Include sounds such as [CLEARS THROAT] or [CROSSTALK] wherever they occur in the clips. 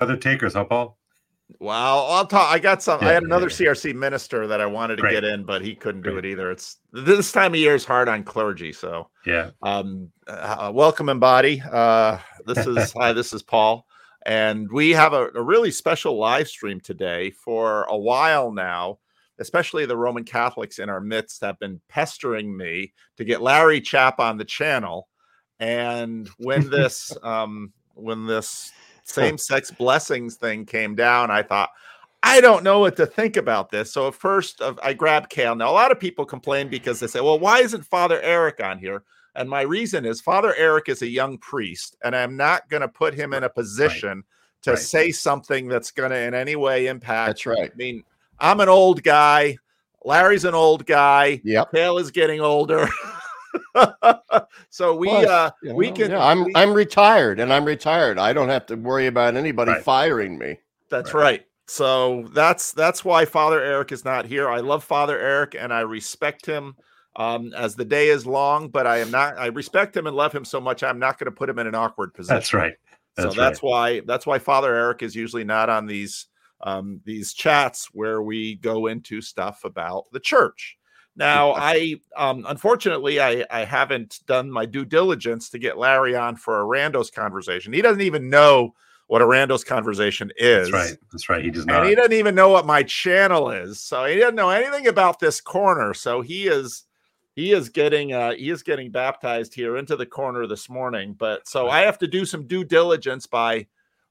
Other takers, huh, Paul? Well, I'll talk. I got some. Yeah, I had another yeah. CRC minister that I wanted to get in, but he couldn't do it either. It's this time of year is hard on clergy. So yeah. Um, uh, welcome, Embody. Uh, this is [LAUGHS] hi. This is Paul, and we have a, a really special live stream today. For a while now, especially the Roman Catholics in our midst have been pestering me to get Larry Chapp on the channel. And when [LAUGHS] this um, when this same sex blessings thing came down, I thought, I don't know what to think about this. So at first, uh, I grabbed Kale. Now, a lot of people complain because they say, well, why isn't Father Eric on here? And my reason is Father Eric is a young priest, and I'm not going to put him in a position right. to right. say something that's going to in any way impact. That's right. I mean, I'm an old guy. Larry's an old guy. Yep. Kale is getting older. [LAUGHS] [LAUGHS] so we Plus, uh you know, we can yeah, I'm we, I'm retired and I'm retired. I don't have to worry about anybody right. firing me. That's right. right. So that's that's why Father Eric is not here. I love Father Eric and I respect him um, as the day is long, but I am not I respect him and love him so much I'm not going to put him in an awkward position. That's right. That's so that's right. why that's why Father Eric is usually not on these um, these chats where we go into stuff about the church. Now, I um, unfortunately I, I haven't done my due diligence to get Larry on for a randos conversation. He doesn't even know what a randos conversation is. That's right. That's right. He does not. And he doesn't even know what my channel is. So he doesn't know anything about this corner. So he is he is getting uh he is getting baptized here into the corner this morning. But so I have to do some due diligence by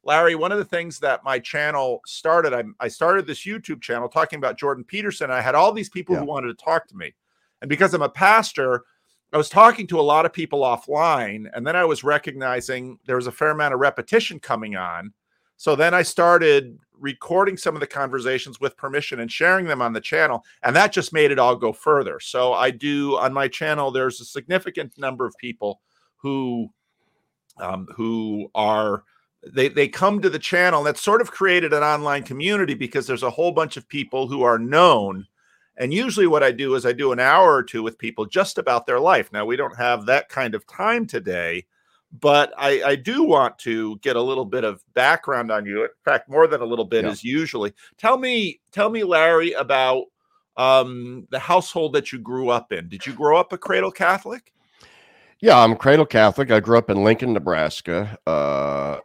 Larry, one of the things that my channel started, I, I started this YouTube channel talking about Jordan Peterson. I had all these people yeah. who wanted to talk to me. And because I'm a pastor, I was talking to a lot of people offline. And then I was recognizing there was a fair amount of repetition coming on. So then I started recording some of the conversations with permission and sharing them on the channel. And that just made it all go further. So I do on my channel, there's a significant number of people who um, who are they they come to the channel that's sort of created an online community because there's a whole bunch of people who are known and usually what i do is i do an hour or two with people just about their life now we don't have that kind of time today but i i do want to get a little bit of background on you in fact more than a little bit yeah. is usually tell me tell me larry about um the household that you grew up in did you grow up a cradle catholic yeah, I'm cradle Catholic. I grew up in Lincoln, Nebraska. Uh,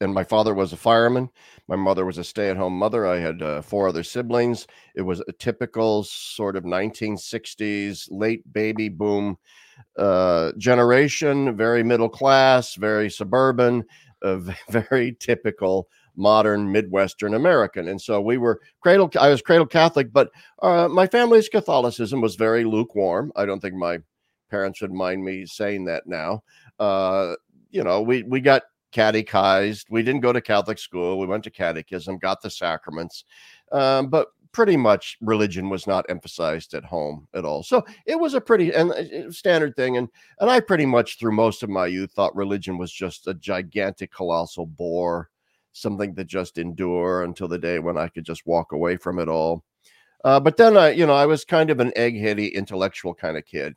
and my father was a fireman. My mother was a stay-at-home mother. I had uh, four other siblings. It was a typical sort of 1960s late baby boom uh, generation, very middle class, very suburban, uh, [LAUGHS] very typical modern Midwestern American. And so we were cradle. I was cradle Catholic, but uh, my family's Catholicism was very lukewarm. I don't think my parents would mind me saying that now. Uh, you know, we we got catechized. We didn't go to Catholic school. We went to catechism, got the sacraments, um, but pretty much religion was not emphasized at home at all. So it was a pretty and uh, standard thing. And and I pretty much through most of my youth thought religion was just a gigantic, colossal bore, something to just endure until the day when I could just walk away from it all. Uh, but then I, you know, I was kind of an eggheady intellectual kind of kid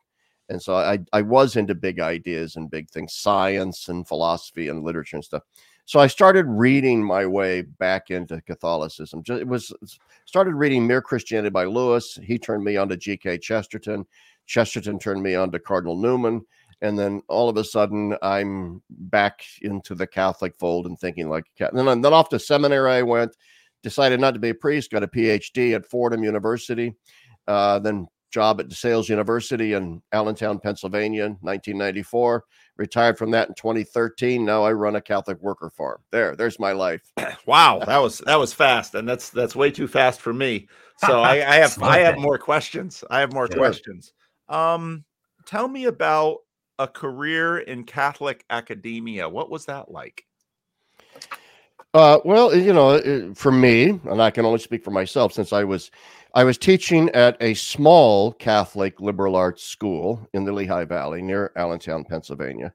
and so I I was into big ideas and big things, science and philosophy and literature and stuff. So I started reading my way back into Catholicism. It was started reading Mere Christianity by Lewis. He turned me on to G.K. Chesterton. Chesterton turned me on to Cardinal Newman. And then all of a sudden, I'm back into the Catholic fold and thinking like And then, then off to seminary I went. Decided not to be a priest. Got a PhD at Fordham University. Uh, then job at DeSales University in Allentown, Pennsylvania, 1994. Retired from that in 2013. Now I run a Catholic worker farm. There, there's my life. [COUGHS] Wow, that was that was fast, and that's that's way too fast for me. So I, I have I have more questions. I have more sure. questions. Um, tell me about a career in Catholic academia. What was that like? Uh, well, you know, for me, and I can only speak for myself since I was I was teaching at a small Catholic liberal arts school in the Lehigh Valley near Allentown, Pennsylvania.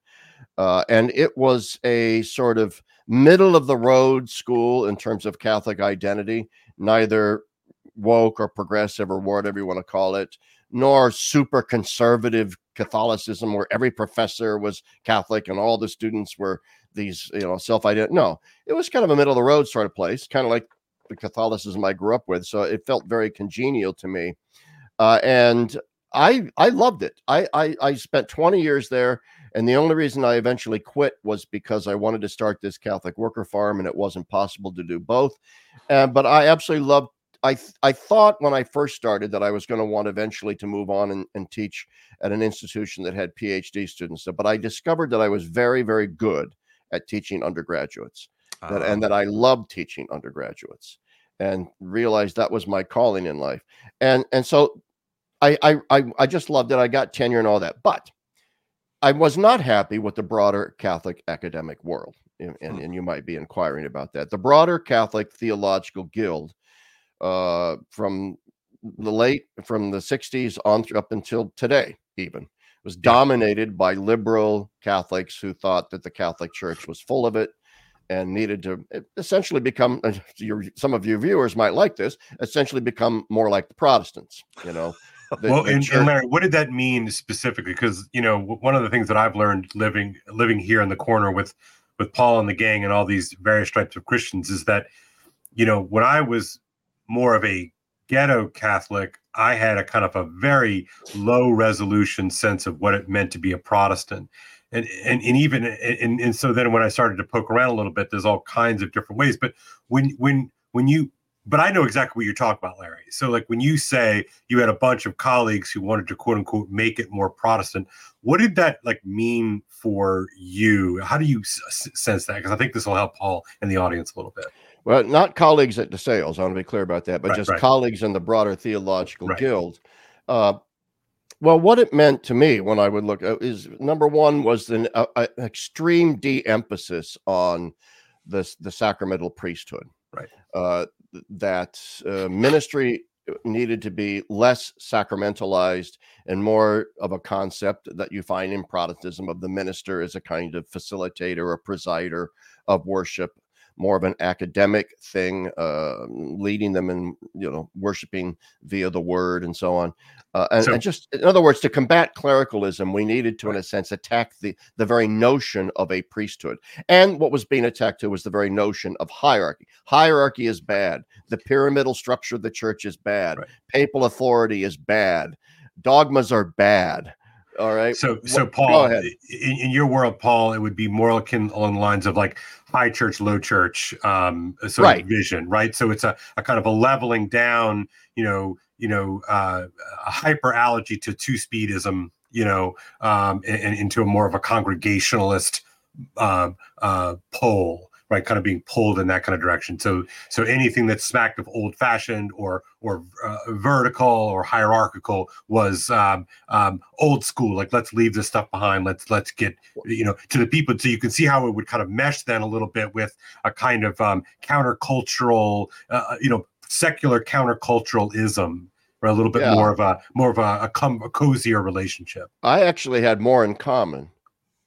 Uh, and it was a sort of middle of the road school in terms of Catholic identity, neither woke or progressive or whatever you want to call it, nor super conservative Catholicism where every professor was Catholic and all the students were these, you know, self identity. No, it was kind of a middle of the road sort of place, kind of like the Catholicism I grew up with. So it felt very congenial to me. Uh, and I I loved it. I, I I spent 20 years there, and the only reason I eventually quit was because I wanted to start this Catholic worker farm, and it wasn't possible to do both. Uh, but I absolutely loved. I I thought when I first started that I was going to want eventually to move on and, and teach at an institution that had PhD students. But I discovered that I was very very good at teaching undergraduates, that, and that I loved teaching undergraduates, and realized that was my calling in life. And and so I, I I just loved it. I got tenure and all that, but I was not happy with the broader Catholic academic world, and, and, and you might be inquiring about that. The broader Catholic Theological Guild, uh, from the late from the '60s on through up until today, even was dominated by liberal Catholics who thought that the Catholic Church was full of it and needed to eh, essentially become eh, your, some of your viewers might like this essentially become more like the protestants you know [LAUGHS] the, well, the and, and, Larry, what did that mean specifically? Because you know, one of the things that I've learned living living here in the corner with with Paul and the gang and all these various types of Christians is that, you know, when I was more of a ghetto Catholic, I had a kind of a very low resolution sense of what it meant to be a Protestant. And, and, and even and, and so then when I started to poke around a little bit, there's all kinds of different ways. But when when when you but I know exactly what you're talking about, Larry. So, like when you say you had a bunch of colleagues who wanted to quote unquote make it more Protestant, what did that like mean for you? How do you s- sense that? Because I think this will help Paul and the audience a little bit. Well, not colleagues at DeSales. I want to be clear about that, but right, just right. colleagues in the broader theological right. guild. Uh, well, what it meant to me when I would look uh, is number one was an uh, uh, extreme de-emphasis on this the sacramental priesthood. Right. Uh, that uh, ministry needed to be less sacramentalized and more of a concept that you find in Protestantism of the minister as a kind of facilitator or presider of worship more of an academic thing, uh, leading them in, you know, worshiping via the word and so on. Uh, and, so, and, just, in other words, to combat clericalism, we needed to, in a sense, attack the the very notion of a priesthood. And what was being attacked to was the very notion of hierarchy. Hierarchy is bad. The pyramidal structure of the church is bad. Right. Papal authority is bad. Dogmas are bad. All right. So, so what, Paul, in, in, your world, Paul, it would be more akin along the lines of like high church, low church, um, sort right. of vision, right? So it's a, a kind of a leveling down, you know, you know, uh, a hyper allergy to two speedism, you know, um, and, and, into a more of a congregationalist uh, uh, pole right kind of being pulled in that kind of direction. So so anything that's smacked of old fashioned or or uh, vertical or hierarchical was um, um, old school like let's leave this stuff behind let's let's get you know to the people so you can see how it would kind of mesh then a little bit with a kind of um, countercultural uh, uh you know secular counterculturalism or a little bit yeah. more of a more of a, a, com- a cozier relationship. I actually had more in common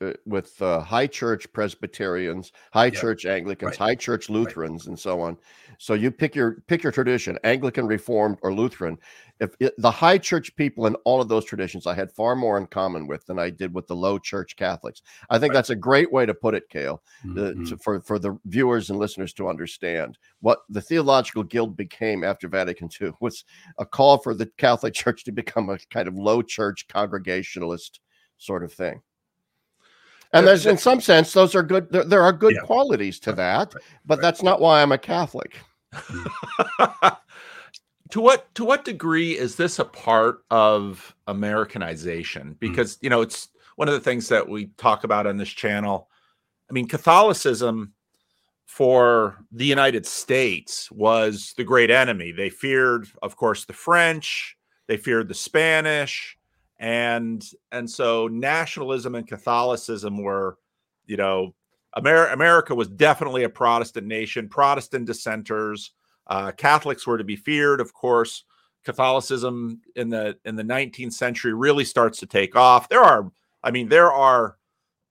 uh, with uh, high church Presbyterians, high yep. church Anglicans, right. high church Lutherans, right. and so on. So you pick your pick your tradition, Anglican, Reformed, or Lutheran. If it, the high church people in all of those traditions, I had far more in common with than I did with the low church Catholics. I think right. that's a great way to put it, Kale, mm-hmm. to, for for the viewers and listeners to understand what the theological guild became after Vatican II [LAUGHS] was a call for the Catholic [LAUGHS] Church to become a kind of low church congregationalist sort of thing and there's in some sense those are good there, there are good yeah. qualities to that but right. that's not why i'm a catholic [LAUGHS] to what to what degree is this a part of americanization hmm. because mm. you know it's one of the things that we talk about on this channel i mean catholicism for the united states was the great enemy they feared of course the french they feared the spanish and and so nationalism and Catholicism were, you know, Amer- America was definitely a Protestant nation. Protestant dissenters, uh, Catholics were to be feared, of course. Catholicism in the in the 19th century really starts to take off. There are, I mean, there are,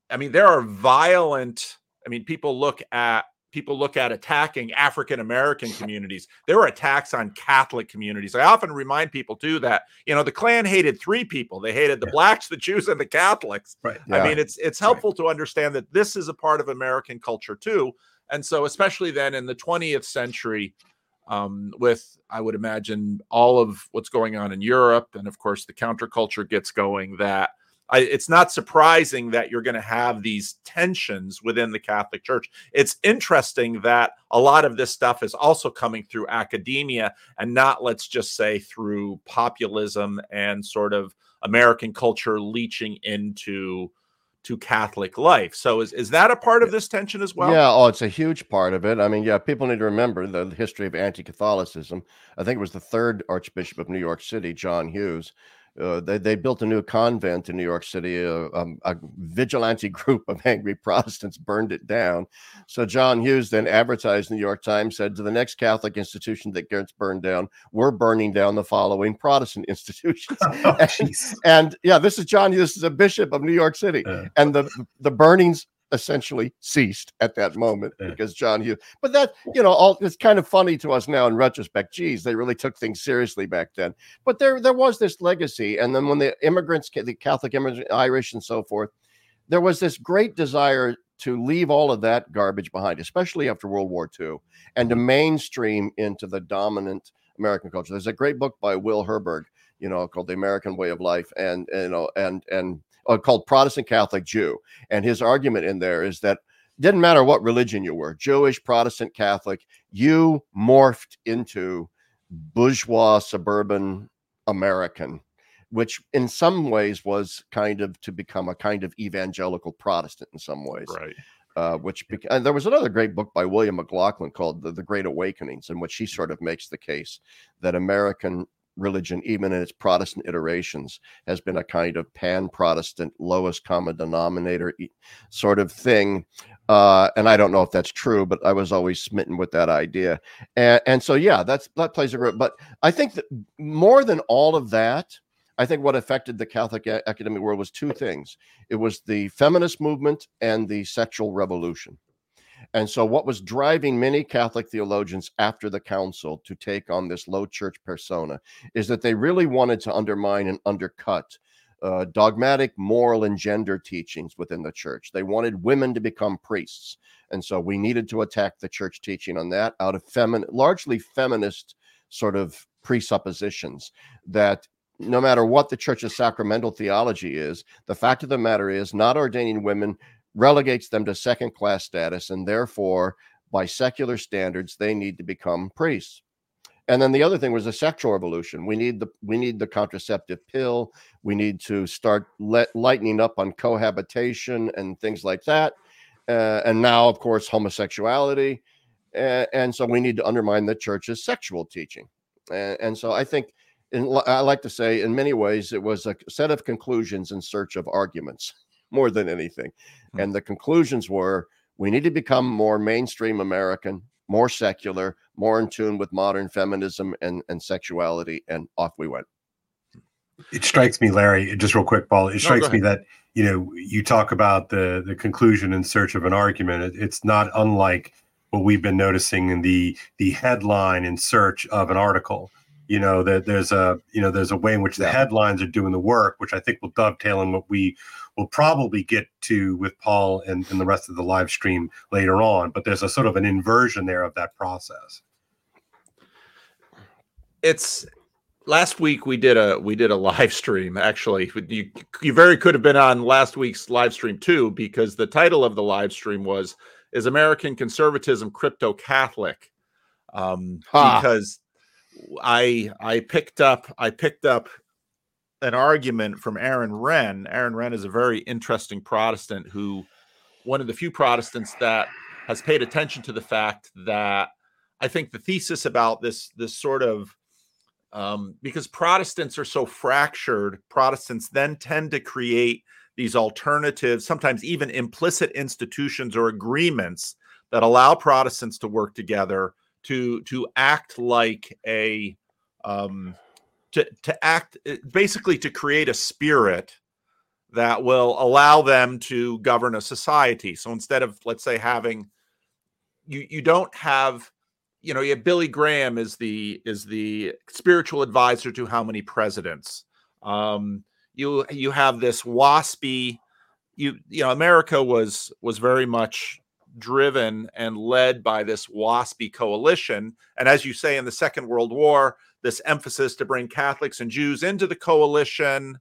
I mean, there are violent. I mean, people look at people look at attacking African American [LAUGHS] communities. There were attacks on Catholic communities. I often remind people too that you know the Klan hated three people. They hated the yeah. blacks, the Jews, and the Catholics. Right. Yeah. I mean, it's it's helpful right. to understand that this is a part of American culture too. And so, especially then in the 20th century, um, with I would imagine all of what's going on in Europe, and of course the counterculture gets going. That I, it's not surprising that you're going to have these tensions within the Catholic Church. It's interesting that a lot of this stuff is also coming through academia and not, let's just say, through populism and sort of American culture leeching into to Catholic life. So is, is that a part of this tension as well? Yeah, oh, it's a huge part of it. I mean, yeah, people need to remember the history of anti-Catholicism. I think it was the third Archbishop of New York City, John Hughes, uh, they, they built a new convent in New York City. Uh, um, a vigilante [LAUGHS] group of angry Protestants burned it down. So John Hughes then advertised in the New York Times, said to the next Catholic institution that gets burned down, we're burning down the following Protestant [LAUGHS] institutions. [LAUGHS] Oh, and, and, yeah, this is John Hughes, is a bishop of New York City. Uh, and the, the burnings essentially ceased at that moment because John Hughes. But that, you know, all it's kind of funny to us now in retrospect. Geez, they really took things seriously back then. But there, there was this legacy, and then when the immigrants, the Catholic immigrants, Irish, and so forth, there was this great desire to leave all of that garbage behind, especially after World War II, and to mainstream into the dominant American culture. There's a great book by Will Herberg, you know, called The American Way of Life, and you know, and and uh, called Protestant Catholic Jew. And his argument in there is that didn't matter what religion you were Jewish, Protestant, Catholic, you morphed into bourgeois suburban American, which in some ways was kind of to become a kind of evangelical Protestant in some ways. Right. Uh, which beca- and there was another great book by William McLoughlin called the, the Great Awakenings, in which he sort of makes the case that American religion, even in its Protestant iterations, has been a kind of pan Protestant, lowest common denominator sort of thing. Uh, and I don't know if that's true, but I was always smitten with that idea. And, and so, yeah, that's that plays a great. But I think that more than all of that, I think what affected the Catholic academic world was two things. It was the feminist movement and the sexual revolution. And so, what was driving many Catholic theologians after the council to take on this low church persona is that they really wanted to undermine and undercut uh, dogmatic moral and gender teachings within the church. They wanted women to become priests. And so, we needed to attack the church teaching on that out of largely feminist sort of presuppositions that no matter what the church's sacramental theology is, the fact of the matter is, not ordaining women relegates them to second class status, and therefore, by secular standards, they need to become priests. And then the other thing was the sexual revolution. We need the we need the contraceptive pill. We need to start let, lightening up on cohabitation and things like that. Uh, and now, of course, homosexuality. Uh, and so we need to undermine the church's sexual teaching. And, and so I think, in, I like to say, in many ways, it was a set of conclusions in search of arguments more than anything. Mm-hmm. And the conclusions were we need to become more mainstream American, more secular, more in tune with modern feminism and, and sexuality. And off we went. It strikes me, Larry, just real quick, Paul. It no, strikes me that you know you talk about the the conclusion in search of an argument. It, it's not unlike what we've been noticing in the the headline in search of an article you know that there's a you know there's a way in which the yeah. headlines are doing the work which i think will dovetail in what we will probably get to with paul and, and the rest of the live stream later on but there's a sort of an inversion there of that process. It's last week we did a we did a live stream actually. You you very could have been on last week's live stream too because the title of the live stream was is american conservatism crypto catholic? Um because I I picked up I picked up an argument from Aaron Renn. Aaron Renn is a very interesting Protestant who one of the few Protestants that has paid attention to the fact that I think the thesis about this this sort of um, because Protestants are so fractured, Protestants then tend to create these alternatives, sometimes even implicit institutions or agreements that allow Protestants to work together to to act like a um, to to act eh, basically to create a spirit that will allow them to govern a society. So instead of let's say having you you don't have you know, you Billy Graham is the is the spiritual advisor to how many presidents. Um, you you have this waspy, you you know, America was was very much driven and led by this waspy coalition, and as you say in the Second World War, this emphasis to bring Catholics and Jews into the coalition.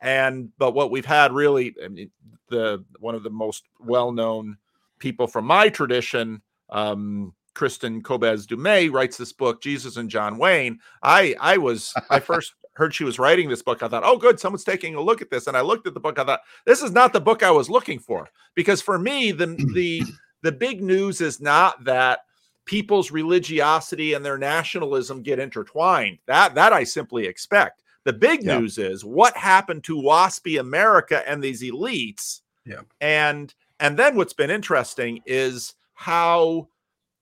And but what we've had really, I mean, the one of the most well known people from my tradition. Um, Kristin Kobes Du Mez writes this book, Jesus and John Wayne. I I was I [LAUGHS] first heard she was writing this book. I thought, oh, good, someone's taking a look at this. And I looked at the book. I thought, this is not the book I was looking for. Because for me, the the [CLEARS THROAT] the big news is not that people's religiosity and their nationalism get intertwined. That that I simply expect. The big yeah. news is what happened to waspy America and these elites. Yeah. And and then what's been interesting is how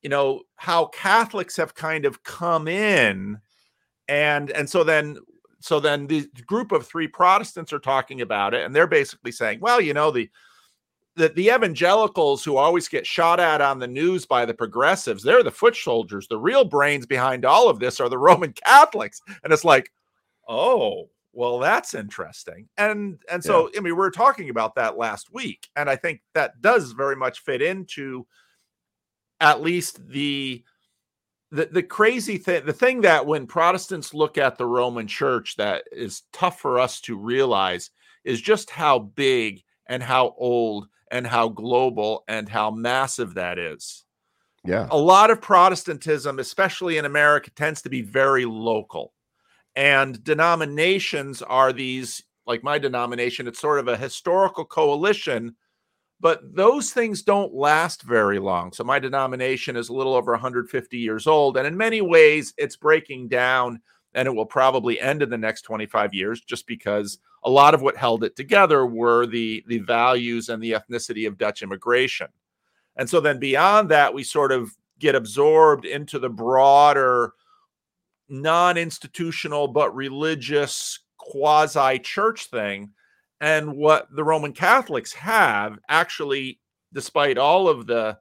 you know how catholics have kind of come in and and so then so then the group of three protestants are talking about it and they're basically saying well you know the the, the evangelicals who always get shot at on the news by the progressives they're the foot soldiers. The real brains behind all of this are the [LAUGHS] roman catholics. And it's like oh well that's interesting. And and so yeah. i mean we were talking about that last week and i think that does very much fit into at least the the, the crazy thing the thing that when protestants look at the roman church that is tough for us to realize is just how big and how old and how global and how massive that is. Yeah. A lot of protestantism especially in america tends to be very local. And denominations are these like my denomination it's sort of a historical coalition but those things don't last very long. So my denomination is a little over 150 years old, and in many ways, it's breaking down, and it will probably end in the next 25 years, just because a lot of what held it together were the the values and the ethnicity of Dutch immigration. And so then beyond that, we sort of get absorbed into the broader non-institutional but religious quasi church thing and what the Roman Catholics have actually, despite all of the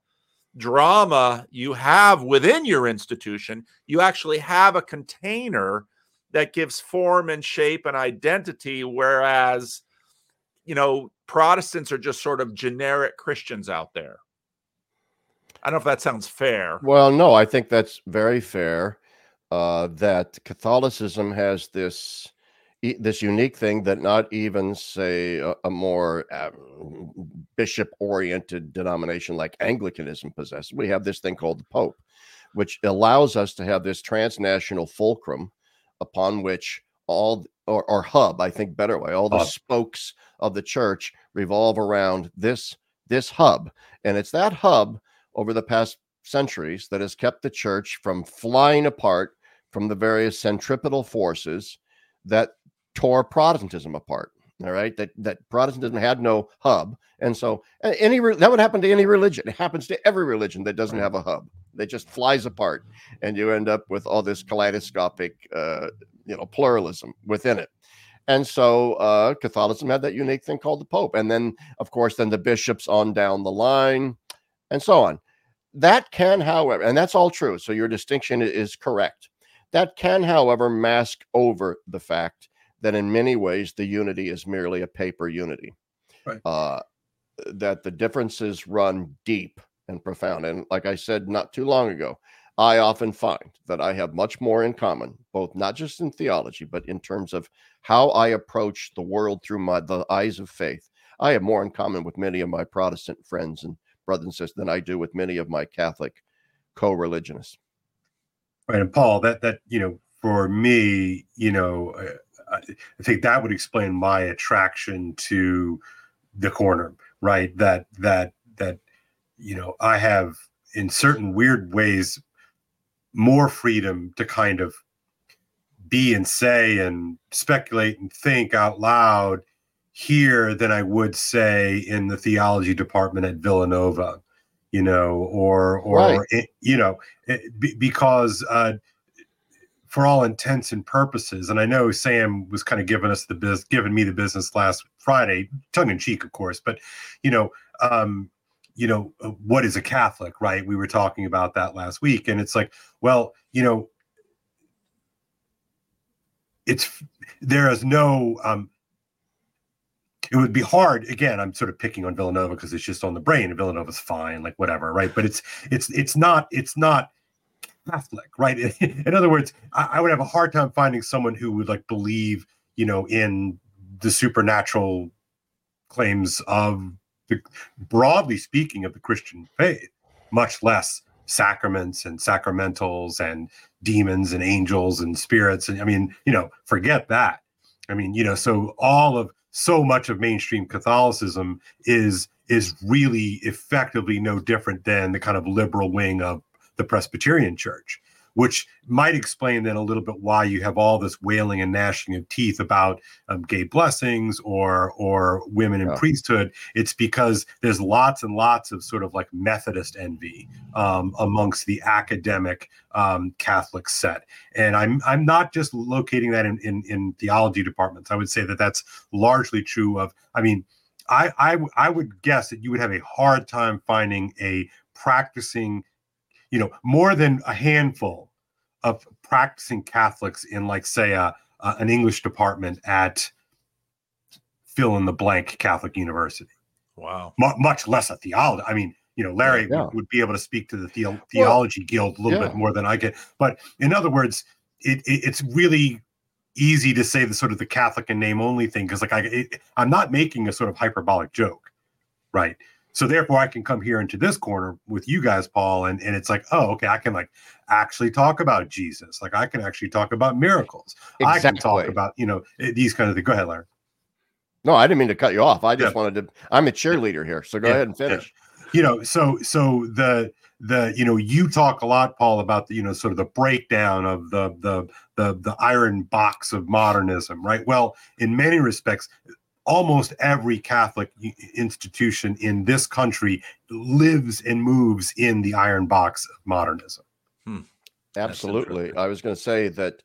drama you have within your institution, you actually have a container that gives form and shape and identity. Whereas, you know, Protestants are just sort of generic Christians out there. I don't know if that sounds fair. Well, no, I think that's very fair. Uh, that Catholicism has this this unique thing that not even say a, a more uh, bishop oriented denomination like Anglicanism possesses. We have this thing called the Pope, which allows us to have this transnational fulcrum upon which all or, or hub, I think better way, all the hub. spokes of the church revolve around this this hub. And it's that hub over the past centuries that has kept the church from flying apart from the various centripetal forces that tore Protestantism apart. All right, that that Protestantism had no hub, and so any that would happen to any religion. It happens to every religion that doesn't have a hub. That just flies apart, and you end up with all this kaleidoscopic, uh, you know, pluralism within it. And so uh, Catholicism had that unique thing called the Pope, and then of course then the bishops on down the line, and so on. That can, however, and that's all true. So your distinction is correct. That can, however, mask over the fact that in many ways the unity is merely a paper unity. Right. Uh, that the differences run deep and profound. And like I said not too long ago, I often find that I have much more in common, both not just in theology, but in terms of how I approach the world through my the eyes of faith. I have more in common with many of my Protestant friends and brothers and sisters than I do with many of my Catholic co-religionists. Right, and Paul, that that you know, for me, you know, uh, I think that would explain my attraction to the corner, right? That that that you know I have in certain weird ways more freedom to kind of be and say and speculate and think out loud here than I would say in the theology department at Villanova, you know, or or right. you know, because uh, for all intents and purposes. And I know Sam was kind of giving us the biz, giving me the business last Friday, tongue in cheek, of course. But you know, um, you know, uh, what is a Catholic, right? We were talking about that last week, and it's like, well, you know, it's there is no um it would be hard again i'm sort of picking on villanova because it's just on the brain villanova's fine like whatever right but it's it's it's not it's not catholic right? [LAUGHS] In other words I, I, would have a hard time finding someone who would like believe you know in the supernatural claims of the broadly speaking of the christian faith much less sacraments and sacramentals and demons and angels and spirits. And i mean you know forget that. I mean you know so all of so much of mainstream catholicism is is really effectively no different than the kind of liberal wing of the presbyterian church which might explain then a little bit why you have all this wailing and gnashing of teeth about um, gay blessings or or women in yeah. priesthood. It's because there's lots and lots of sort of like Methodist envy um, amongst the academic um, Catholic set, and I'm I'm not just locating that in, in in theology departments. I would say that that's largely true of. I mean. I, I I would guess that you would have a hard time finding a practicing you know, more than a handful of practicing Catholics in, like, say, a, a an English department at fill in the blank Catholic university. Wow. M- much less a theology. I mean, you know, Larry yeah. would, would, be able to speak to the, the- theology well, guild a little yeah. bit more than I can. But in other words, it, it, it's really easy to say the sort of the Catholic and name only thing because, like, I it, I'm not making a sort of hyperbolic joke, right? So therefore, I can come here into this corner with you guys, Paul, and, and it's like, oh, okay, I can like actually talk about Jesus. Like I can actually talk about miracles. Exactly. I can talk about, you know, eh, these kind of things. Go ahead, Larry. No, I didn't mean to cut you off. I just yeah. wanted to. I'm a cheerleader here, so go yeah. ahead and finish. Yeah. You know, so so the the you know you talk a lot, Paul, about the you know sort of the breakdown of the the the the iron box of modernism, right? Well, in many respects, almost every Catholic institution in this country lives and moves in the iron box of modernism. Hmm. Absolutely. I was going to say that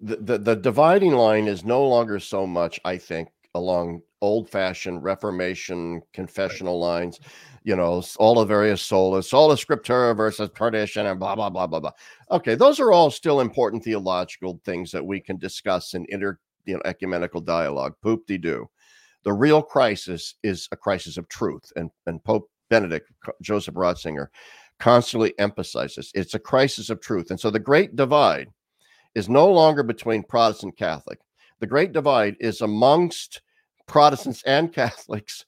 the, the, the dividing line is no longer so much, I think, along old fashioned Reformation confessional right. lines, you know, all the various solas, sola scriptura versus tradition, and blah, blah, blah, blah, blah. Okay, those are all still important theological things that we can discuss and inter you know ecumenical dialogue. Poop de do. The real crisis is a crisis of truth, and and Pope Benedict Joseph Ratzinger constantly emphasizes it's a crisis of truth. And so the great divide is no longer between Protestant Catholic. The great divide is amongst Protestants and Catholics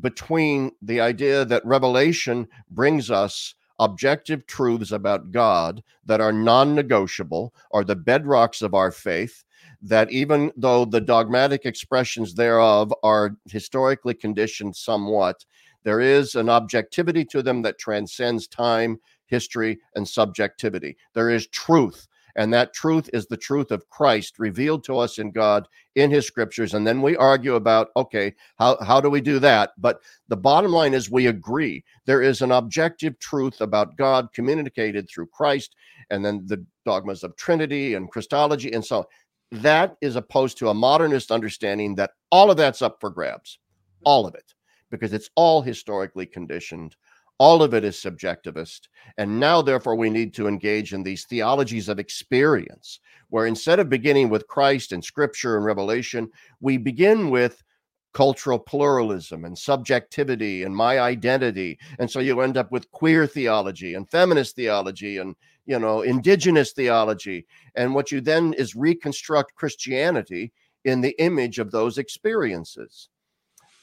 between the idea that revelation brings us objective truths about God that are non negotiable, are the bedrocks of our faith, that even though the dogmatic expressions thereof are historically conditioned somewhat, there is an objectivity to them that transcends time, history, and subjectivity. There is truth. And that truth is the truth of Christ revealed to us in God in his scriptures. And then we argue about, okay, how, how do we do that? But the bottom line is we agree there is an objective truth about God communicated through Christ, and then the dogmas of Trinity and Christology and so on. That is opposed to a modernist understanding that all of that's up for grabs, all of it, because it's all historically conditioned. All of it is subjectivist. And now, therefore, we need to engage in these theologies of experience, where instead of beginning with Christ and scripture and revelation, we begin with cultural pluralism and subjectivity and my identity. And so you end up with queer theology and feminist theology and you know, indigenous theology. And what you then is reconstruct Christianity in the image of those experiences.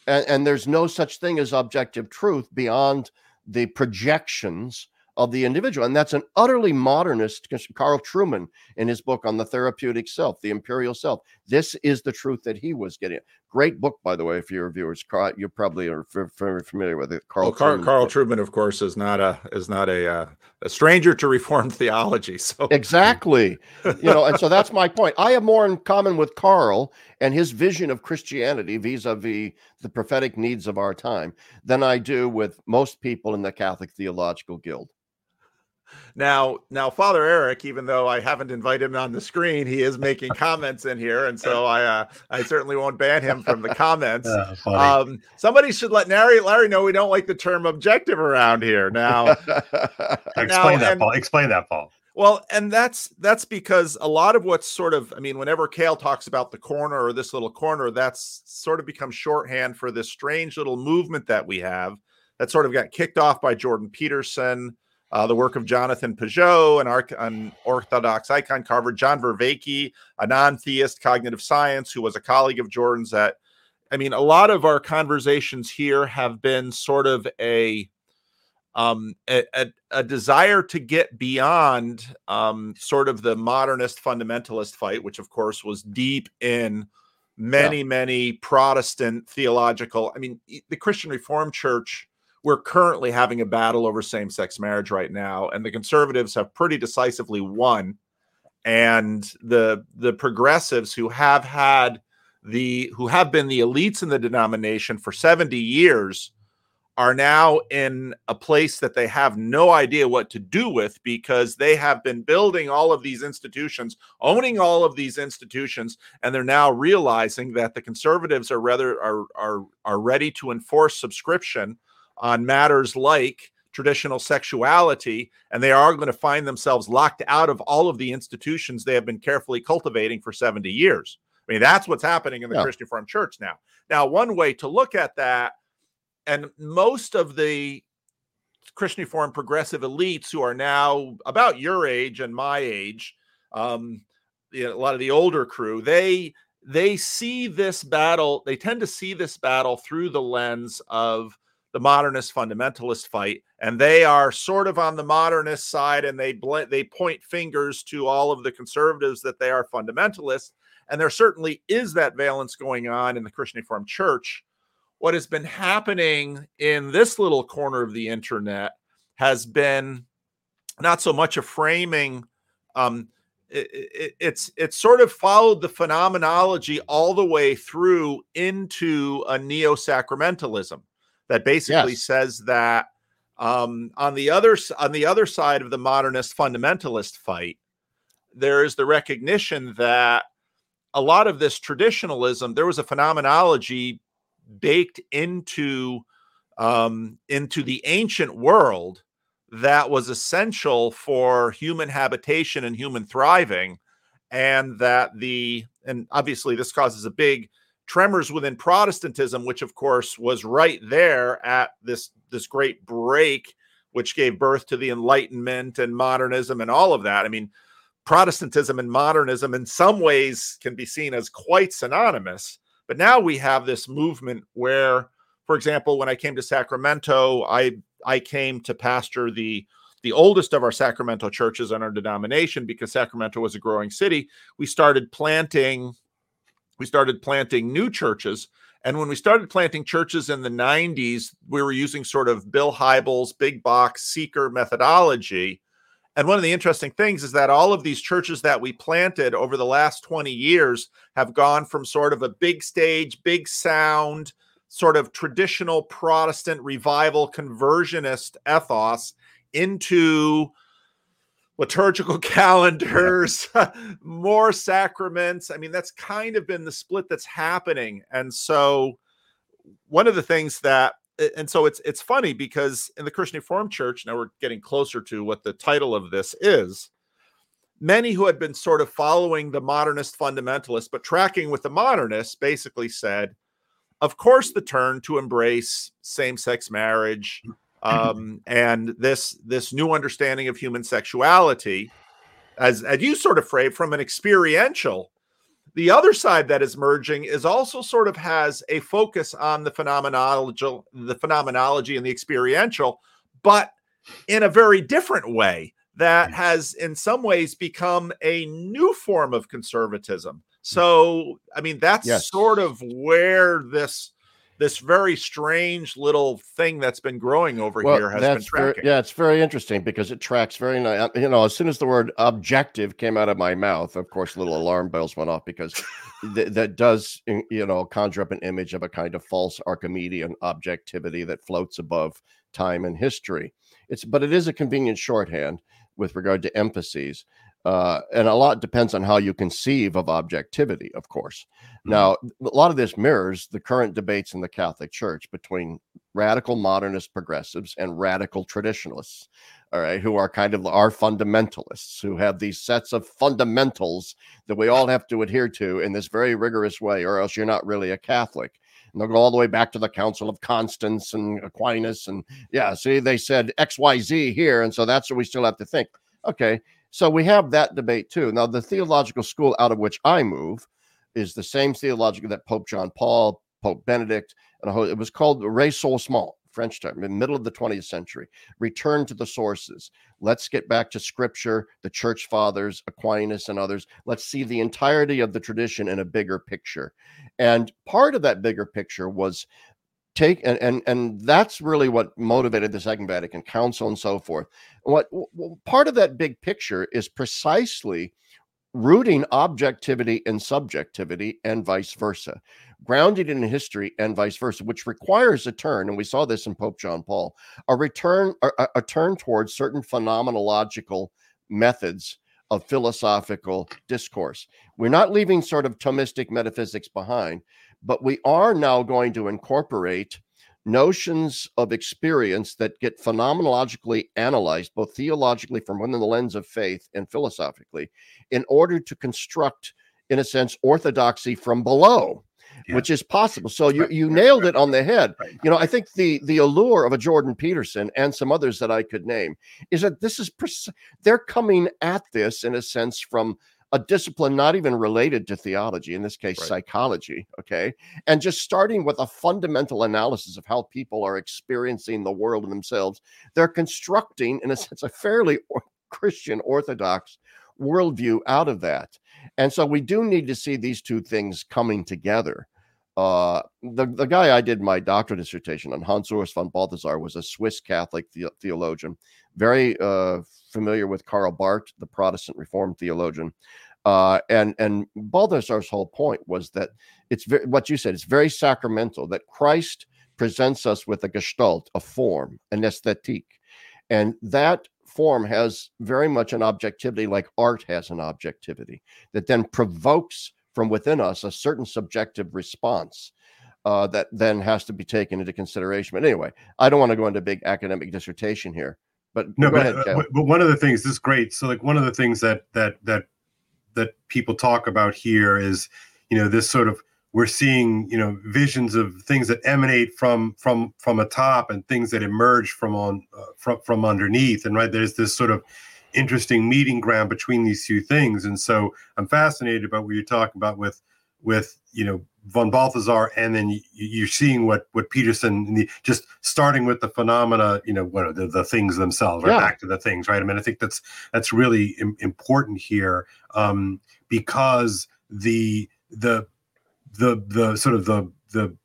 And, and there's no such thing as objective truth beyond the projections of the individual. And that's an utterly modernist, Carl Trueman in his book on the therapeutic self, the imperial self. This is the truth that he was getting. Great book, by the way, for your viewers. Carl, you probably are very familiar with it. Carl, well, Carl, Trueman. Carl Trueman, of course, is not a is not a uh, a stranger to Reformed [LAUGHS] theology. So exactly, you know, and so that's my point. I have more in common with Carl and his vision of Christianity vis-a-vis the prophetic needs of our time than I do with most people in the Catholic Theological Guild. Now, now, Father Eric, even though I haven't invited him on the screen, he is making comments in here, and so I, uh, I certainly won't ban him from the [LAUGHS] comments. Uh, um, somebody should let Larry, Larry know we don't like the term objective around here. Now, [LAUGHS] explain now, that, and, Paul. Explain that, Paul. Well, and that's that's because a lot of what's sort of, I mean, whenever Kale talks about the corner or this little corner, that's sort of become shorthand for this strange little movement that we have that sort of got kicked off by Jordan Peterson uh, the work of Jonathan Pageau, an, arch- an Orthodox icon carver, John Vervaeke, a non theist cognitive science who was a colleague of Jordan's. That, I mean, a lot of our conversations here have been sort of a, um, a, a, a desire to get beyond um, sort of the modernist fundamentalist fight, which of course was deep in many, yeah. many Protestant theological. I mean, the Christian Reformed Church we're currently having a battle over same-sex marriage right now and the conservatives have pretty decisively won. And the the progressives who have had the who have been the elites in the denomination for 70 years are now in a place that they have no idea what to do with because they have been building all of these institutions, owning all of these institutions, and they're now realizing that the conservatives are rather are are are ready to enforce subscription on matters like traditional sexuality, and they are going to find themselves locked out of all of the institutions they have been carefully cultivating for 70 years. I mean, that's what's happening in the yeah. Christian Reformed Church now. Now, one way to look at that, and most of the Christian Reformed progressive elites who are now about your age and my age, um, you know, a lot of the older crew, they they see this battle. They tend to see this battle through the lens of the modernist fundamentalist fight and they are sort of on the modernist side and they bl- they point fingers to all of the conservatives that they are fundamentalists and there certainly is that valence going on in the Christian Reformed Church. What has been happening in this little corner of the internet has been not so much a framing um, it, it, it's it's sort of followed the phenomenology all the way through into a neo sacramentalism that basically yes. says that um, on the other on the other side of the modernist fundamentalist fight, there is the recognition that a lot of this traditionalism, there was a phenomenology baked into um, into the ancient world that was essential for human habitation and human thriving, and that the and obviously this causes a big tremors within Protestantism, which of course was right there at this this great break, which gave birth to the Enlightenment and modernism and all of that. I mean, Protestantism and modernism in some ways can be seen as quite synonymous. But now we have this movement where, for example, when I came to Sacramento, I I came to pastor the the oldest of our Sacramento churches in our denomination because Sacramento was a growing city. We started planting we started planting new churches. And when we started planting churches in the 90s, we were using sort of Bill Hybels' big box seeker methodology. And one of the interesting things is that all of these churches that we planted over the last 20 years have gone from sort of a big stage, big sound, sort of traditional Protestant revival conversionist ethos into liturgical [LAUGHS] calendars, [LAUGHS] more sacraments. I mean, that's kind of been the split that's happening. And so one of the things that and so it's it's funny because in the Christian Reformed Church, now we're getting closer to what the title of this is. Many who had been sort of following the modernist fundamentalists, but tracking with the modernists, basically said, of course, the turn to embrace same-sex marriage, um, and this this new understanding of human sexuality, as as you sort of frame from an experiential. The other side that is merging is also sort of has a focus on the phenomenology, the phenomenology and the experiential, but in a very different way that has in some ways become a new form of conservatism. So, I mean, that's yes. sort of where this this very strange little thing that's been growing over well, here has been tracking. Very, yeah, it's very interesting because it tracks very nice. Uh, you know, as soon as the word objective came out of my mouth, of course, little [LAUGHS] alarm bells went off because th- that does, you know, conjure up an image of a kind of false Archimedean objectivity that floats above time and history. It's, but it is a convenient shorthand. with regard to emphases. Uh, and a lot depends on how you conceive of objectivity, of course. Mm-hmm. Now, a lot of this mirrors the current debates in the Catholic Church between radical modernist progressives and radical traditionalists, all right, who are kind of our fundamentalists, who have these sets of fundamentals that we all have to adhere to in this very rigorous way, or else you're not really a Catholic. And they'll go all the way back to the Council of Constance and Aquinas. And yeah, see, they said XYZ here. And so that's what we still have to think. Okay. So we have that debate too. Now, the theological school out of which I move is the same theological that Pope John Paul, Pope Benedict, and it was called Ressourcement, French term, in the middle of the 20th century. Return to the sources. Let's get back to scripture, the church fathers, Aquinas, and others. Let's see the entirety of the tradition in a bigger picture. And part of that bigger picture was take and and and that's really what motivated the second vatican council and so forth. What part of that big picture is precisely rooting objectivity and subjectivity and vice versa grounded in history and vice versa which requires a turn and we saw this in pope john paul a return a, a turn towards certain phenomenological methods of philosophical discourse. We're not leaving sort of Thomistic metaphysics behind but we are now going to incorporate notions of experience that get phenomenologically analyzed, both theologically from within the lens of faith and philosophically, in order to construct, in a sense, orthodoxy from below. Yeah. Which is possible. So you, you nailed it on the head. You know, I think the the allure of a Jordan Peterson and some others that I could name is that this is they're coming at this in a sense from a discipline not even related to theology, in this case, right. psychology. Okay. And just starting with a fundamental analysis of how people are experiencing the world and themselves, they're constructing, in a [LAUGHS] sense, a fairly Christian Orthodox worldview out of that. And so we do need to see these two things coming together. Uh, the, the guy I did my doctoral dissertation on, Hans Urs von Balthasar, was a Swiss Catholic the, theologian, very uh, familiar with Karl Barth, the Protestant Reformed theologian. Uh, and and Balthasar's whole point was that it's very, what you said. It's very sacramental that Christ presents us with a gestalt, a form, an aesthetique, and that form has very much an objectivity, like art has an objectivity, that then provokes from within us a certain subjective response. Uh, that then has to be taken into consideration. But anyway, I don't want to go into big academic dissertation here. But no, but, ahead, uh, but one of the things this is great. So like one of the things that that that that people talk about here is you know this sort of we're seeing you know visions of things that emanate from from from a top and things that emerge from on uh, from from underneath and right there's this sort of interesting meeting ground between these two things and so i'm fascinated about what you're talking about with with you know von Balthasar, and then you, are seeing what what Peterson the, just starting with the phenomena, you know, what the, the things themselves, right? Yeah. Back to the things, right? I mean, I think that's that's really Im- important here um, because the the the the sort of the the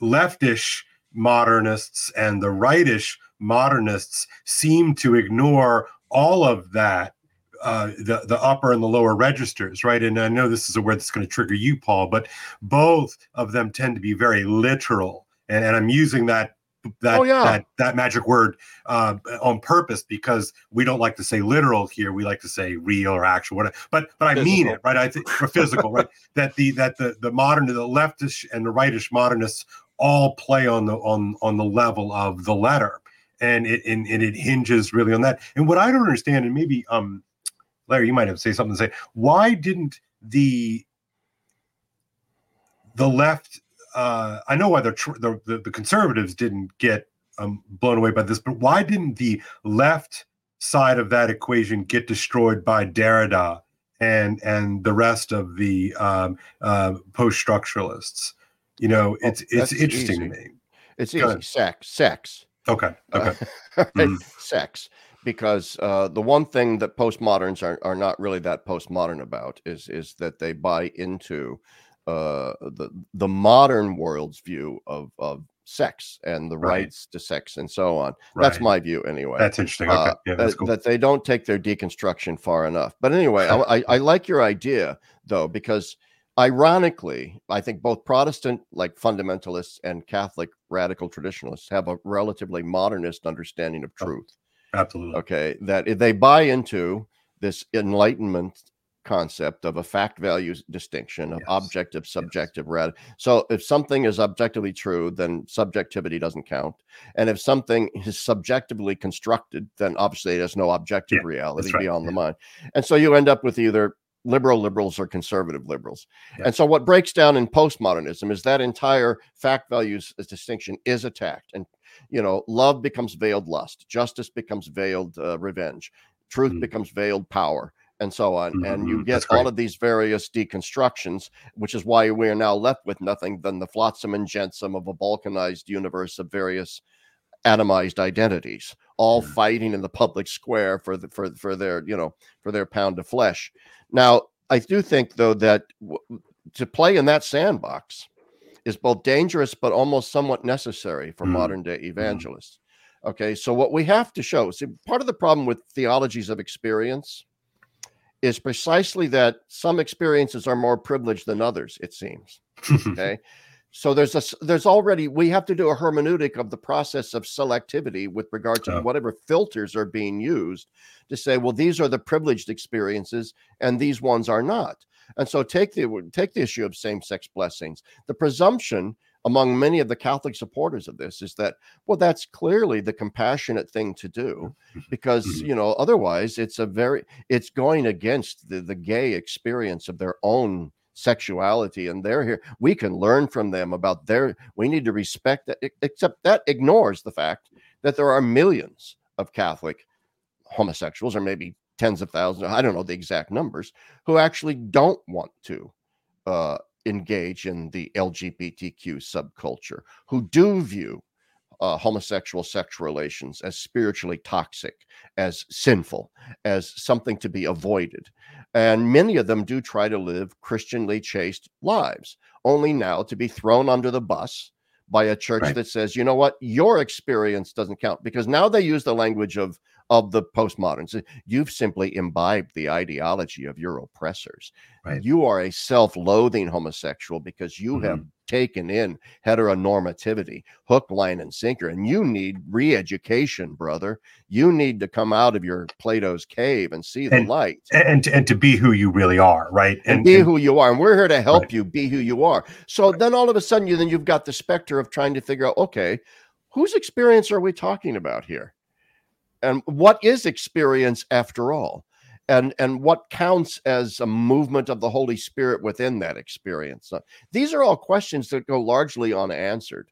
leftish modernists and the rightish modernists seem to ignore all of that uh, the the upper and the lower registers, right? And I know this is a word that's going to trigger you, Paul, but both of them tend to be very literal, and, and I'm using that that oh, yeah. that that magic word uh, on purpose because we don't like to say literal here. We like to say real or actual, whatever. But but I physical. mean it, right? I think for physical, right? [LAUGHS] That the that the the modern, the leftish and the rightish modernists all play on the on on the level of the letter, and it and, and it hinges really on that. And what I don't understand, and maybe um Larry, you might have to say something to say. Why didn't the the left? Uh, I know why the, the the, the conservatives didn't get um, blown away by this, but why didn't the left side of that equation get destroyed by Derrida and and the rest of the um, uh, post structuralists? You know, it's it's interesting easy. to me. It's easy. Sex, sex. Okay. Okay. Uh, [LAUGHS] mm. Sex because uh, the one thing that postmoderns are, are not really that postmodern about is is that they buy into uh, the the modern world's view of of sex and the right. rights to sex and so on. Right. That's my view anyway. That's interesting. Okay, uh, yeah, that's cool. That they don't take their deconstruction far enough. But anyway, I, I, I like your idea though because ironically, I think both Protestant like fundamentalists and Catholic radical traditionalists have a relatively modernist understanding of oh. truth. Absolutely. Okay. That if they buy into this enlightenment concept of a fact value distinction of yes. objective subjective yes. so if something is objectively true then subjectivity doesn't count and if something is subjectively constructed then obviously there's no objective yeah, reality right. beyond yeah. the mind and so you end up with either liberal liberals or conservative liberals yeah. and so what breaks down in postmodernism is that entire fact values distinction is attacked and you know love becomes veiled lust justice becomes veiled uh, revenge truth mm. becomes veiled power and so on. Mm-hmm. And you mm-hmm. get all of these various deconstructions, which is why we are now left with nothing than the flotsam and jetsam of a balkanized universe of various atomized identities, all mm-hmm. fighting in the public square for the, for for their you know for their pound of flesh. Now, I do think though that w- to play in that sandbox is both dangerous but almost somewhat necessary for mm-hmm. modern day mm-hmm. evangelists. Okay, so what we have to show, see, part of the problem with theologies of experience is precisely that some experiences are more privileged than others it seems [LAUGHS] okay so there's a there's already we have to do a hermeneutic of the process of selectivity with regard to whatever filters are being used to say well these are the privileged experiences and these ones are not and so take the take the issue of same-sex blessings the presumption among many of the Catholic supporters of this is that, well, that's clearly the compassionate thing to do mm-hmm. because, mm-hmm. you know, otherwise it's a very, it's going against the, the gay experience of their own sexuality and they're here. We can learn from them about their we need to respect that except that ignores the fact that there are millions of catholic homosexuals or maybe tens of thousands i don't know the exact numbers who actually don't want to uh, engage in the LGBTQ subculture, who do view uh, homosexual sexual relations as spiritually toxic, as sinful, as something to be avoided. And many of them do try to live Christianly chaste lives, only now to be thrown under the bus by a church right. that says, you know what, your experience doesn't count. Because now they use the language of of the postmoderns. You've simply imbibed the ideology of your oppressors. Right. You are a self loathing homosexual because you mm-hmm. have taken in heteronormativity, hook, line, and sinker. And you need re education, brother. You need to come out of your Plato's cave and see the and, light. And, and to be who you really are, right? And, and be and, who you are. And we're here to help right. you be who you are. So right. then all of a sudden, you then you've got the specter of trying to figure out, okay, whose experience are we talking about here? And what is experience after all? And and what counts as a movement of the holy spirit within that experience? Uh, these are all questions that go largely unanswered.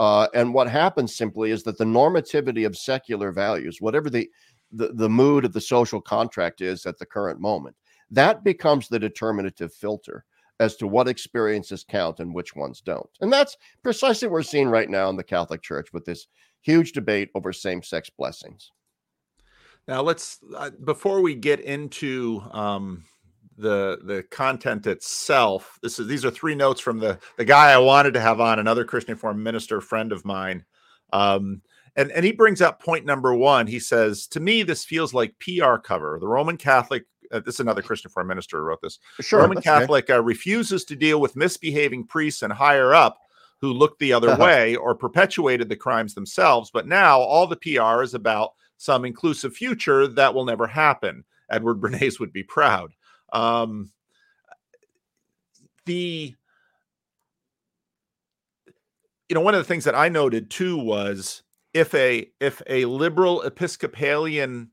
Uh, and what happens simply is that the normativity of secular values whatever the, the the mood of the social contract is at the current moment that becomes the determinative filter as to what experiences count and which ones don't. And that's precisely what we're seeing right now in the catholic church with this huge debate over same-sex blessings now let's uh, before we get into um, the the content itself. This is these are three notes from the the guy I wanted to have on, another Christian Reformed minister friend of mine. Um, and and he brings up point number one. He says, "To me, this feels like PR cover. The Roman Catholic." Uh, this is another Christian Reformed minister who wrote this. Sure, Roman Catholic uh, refuses to deal with misbehaving priests and higher up who looked the other way or perpetuated the crimes themselves. But now all the PR is about some inclusive future that will never happen. Edward [LAUGHS] Bernays would be proud. Um, the you know one of the things that I noted too was if a if a liberal Episcopalian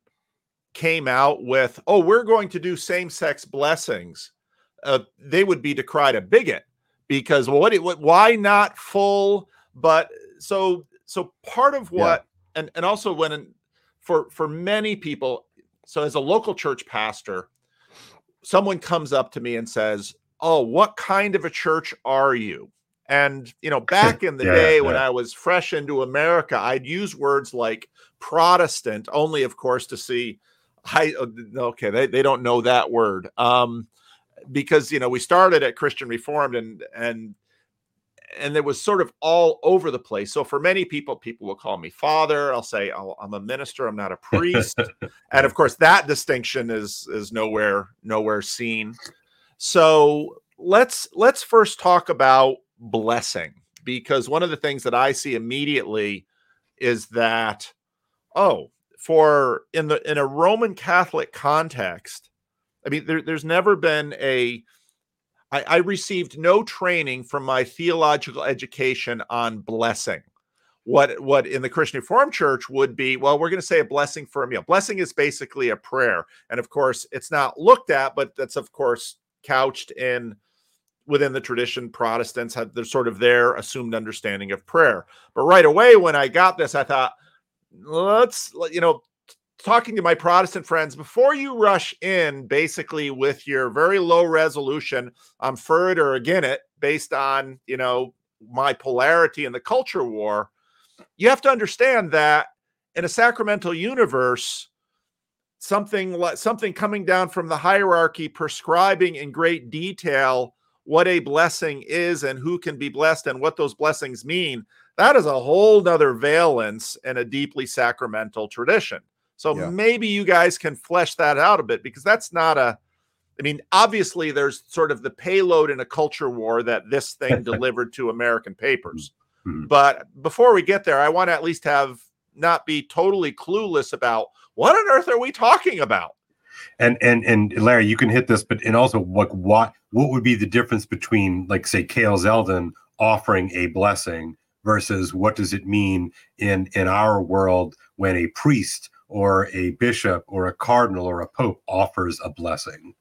came out with oh we're going to do same sex blessings, uh, they would be decried a bigot because well, what, what why not full but so so part of what yeah. and and also when for for many people so as a local church pastor someone comes up to me and says oh what kind of a church are you and you know [LAUGHS] back in the yeah, day yeah. when i was fresh into america i'd use words like protestant only of course to see I, uh, okay they, they don't know that word um because you know we started at christian reformed and and and it was sort of all over the place. So for many people, people will call me father. I'll say oh, I'm a minister. I'm not a priest. and of course, that distinction is is nowhere nowhere seen. So let's let's first talk about blessing because one of the things that I see immediately is that oh for in the in a Roman Catholic context, I mean, there, there's never been a I, I received no training from my theological education on blessing what what in the Christian Reformed Church would be, well, we're going to say a blessing for a meal. Blessing is basically a prayer, and of course, it's not looked at, but that's of course couched in within the tradition. Protestants have their sort of their assumed understanding of prayer. But right away, when I got this, I thought, let's you know, talking to my Protestant friends before you rush in, basically with your very low resolution, I'm for it or against it, based on you know my polarity in the culture war you have to understand that in a sacramental universe, something like something coming down from the hierarchy prescribing in great detail what a blessing is and who can be blessed and what those blessings mean that is a whole nother valence in a deeply sacramental tradition so yeah. maybe you guys can flesh that out a bit because that's not a i mean obviously there's sort of the payload in a culture war that this thing [LAUGHS] delivered to american papers Hmm. But before we get there, I want to at least have not be totally clueless about what on earth are we talking about? And and and Larry, you can hit this, but and also what what what would be the difference between like say Kale Zelden offering a blessing versus what does it mean in in our world when a priest or a bishop or a cardinal or a pope offers a blessing?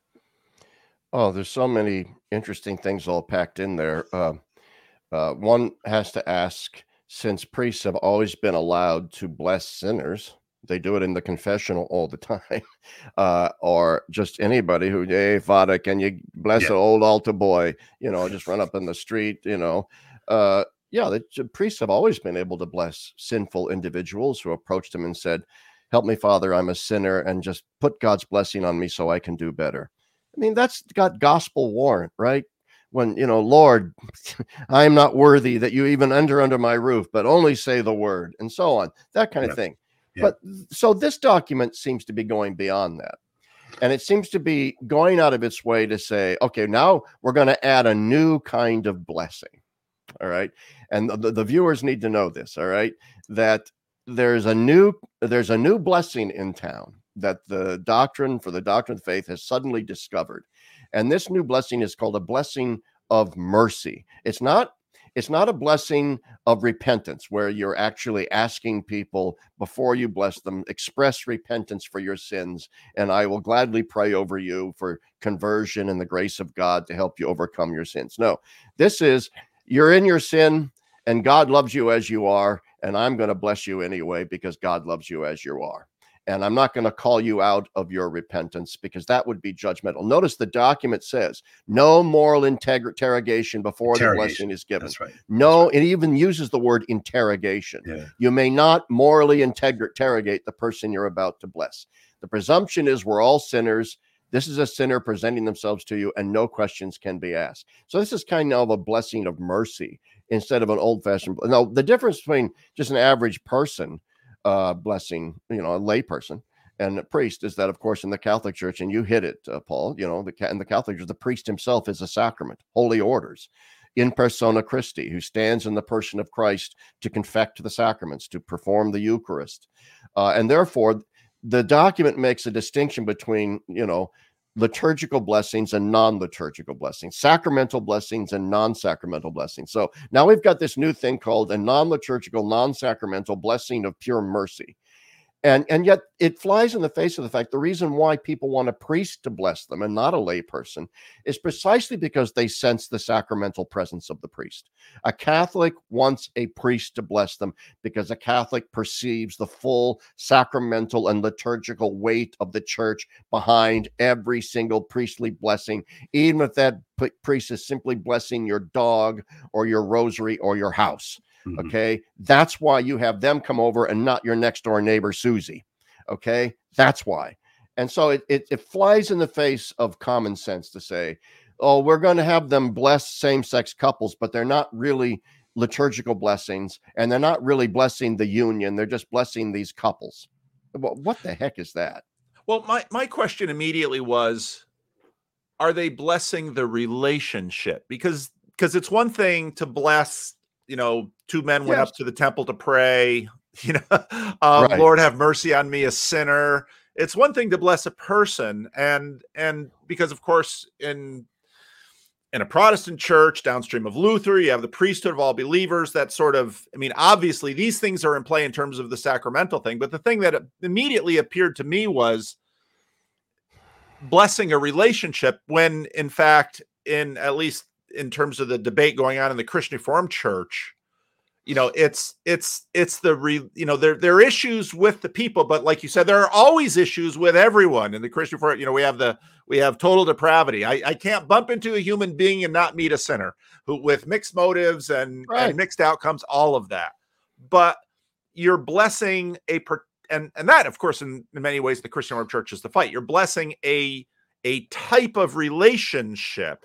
Oh, there's so many interesting things all packed in there. Uh, uh, one has to ask since priests have always been allowed to bless sinners, they do it in the confessional all the [LAUGHS] time, uh, or just anybody who, hey, Father, can you bless yeah. an old altar boy? You know, just run up in the street, you know. Uh, yeah, the priests have always been able to bless sinful individuals who approached them and said, Help me, Father, I'm a sinner, and just put God's blessing on me so I can do better. I mean, that's got gospel warrant, right? when you know lord [LAUGHS] i am not worthy that you even enter under my roof but only say the word and so on that kind yeah. of thing yeah. but so this document seems to be going beyond that and it seems to be going out of its way to say okay now we're going to add a new kind of blessing all right and the, the viewers need to know this all right that there's a new there's a new blessing in town that the doctrine for the doctrine of faith has suddenly discovered and this new blessing is called a blessing of mercy. It's not it's not a blessing of repentance where you're actually asking people before you bless them express repentance for your sins and I will gladly pray over you for conversion and the grace of God to help you overcome your sins. No. This is you're in your sin and God loves you as you are and I'm going to bless you anyway because God loves you as you are and I'm not going to call you out of your repentance because that would be judgmental. Notice the document says no moral interrogation before interrogation. the blessing is given. Right. No, right. it even uses the word interrogation. Yeah. You may not morally interrogate the person you're about to bless. The presumption is we're all sinners. This is a sinner presenting themselves to you, and no questions can be asked. So this is kind of a blessing of mercy instead of an old-fashioned. Now, the difference between just an average person uh, blessing, you know, a layperson and a priest is that, of course, in the Catholic Church, and you hit it, uh, Paul. You know, the in the Catholic Church, the priest himself is a sacrament, holy orders, in persona Christi, who stands in the person of Christ to confect the sacraments, to perform the Eucharist, uh, and therefore, the document makes a distinction between, you know, liturgical blessings and non liturgical blessings, sacramental blessings and non sacramental blessings. So now we've got this new thing called a non liturgical, non sacramental blessing of pure mercy and and yet it flies in the face of the fact the reason why people want a priest to bless them and not a layperson is precisely because they sense the sacramental presence of the priest. A catholic wants a priest to bless them because a catholic perceives the full sacramental and liturgical weight of the church behind every single priestly blessing. Even if that priest is simply blessing your dog or your rosary or your house Mm-hmm. Okay. That's why you have them come over and not your next door neighbor, Susie. Okay. That's why. And so it, it, it flies in the face of common sense to say, oh, we're going to have them bless same sex couples, but they're not really liturgical blessings and they're not really blessing the union. They're just blessing these couples. What the heck is that? Well, my, my question immediately was are they blessing the relationship? Because because it's one thing to bless you know, two men went yes. up to the temple to pray. [LAUGHS] You know, um, right. Lord have mercy on me, a sinner. It's one thing to bless a person, and and because of course in in a Protestant church downstream of Luther, you have the priesthood of all believers. That sort of, I mean, obviously these things are in play in terms of the sacramental thing. But the thing that immediately appeared to me was blessing a relationship when, in fact, in at least in terms of the debate going on in the Christian Reformed Church, you know it's it's it's the re you know there there are issues with the people but like you said there are always issues with everyone in the christian for you know we have the we have total depravity. I i can't bump into a human being and not meet a sinner who with mixed motives and, right. and mixed outcomes all of that. But you're blessing a and and that of course in, in many ways the christian World church is the fight. You're blessing a a type of relationship.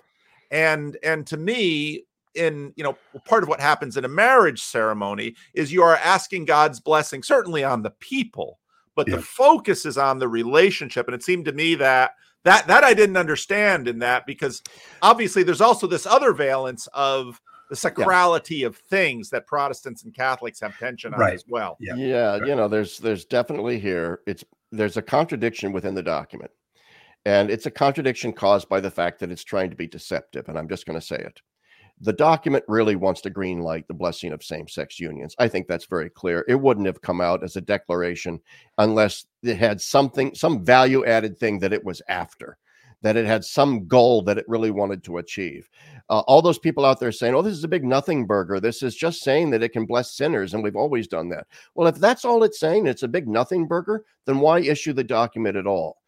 And and to me in you know part of what happens in a marriage ceremony is you are asking god's blessing certainly on the people but yeah. the focus is on the relationship and it seemed to me that that that i didn't understand in that because obviously there's also this other valence of the sacrality yeah. of things that protestants and catholics have tension on right. as well yeah, yeah right. you know there's there's definitely here it's there's a contradiction within the document and it's a contradiction caused by the fact that it's trying to be deceptive and i'm just going to say it the document really wants to green light the blessing of same sex unions. I think that's very clear. It wouldn't have come out as a declaration unless it had something, some value added thing that it was after, that it had some goal that it really wanted to achieve. Uh, all those people out there saying, oh, this is a big nothing burger. This is just saying that it can bless sinners. And we've always done that. Well, if that's all it's saying, it's a big nothing burger, then why issue the document at all?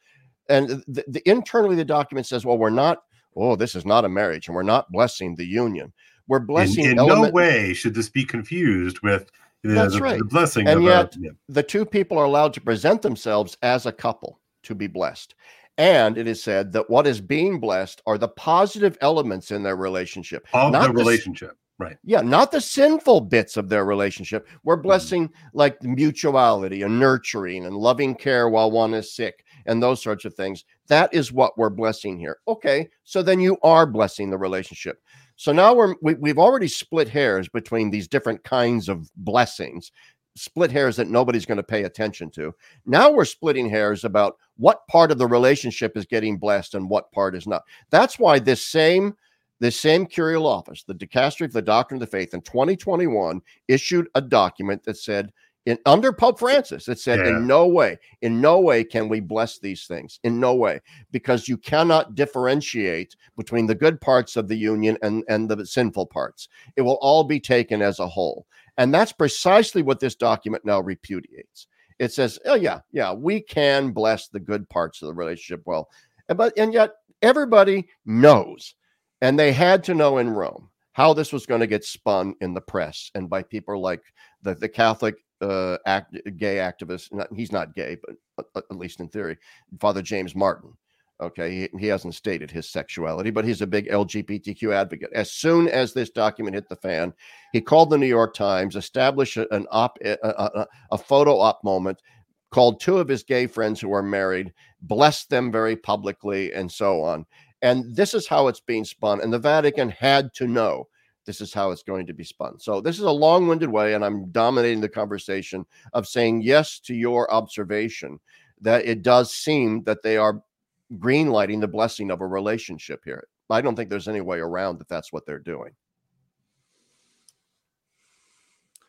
And the, the internally, the document says, well, we're not oh, this is not a marriage and we're not blessing the union. We're blessing. In, in element- no way should this be confused with the, That's the, right. the blessing. And yet, a, yeah. the two people are allowed to present themselves as a couple to be blessed. And it is said that what is being blessed are the positive elements in their relationship. Of the relationship. The, right. Yeah, not the sinful bits of their relationship. We're mm-hmm. blessing mm-hmm. like mutuality and nurturing and loving care while one is sick and those sorts of things. That is what we're blessing here. Okay, so then you are blessing the relationship. So now we're we, we've already split hairs between these different kinds of blessings, split hairs that nobody's going to pay attention to. Now we're splitting hairs about what part of the relationship is getting blessed and what part is not. That's why this same this same curial office, the Dicastery of the Doctrine of the Faith in 2021, issued a document that said in under Pope Francis, it said, yeah. in no way, in no way can we bless these things. In no way, because you cannot differentiate between the good parts of the union and, and the sinful parts. It will all be taken as a whole. And that's precisely what this document now repudiates. It says, oh, yeah, yeah, we can bless the good parts of the relationship well. But and yet everybody knows, and they had to know in Rome how this was going to get spun in the press and by people like the, the Catholic uh, act, gay activist. Not, he's not gay, but uh, at least in theory, Father James Martin. Okay, he, he hasn't stated his sexuality, but he's a big LGBTQ advocate. As soon as this document hit the fan, he called the New York Times, established an op, a, a, a photo op moment, called two of his gay friends who are married, blessed them very publicly, and so on. And this is how it's being spun. And the Vatican had to know this is how it's going to be spun. So this is a long-winded way, and I'm dominating the conversation of saying yes to your observation that it does seem that they are greenlighting the blessing of a relationship here. I don't think there's any way around that. That's what they're doing.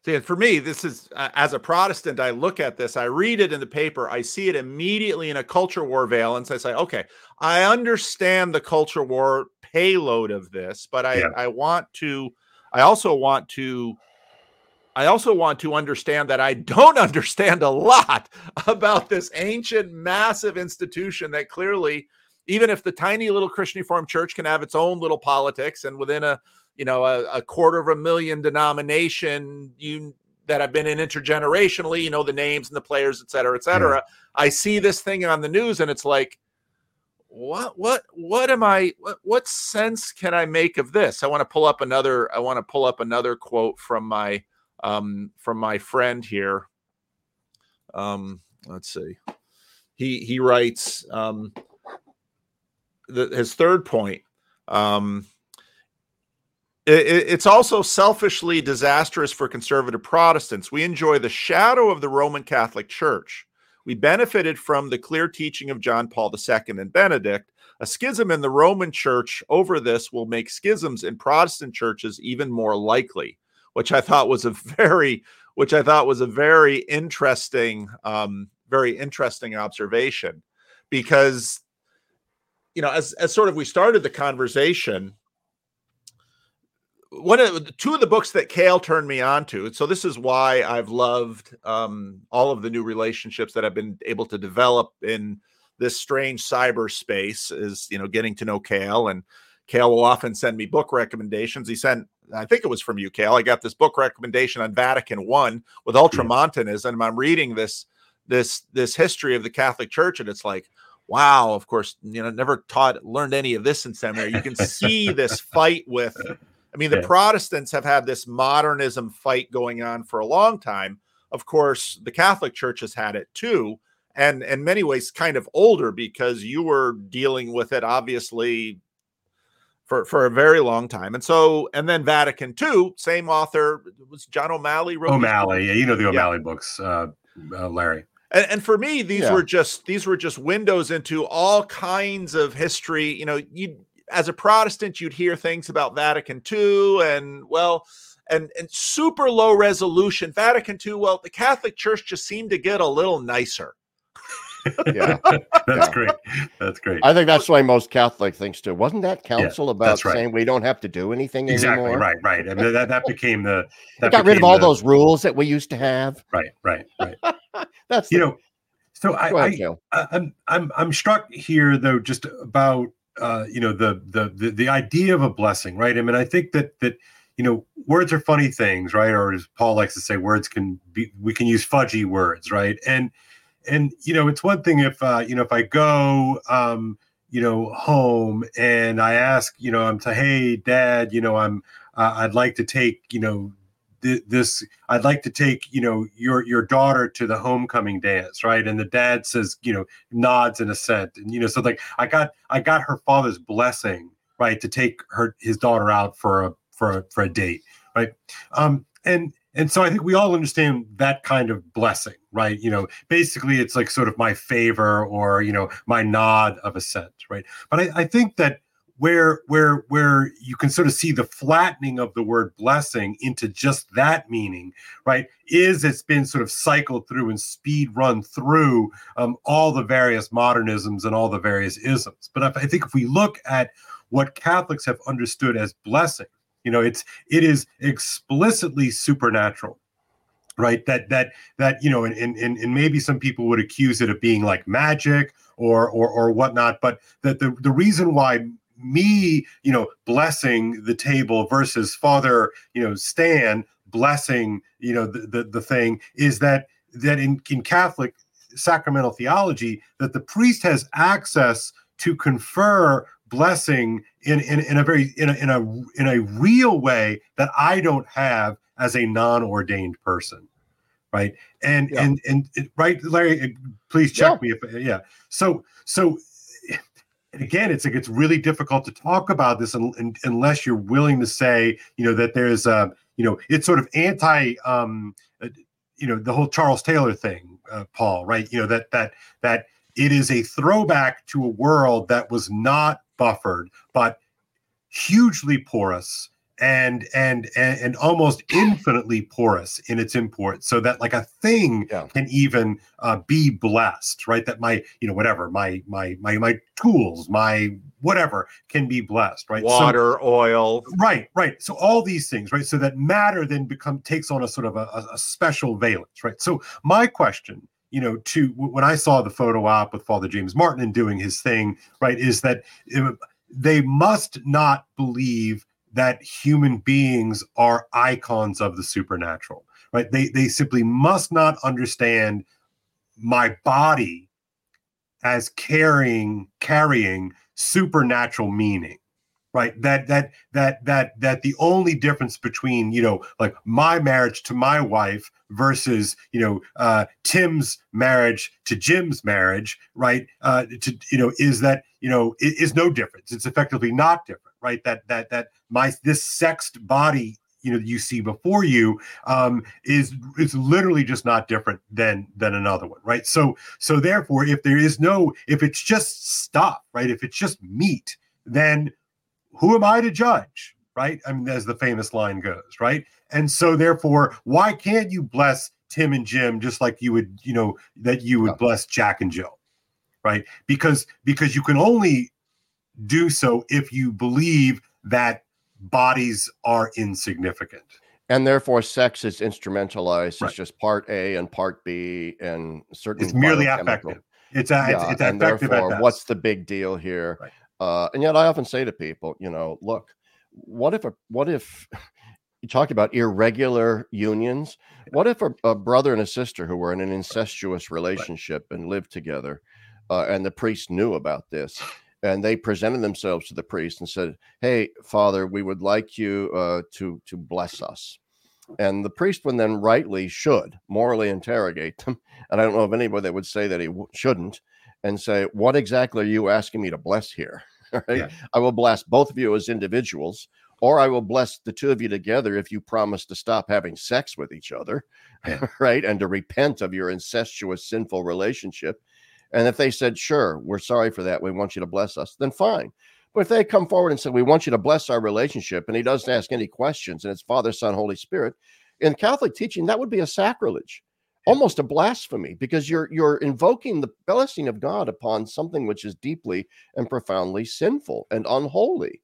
See, for me, this is uh, as a Protestant, I look at this, I read it in the paper, I see it immediately in a culture war valence. I say, okay, I understand the culture war payload of this, but I, yeah. I want to, I also want to, I also want to understand that I don't [LAUGHS] understand a lot about this ancient, massive institution that clearly, even if the tiny little Christian Reformed Church can have its own little politics and within a, you know, a, a quarter of a million denomination, you that have been in intergenerationally, you know, the names and the players, et cetera, et cetera. Yeah. I see this thing on the news and it's like, what what what am i what, what sense can i make of this i want to pull up another i want to pull up another quote from my um from my friend here um let's see he he writes um the, his third point um it's also selfishly disastrous for conservative Protestants. We enjoy the shadow of the Roman Catholic Church. We benefited from the clear teaching of John Paul II and Benedict. A schism in the Roman Church over this will make schisms in Protestant churches even more likely, which I thought was a very, which I thought was a very interesting, um, very interesting observation, because you know, as as sort of we started the conversation, one of two of the books that Kale turned me on to. So this is why I've loved um, all of the new relationships that I've been able to develop in this strange cyberspace. Is you know getting to know Kale, and Kale will often send me book recommendations. He sent, I think it was from you, Kale. I got this book recommendation on Vatican One with Ultramontanism, I'm reading this this this history of the Catholic Church, and it's like, wow. Of course, you know, never taught learned any of this in seminary. You can see this fight with I mean, the yeah. Protestants have had this modernism fight going on for a long time. Of course, the Catholic Church has had it too, and in many ways, kind of older because you were dealing with it obviously for for a very long time. And so, and then Vatican II, same author was John O'Malley. Wrote O'Malley, yeah, you know the O'Malley yeah. books, uh, uh, Larry. And, and, for me, these yeah. were just these were just windows into all kinds of history. You know, you as a Protestant, you'd hear things about Vatican II and, well, and, and super low resolution. Vatican II, well, the Catholic Church just seemed to get a little nicer. yeah, [LAUGHS] that's yeah. great. That's great. I think that's why most Catholic thinks too. Wasn't that council yeah, about right. saying we don't have to do anything exactly, anymore? Right, right. And that, that became the [LAUGHS] that got rid of all the, those rules that we used to have. Right, right, right. [LAUGHS] that's you the, know. So I, ahead, I, I'm I'm I'm struck here though just about uh, you know the, the the the idea of a blessing, right? I mean, I think that that you know words are funny things, right? Or as Paul likes to say, words can be we can use fudgy words, right? And and you know it's one thing if uh, you know if I go um, you know home and I ask you know I'm to hey dad you know I'm uh, I'd like to take you know this i'd like to take you know your your daughter to the homecoming dance right? And the dad says you know nods in assent. And you know so like i got i got her father's blessing right to take her his daughter out for a for a for a date right? Um and and so i think we all understand that kind of blessing right? You know basically it's like sort of my favor or you know my nod of assent right? But i, I think that where where where you can sort of see the flattening of the word blessing into just that meaning right? Is it's been sort of cycled through and speed run through um, all the various modernisms and all the various isms. But if, i think if we look at what catholics have understood as blessing you know it's it is explicitly supernatural right? That that that you know and, and and maybe some people would accuse it of being like magic or or or whatnot but that the the reason why me, you know, blessing the table versus Father, you know, Stan blessing, you know, the, the, the thing is that that in, in Catholic sacramental theology, that the priest has access to confer blessing in, in, in a very in a, in a in a real way that I don't have as a non-ordained person right and yeah. and and right larry please check yeah. me if yeah so so again, it's like it's really difficult to talk about this unless you're willing to say, you know, that there's a, you know, it's sort of anti, um, uh, you know, the whole Charles Taylor thing, uh, Paul, right? You know that that that it is a throwback to a world that was not buffered, but hugely porous and and and, and almost infinitely porous in its import so that like a thing yeah. can even uh, be blessed right? That my you know whatever my my my my tools my whatever can be blessed right? Water so, oil. Right right. So all these things right? So that matter then become takes on a sort of a, a special valence right? So my question you know, to when I saw the photo op with Father James Martin and doing his thing, right, is that it, they must not believe that human beings are icons of the supernatural, right? They they simply must not understand my body as carrying carrying supernatural meaning right that that that that that the only difference between you know like my marriage to my wife versus you know uh, Tim's marriage to Jim's marriage, right? Uh, to you know is that you know is no difference. It's effectively not different, right? That that that my this sexed body you know you see before you um, is is literally just not different than than another one, right? So so therefore, if there is no if it's just stuff, right? If it's just meat, then who am I to judge, right? I mean, as the famous line goes, right? And so therefore, why can't you bless Tim and Jim just like you would, you know, that you would bless Jack and Jill, right? Because because you can only do so if you believe that bodies are insignificant. And therefore, sex is instrumentalized. Right. It's just part A and part B, and certain. It's merely affective. It's a, yeah, it's, it's and therefore, what's the big deal here? Right. Uh, and yet, I often say to people, you know, look, what if a what if [LAUGHS] you talk about irregular unions? What if a, a brother and a sister who were in an incestuous relationship right. and lived together, uh, and the priest knew about this? And they presented themselves to the priest and said, "Hey, Father, we would like you uh, to to bless us." And the priest would then rightly should morally interrogate them. And I don't know of anybody that would say that he w- shouldn't, and say, "What exactly are you asking me to bless here?" [LAUGHS] right? Yeah. I will bless both of you as individuals, or I will bless the two of you together if you promise to stop having sex with each other, yeah. [LAUGHS] right, and to repent of your incestuous sinful relationship and if they said, sure, we're sorry for that, we want you to bless us, then fine. But if they come forward and said, we want you to bless our relationship, and he doesn't ask any questions, and it's Father, Son, Holy Spirit, in Catholic teaching, that would be a sacrilege, almost a blasphemy, because you're you're invoking the blessing of God upon something which is deeply and profoundly sinful and unholy.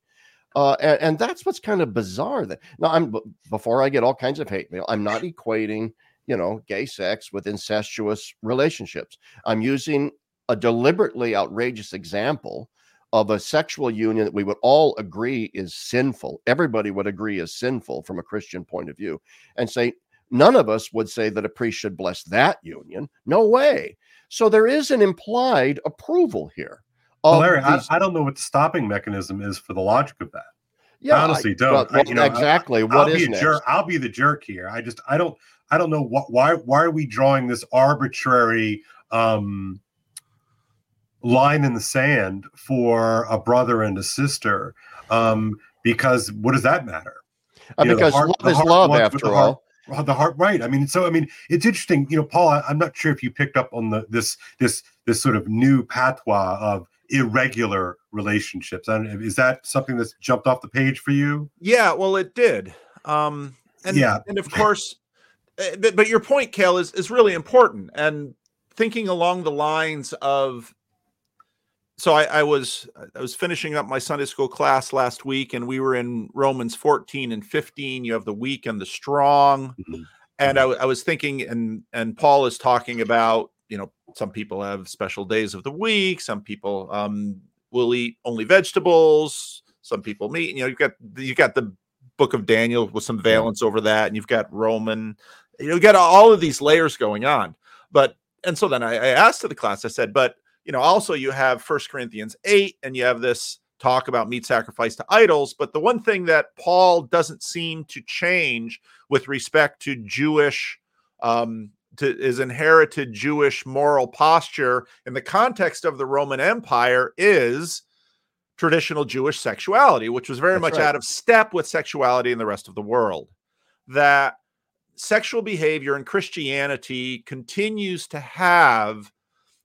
Uh, and, and, that's what's kind of bizarre. That now, I'm before I get all kinds of hate mail, I'm not equating, you know, gay sex with incestuous relationships. I'm using a deliberately outrageous example of a sexual union that we would all agree is sinful. Everybody would agree is sinful from a Christian point of view, and say none of us would say that a priest should bless that union. No way. So there is an implied approval here. Well, Larry, these... I, I, don't know what the stopping mechanism is for the logic of that. Yeah, I honestly don't. Well, I, you know, exactly. What I'll is be jerk. I'll be the jerk here. I just I don't I don't know what why why are we drawing this arbitrary um line in the sand for a brother and a sister um, because what does that matter? Uh, because know, heart, love is love after all. Heart, the heart, right? I mean, so I mean, it's interesting. You know, Paul, I, am not sure if you picked up on the this this this sort of new patois of irregular relationships. and is that something that's jumped off the page for you? Yeah, well, it did. Um, and yeah, and of course, eh, but, but your point, Kale, is is really important. And thinking along the lines of so I, I, was I was finishing up my Sunday school class last week, and we were in Romans 14 and 15. You have the weak and the strong, mm-hmm. and I, I, was thinking, and and Paul is talking about you know some people have special days of the week, some people um, will eat only vegetables, some people meat. You know, you've got you've got the book of Daniel with some valence over that, and you've got Roman. You know, you got all of these layers going on, but and so then I, I asked to the class, I said, but you know, also you have First Corinthians 8 and you have this talk about meat sacrifice to idols. But the one thing that Paul doesn't seem to change with respect to Jewish, um, to his inherited Jewish moral posture in the context of the Roman Empire is traditional Jewish sexuality, which was very That's much right. out of step with sexuality in the rest of the world. That sexual behavior in Christianity continues to have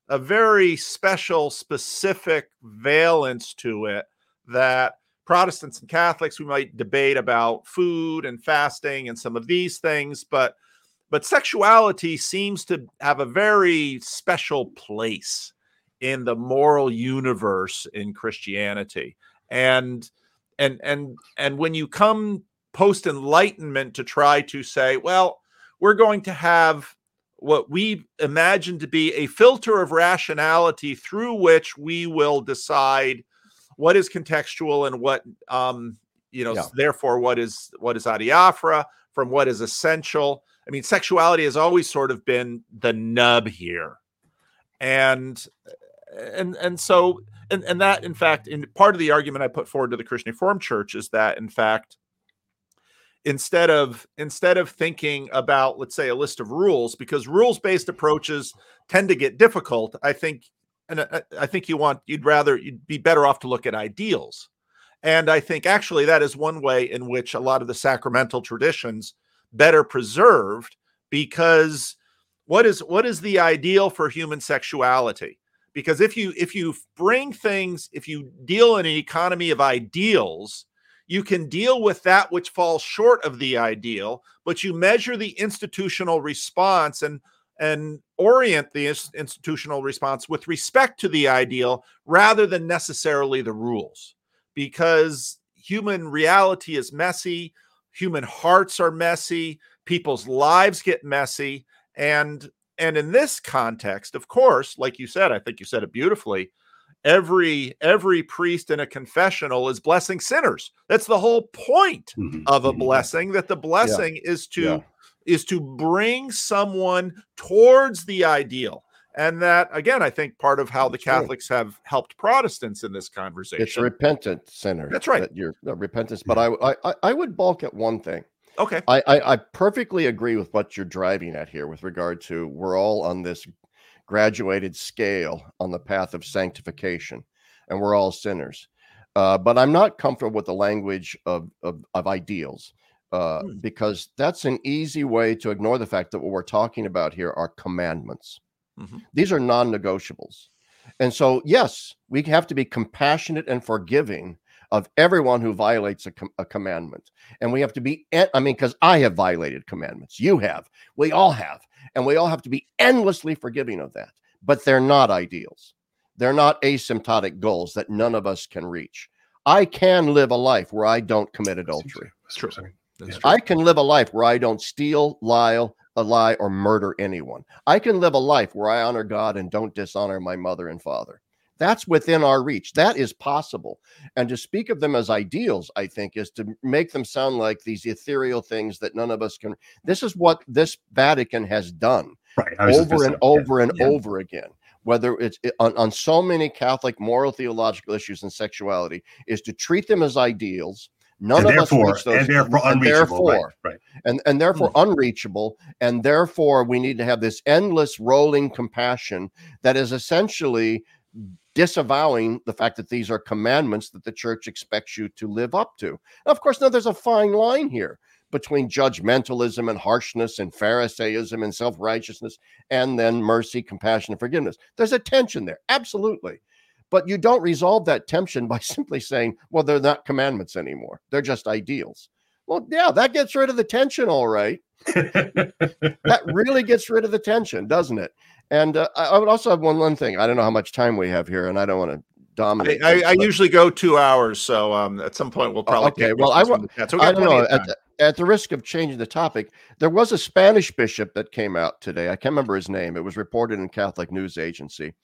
a very special, specific valence to it that Protestants and Catholics we might debate about food and fasting and some of these things, but but sexuality seems to have a very special place in the moral universe in Christianity. And and and and when you come post enlightenment to try to say, well, we're going to have what we imagine to be a filter of rationality through which we will decide what is contextual and what um you know yeah. therefore what is what is adiaphora from what is essential i mean sexuality has always sort of been the nub here and and and so and and that in fact in part of the argument i put forward to the christian reformed church is that in fact instead of instead of thinking about let's say a list of rules because rules based approaches tend to get difficult i think and I, I, think you want you'd rather you'd be better off to look at ideals. And i think actually that is one way in which a lot of the sacramental traditions better preserved because what is what is the ideal for human sexuality? Because if you if you bring things if you deal in an economy of ideals you can deal with that which falls short of the ideal but you measure the institutional response and and orient the institutional response with respect to the ideal rather than necessarily the rules. Because human reality is messy human hearts are messy people's lives get messy and and in this context of course like you said i think you said it beautifully every every priest in a confessional is blessing sinners that's the whole point mm-hmm. of a mm-hmm. blessing that the blessing yeah. is to yeah. is to bring someone towards the ideal and that again i think part of how that's the catholics true. have helped protestants in this conversation it's repentant sinners that's right that you're uh, repentance but I, I i would balk at one thing okay I, I i perfectly agree with what you're driving at here with regard to we're all on this graduated scale on the path of sanctification, and we're all sinners. Uh, but I'm not comfortable with the language of, of, of ideals uh, hmm. because that's an easy way to ignore the fact that what we're talking about here are commandments. Mm-hmm. These are non negotiables. And so, yes, we have to be compassionate and forgiving of everyone who violates a, com- a commandment. And we have to be, en- I mean, because I have violated commandments. You have. We all have. And we all have to be endlessly forgiving of that. But they're not ideals. They're not asymptotic goals that none of us can reach. I can live a life where I don't commit adultery. That's true. That's true. I can live a life where I don't steal, lie, a lie, or murder anyone. I can live a life where I honor God and don't dishonor my mother and father. That's within our reach. That is possible. And to speak of them as ideals, I think, is to make them sound like these ethereal things that none of us can. This is what this Vatican has done right. over and over and yeah. over again. Whether it's on, on so many Catholic moral theological issues and sexuality, is to treat them as ideals. None and of us reach those, and therefore and unreachable, therefore, right, right. And, and therefore mm. unreachable, and therefore we need to have this endless rolling compassion that is essentially disavowing the fact that these are commandments that the church expects you to live up to. Now, of course, now there's a fine line here between judgmentalism and harshness and Pharisaism and self righteousness, and then mercy, compassion, and forgiveness. There's a tension there, absolutely. But you don't resolve that tension [LAUGHS] by simply saying, well, they're not commandments anymore, they're just ideals. Well, yeah, that gets rid of the tension, all right. [LAUGHS] that really gets rid of the tension, doesn't it? And uh, I would also have one one thing. I don't know how much time we have here, and I don't want to dominate. I, I, I usually go two hours, so um, at some point we'll probably. Okay, well, I, want. so I don't know. At the, at the risk of changing the topic, there was a Spanish bishop that came out today. I can't remember his name. It was reported in Catholic News Agency,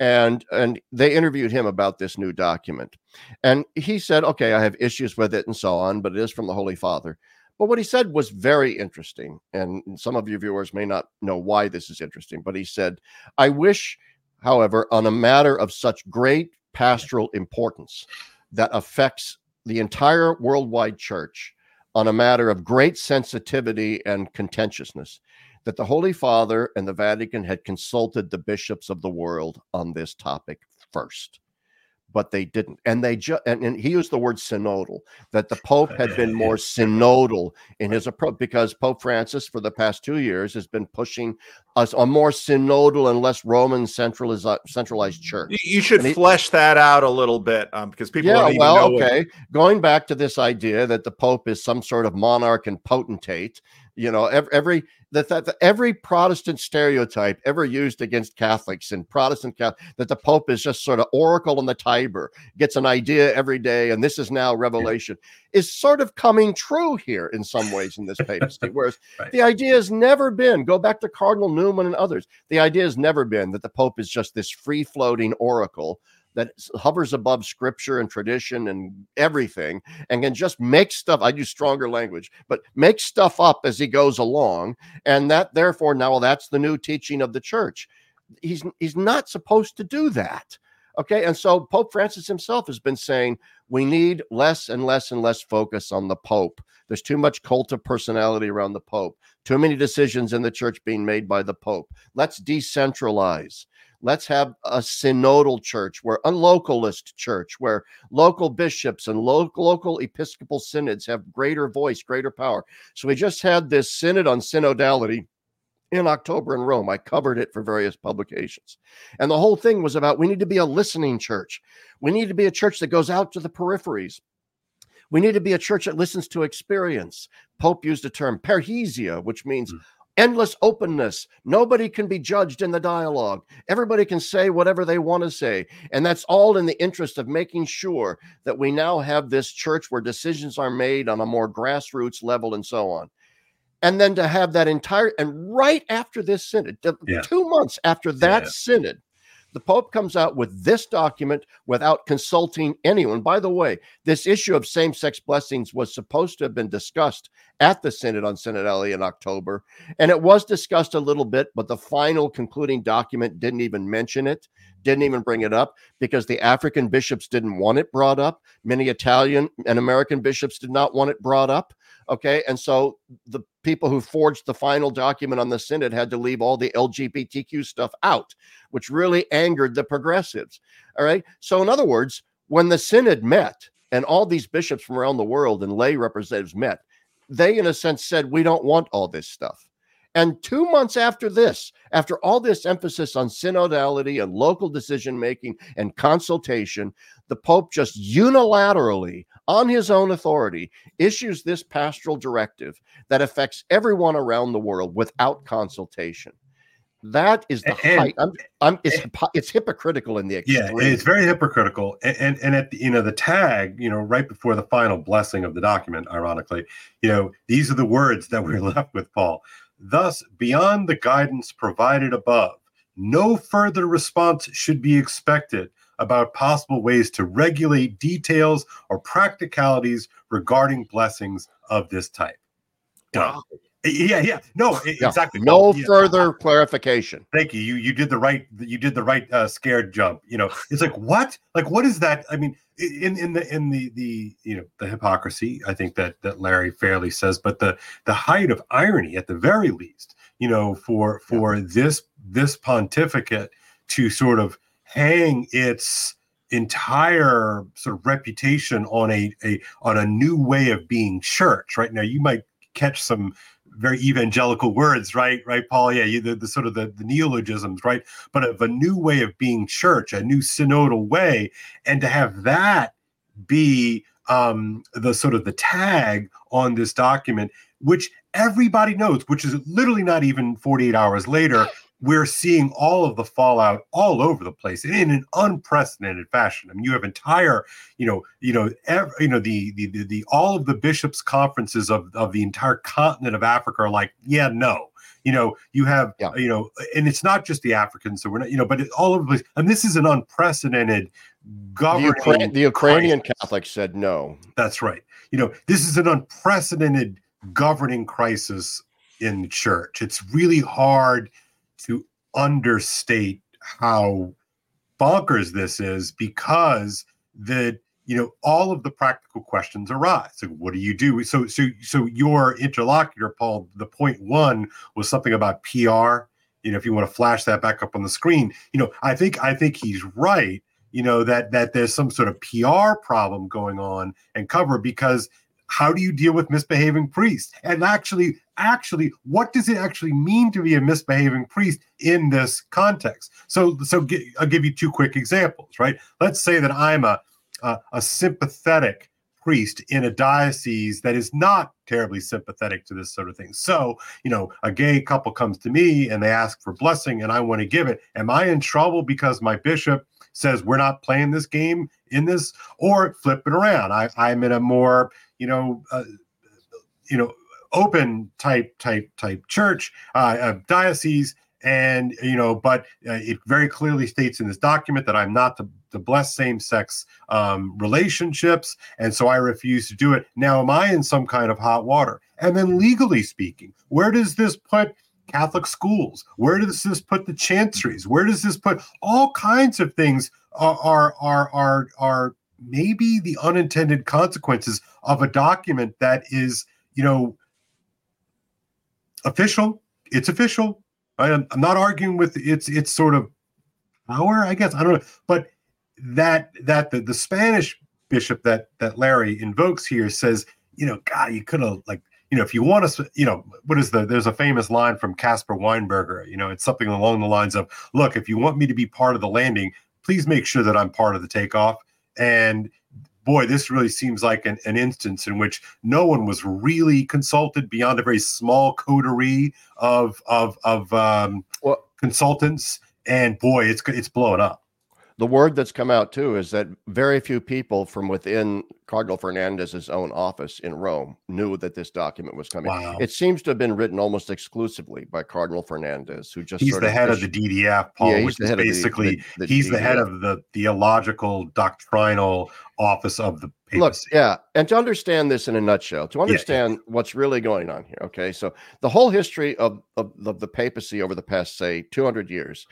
and and they interviewed him about this new document, and he said, "Okay, I have issues with it and so on, but it is from the Holy Father." But what he said was very interesting. And some of your viewers may not know why this is interesting, but he said, I wish, however, on a matter of such great pastoral importance that affects the entire worldwide church, on a matter of great sensitivity and contentiousness, that the Holy Father and the Vatican had consulted the bishops of the world on this topic first but they didn't. And they just and, and, he used the word synodal, that the Pope had been [LAUGHS] more synodal in his approach because Pope Francis for the past two years has been pushing us a more synodal and less Roman centralized centralized church. You should he, flesh that out a little bit um, because people yeah, well, okay. What... Going back to this idea that the Pope is some sort of monarch and potentate, you know, every, every that, that, every Protestant stereotype ever used against Catholics and Protestant Catholic, that the Pope is just sort of oracle on the Tiber, gets an idea every day, and this is now revelation, is sort of coming true here in some ways in this papacy. [LAUGHS] Whereas right. the idea has never been, go back to Cardinal Newman and others, the idea has never been that the Pope is just this free floating oracle that hovers above scripture and tradition and everything and can just make stuff i use stronger language but make stuff up as he goes along and that therefore now that's the new teaching of the church he's he's not supposed to do that Okay. And so Pope Francis himself has been saying we need less and less and less focus on the Pope. There's too much cult of personality around the Pope, too many decisions in the church being made by the Pope. Let's decentralize. Let's have a synodal church, where a localist church, where local bishops and local, local episcopal synods have greater voice, greater power. So we just had this synod on synodality in October in Rome. I covered it for various publications. And the whole thing was about we need to be a listening church. We need to be a church that goes out to the peripheries. We need to be a church that listens to experience. Pope used the term, parrhesia, which means mm. endless openness. Nobody can be judged in the dialogue. Everybody can say whatever they want to say. And that's all in the interest of making sure that we now have this church where decisions are made on a more grassroots level and so on and then to have that entire and right after this synod yeah. two months after that yeah. synod the pope comes out with this document without consulting anyone by the way this issue of same-sex blessings was supposed to have been discussed at the synod on synodality in october and it was discussed a little bit but the final concluding document didn't even mention it didn't even bring it up because the african bishops didn't want it brought up many italian and american bishops did not want it brought up Okay. And so the people who forged the final document on the Synod had to leave all the LGBTQ stuff out, which really angered the progressives. All right. So, in other words, when the Synod met and all these bishops from around the world and lay representatives met, they, in a sense, said, We don't want all this stuff. And two months after this, after all this emphasis on synodality and local decision making and consultation, the Pope just unilaterally, on his own authority, issues this pastoral directive that affects everyone around the world without consultation. That is the and, height. I'm, I'm, it's, and, it's hypocritical in the extreme. Yeah, it's very hypocritical. And, and and at the, you know the tag, you know, right before the final blessing of the document, ironically, you know, these are the words that we're [LAUGHS] left with, Paul. Thus, beyond the guidance provided above, no further response should be expected about possible ways to regulate details or practicalities regarding blessings of this type. Wow. Yeah, yeah, no, yeah. exactly. No yeah. further clarification. Thank you. You you did the right. You did the right uh, scared jump. You know, it's like what? Like what is that? I mean, in in the in the the you know the hypocrisy. I think that that Larry fairly says, but the the height of irony at the very least. You know, for for yeah. this this pontificate to sort of hang its entire sort of reputation on a, a on a new way of being church right now you might catch some very evangelical words, right? Right, Paul? Yeah, you, the, the sort of the, the neologisms, right? But of a new way of being church, a new synodal way, and to have that be um, the sort of the tag on this document, which everybody knows, which is literally not even 48 hours later, we're seeing all of the fallout all over the place in an unprecedented fashion. I mean, you have entire, you know, you know, every, you know, the, the the the all of the bishops' conferences of of the entire continent of Africa are like, yeah, no. You know, you have, yeah. you know, and it's not just the Africans that we're not, you know, but it, all over the place. And this is an unprecedented governing. The, Ukra- the Ukrainian crisis. Catholics said no. That's right. You know, this is an unprecedented governing crisis in the church. It's really hard to understate how bonkers this is because the you know all of the practical questions arise. So what do you do? So so so your interlocutor paul the point one was something about pr you know if you want to flash that back up on the screen you know i think i think he's right you know that that there's some sort of pr problem going on and cover because how do you deal with misbehaving priests and actually actually what does it actually mean to be a misbehaving priest in this context so so i'll give you two quick examples right let's say that i'm a a, a sympathetic priest in a diocese that is not terribly sympathetic to this sort of thing. So, you know, a gay couple comes to me and they ask for blessing and I want to give it. Am I in trouble because my bishop says we're not playing this game in this or flip it around? I, I'm in a more you know, uh, you know, open type type type church, uh, diocese, and you know, but uh, it very clearly states in this document that I'm not to, to bless same-sex um, relationships, and so I refuse to do it. Now, am I in some kind of hot water? And then, legally speaking, where does this put Catholic schools? Where does this put the chanceries? Where does this put all kinds of things are are are are, are maybe the unintended consequences of a document that is, you know, official. It's official. I'm, I'm not arguing with its its sort of power, I guess. I don't know, but that that the, the Spanish bishop that that Larry invokes here says, you know, God, you could have like, you know, if you want to, you know, what is the? There's a famous line from Caspar Weinberger. You know, it's something along the lines of, look, if you want me to be part of the landing, please make sure that I'm part of the takeoff. And boy, this really seems like an, an instance in which no one was really consulted beyond a very small coterie of of of um, well, consultants. And boy, it's it's blowing up the word that's come out too is that very few people from within Cardinal Fernandez's own office in Rome knew that this document was coming. Wow. It seems to have been written almost exclusively by Cardinal Fernandez, who just he's the head of the DDF, Paul, yeah, which is basically the, the, the he's DDF. the head of the theological doctrinal office of the papacy. Look, yeah, and to understand this in a nutshell, to understand yeah, yeah. what's really going on here, okay, so the whole history of, of, of the papacy over the past say 200 years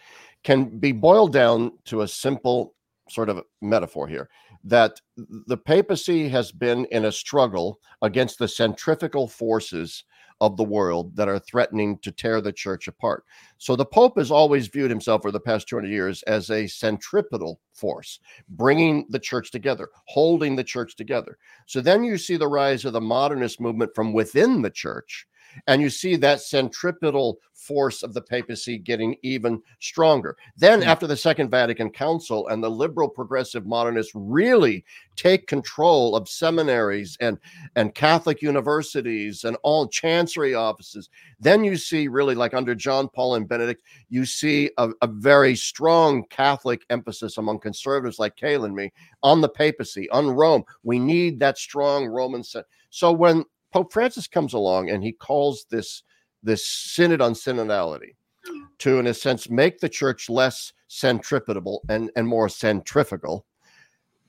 can be boiled down to a simple sort of metaphor here that the papacy has been in a struggle against the centrifugal forces of the world that are threatening to tear the church apart. So the Pope has always viewed himself for the past 200 years as a centripetal force, bringing the church together, holding the church together. So then you see the rise of the modernist movement from within the church and you see that centripetal force of the papacy getting even stronger. Then, mm-hmm. after the Second Vatican Council and the liberal progressive modernists really take control of seminaries and, and Catholic universities and all chancery offices, then you see really like under John Paul and Benedict, you see a, a very strong Catholic emphasis among conservatives like Kale and me on the papacy, on Rome. We need that strong Roman. So when Pope Francis comes along and he calls this this synod on synodality mm. to, in a sense, make the church less centripetal and, and more centrifugal.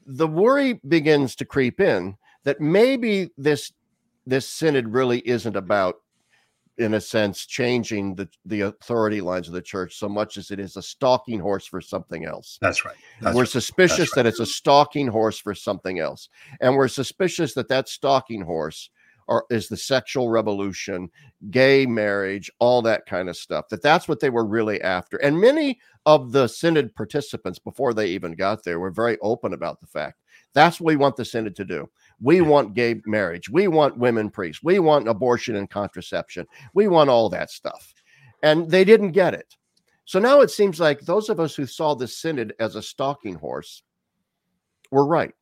The worry begins to creep in that maybe this this synod really isn't about in a sense changing the the authority lines of the church so much as it is a stalking horse for something else that's right that's we're right. suspicious right. that it's a stalking horse for something else and we're suspicious that that stalking horse or is the sexual revolution, gay marriage, all that kind of stuff. That that's what they were really after. And many of the synod participants before they even got there were very open about the fact that's what we want the synod to do. We want gay marriage. We want women priests. We want abortion and contraception. We want all that stuff. And they didn't get it. So now it seems like those of us who saw the synod as a stalking horse were right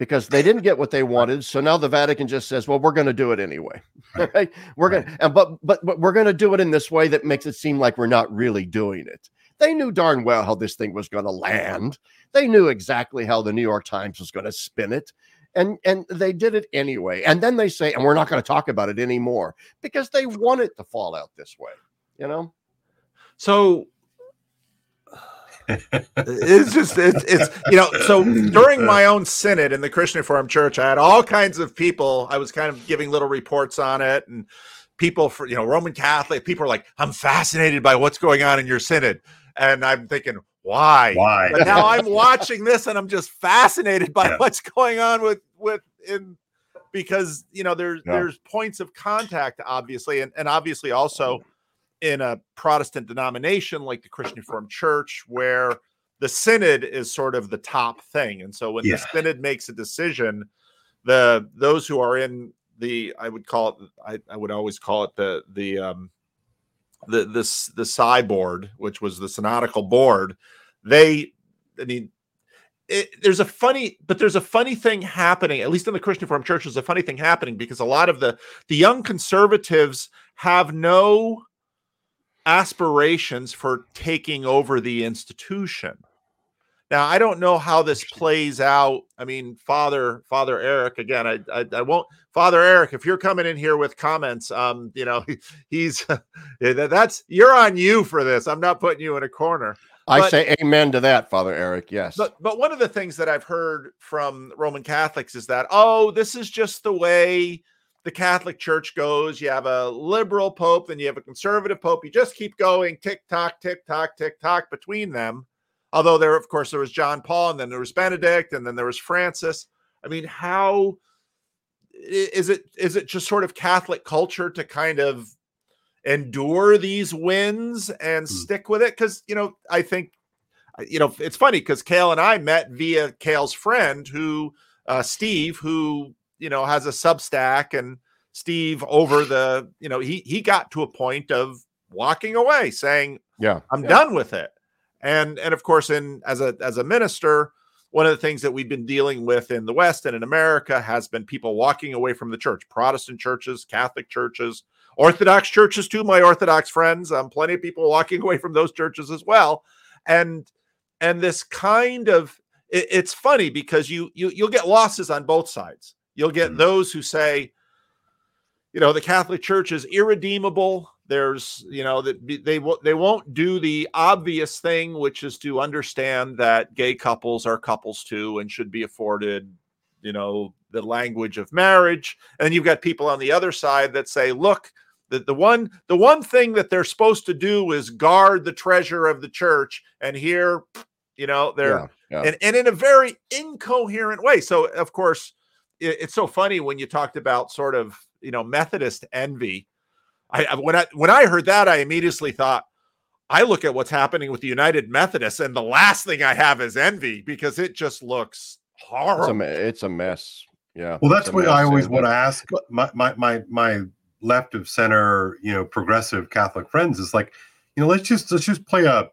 because they didn't get what they wanted. So now the Vatican just says, "Well, we're going to do it anyway." [LAUGHS] Right. right? We're right. going and but, but but we're going to do it in this way that makes it seem like we're not really doing it. They knew darn well how this thing was going to land. They knew exactly how the New York Times was going to spin it. And and they did it anyway. And then they say, and we're not going to talk about it anymore because they want it to fall out this way, you know? So it's just it's it's you know so during my own synod in the christian reformed church i had all kinds of people i was kind of giving little reports on it and people for you know roman catholic people are like i'm fascinated by what's going on in your synod and i'm thinking why why but now i'm [LAUGHS] watching this and i'm just fascinated by yeah. what's going on with with in because you know there's yeah. there's points of contact obviously and, and obviously also in a Protestant denomination like the Christian Reformed Church, where the synod is sort of the top thing. And so when yeah. the synod makes a decision, the those who are in the I would call it I, I would always call it the the um the this the Psi board, which was the synodical board, they I mean it, there's a funny, but there's a funny thing happening. At least in the Christian Reformed Church, there's a funny thing happening because a lot of the the young conservatives have no aspirations for taking over the institution. Now, I don't know how this plays out. I mean, Father Father Eric again. I, I, I won't Father Eric. If you're coming in here with comments, um, you know, [LAUGHS] he's [LAUGHS] that's you're on you for this. I'm not putting you in a corner. I but, say amen to that, Father Eric. Yes. But but one of the things that I've heard from Roman Catholics is that oh, this is just the way the Catholic Church goes. You have a liberal pope, then you have a conservative pope. You just keep going, tick tock, tick tock, tick tock between them. Although there, of course, there was John Paul, and then there was Benedict, and then there was Francis. I mean, how is it? Is it just sort of Catholic culture to kind of endure these wins and hmm. stick with it? Because you know, I think you know it's funny because Kale and I met via Kale's friend who uh, Steve, who you know has a Substack, and Steve over the you know he he got to a point of walking away, saying, "Yeah, I'm yeah. done with it." And and of course, in as a as a minister, one of the things that we've been dealing with in the West and in America has been people walking away from the church, Protestant churches, Catholic churches, Orthodox churches too. My Orthodox friends, um, plenty of people walking [LAUGHS] away from those churches as well, and and this kind of it, it's funny because you you you'll get losses on both sides. You'll get mm-hmm. those who say, you know, the Catholic Church is irredeemable. There's, you know, that they they won't do the obvious thing, which is to understand that gay couples are couples too and should be afforded, you know, the language of marriage. And you've got people on the other side that say, look, the, the one the one thing that they're supposed to do is guard the treasure of the church and here you know they're yeah, yeah. And, and in a very incoherent way so of course it, it's so funny when you talked about sort of you know Methodist envy. I when I when I heard that, I immediately thought, I look at what's happening with the United Methodists, and the last thing I have is envy because it just looks horrible. It's a, it's a mess. Yeah. Well, that's what I always want to ask my, my my my left of center, you know, progressive Catholic friends is like, you know, let's just let's just play a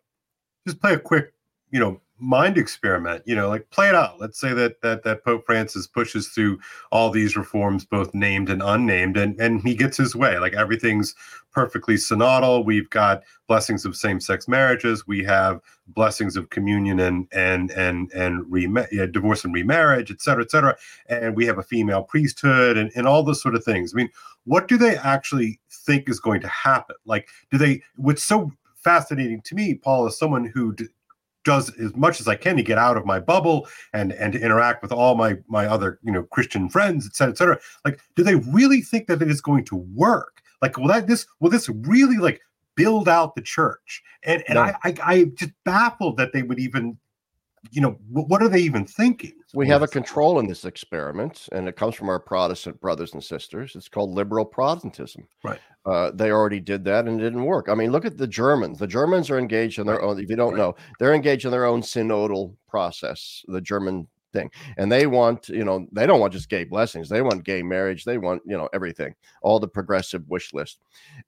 just play a quick, you know, mind experiment you know like play it out. Let's say that that that pope francis pushes through all these reforms both named and unnamed and and he gets his way. Like everything's perfectly synodal. We've got blessings of same-sex marriages. We have blessings of communion and and and and rem- yeah, divorce and remarriage et cetera et cetera. And we have a female priesthood and, and all those sort of things. I mean what do they actually think is going to happen? Like do they what's so fascinating to me paul is someone who d- does as much as I can to get out of my bubble and and to interact with all my my other you know Christian friends, et cetera, et cetera. Like, do they really think that it is going to work? Like, will that this will this really like build out the church? And and no. I, I I just baffled that they would even you know, what are they even thinking? We have a control in this experiment, and it comes from our Protestant brothers and sisters. It's called liberal Protestantism. Right. Uh, they already did that and it didn't work. I mean, look at the Germans. The Germans are engaged in their own, if you don't right. know, they're engaged in their own synodal process, the German thing. And they want, you know, they don't want just gay blessings. They want gay marriage. They want, you know, everything, all the progressive wish list.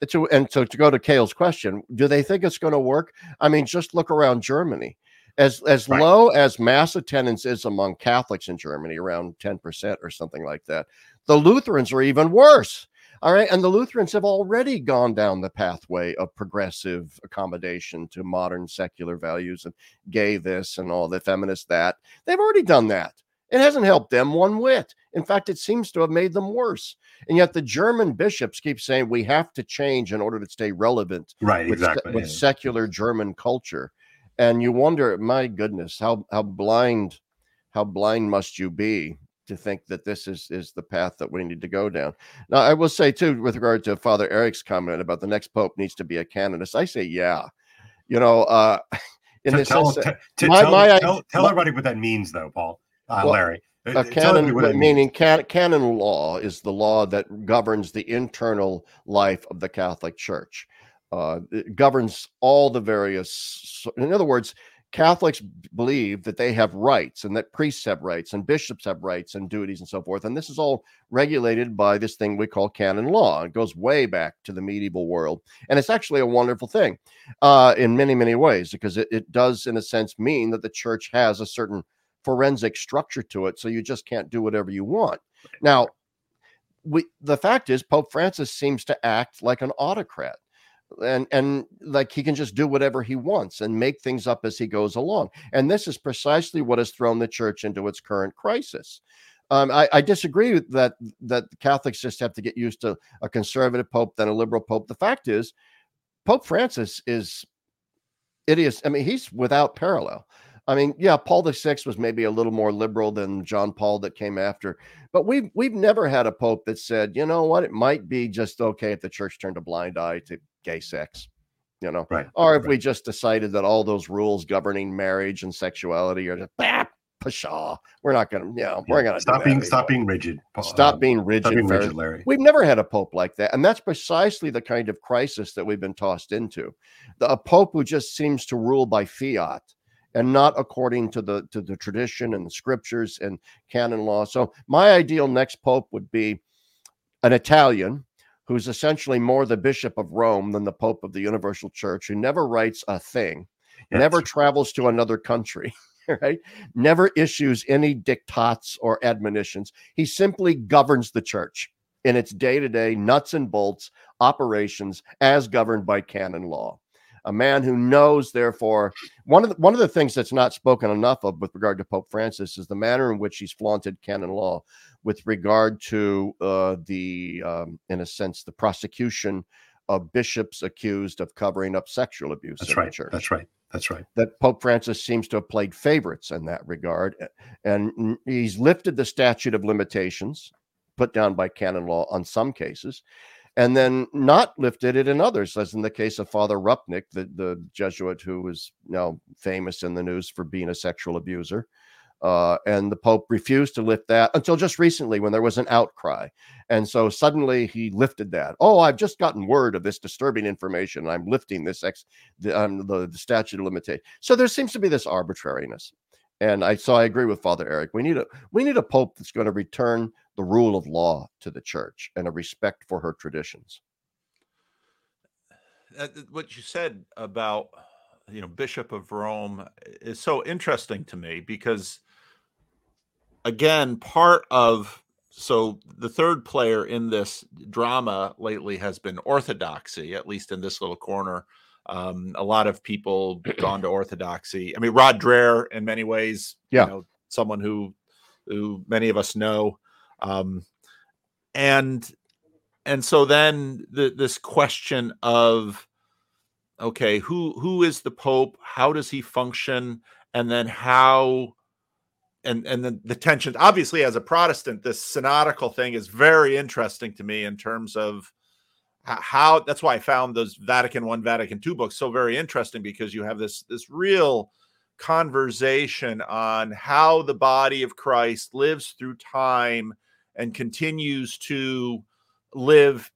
To, and so to go to Kale's question, do they think it's going to work? I mean, just look around Germany as as right. low as mass attendance is among Catholics in Germany, around 10% or something like that, the Lutherans are even worse. All right. And the Lutherans have already gone down the pathway of progressive accommodation to modern secular values and gay this and all the feminist that. They've already done that. It hasn't helped them one whit. In fact, it seems to have made them worse. And yet the German bishops keep saying we have to change in order to stay relevant right, with, exactly. with secular German culture and you wonder, my goodness, how how blind, how blind must you be to think that this is is the path that we need to go down. Now, I will say too, with regard to Father Eric's comment about the next pope needs to be a canonist, I say yeah. You know, uh, [LAUGHS] in this tell, sense, t- my, tell, my, tell, tell my, everybody what that means, though, Paul, uh, well, Larry. A canon, meaning can, canon law is the law that governs the internal life of the Catholic Church uh, governs all the various. In other words, Catholics believe that they have rights and that priests have rights and bishops have rights and duties and so forth. And this is all regulated by this thing we call canon law. It goes way back to the medieval world. And it's actually a wonderful thing uh, in many, many ways because it, it does, in a sense, mean that the church has a certain forensic structure to it. So you just can't do whatever you want. Now, we, the fact is, Pope Francis seems to act like an autocrat and and like he can just do whatever he wants and make things up as he goes along. And this is precisely what has thrown the church into its current crisis. Um, I, I, disagree that that catholics just have to get used to a conservative pope than a liberal pope. The fact is pope francis is is i mean he's without parallel. I mean, yeah, Paul Sixth was maybe a little more liberal than John Paul that came after, but we've we've never had a pope that said, you know what, it might be just okay if the church turned a blind eye to gay sex, you know, right? Or if right. we just decided that all those rules governing marriage and sexuality are just bah, pshaw. We're not gonna, you know, we're gonna stop being stop being rigid. Stop um, being rigid. Stop being rigid, Larry. We've never had a pope like that, and that's precisely the kind of crisis that we've been tossed into. The, a pope who just seems to rule by fiat and not according to the to the tradition and the scriptures and canon law. So my ideal next pope would be an Italian who's essentially more the bishop of Rome than the pope of the universal church who never writes a thing, yes. never travels to another country. [LAUGHS] Right, never issues any diktats or admonitions. He simply governs the church in its day to day nuts and bolts operations as governed by canon law a man who knows therefore one of the, one of the things that's not spoken enough of with regard to pope francis is the manner in which he's flaunted canon law with regard to uh, the um, in a sense the prosecution of bishops accused of covering up sexual abuse that's in right. the church. That's right. That's right. That pope francis seems to have played favorites in that regard and he's lifted the statute of limitations put down by canon law on some cases and then not lifted it in others, as in the case of Father Rupnik, the, the Jesuit who was now famous in the news for being a sexual abuser. Uh, and the Pope refused to lift that until just recently when there was an outcry. And so suddenly he lifted that. Oh, I've just gotten word of this disturbing information. I'm lifting this ex, the, um, the, the statute of limitation. So there seems to be this arbitrariness. And I so I agree with Father Eric. We need a we need a pope that's going to return the rule of law to the church and a respect for her traditions. Uh, what you said about you know Bishop of Rome is so interesting to me because again, part of so the third player in this drama lately has been orthodoxy, at least in this little corner. Um, a lot of people [CLEARS THROAT] gone to orthodoxy. I mean, Rod Dreher, in many ways, yeah, you know, someone who who many of us know um, and and so then the, this question of okay who who is the pope? How does he function? And then how and and then the tension obviously as a protestant this synodical thing is very interesting to me in terms of how that's why i found those vatican one vatican two books so very interesting because you have this this real conversation on how the body of christ lives through time and continues to live.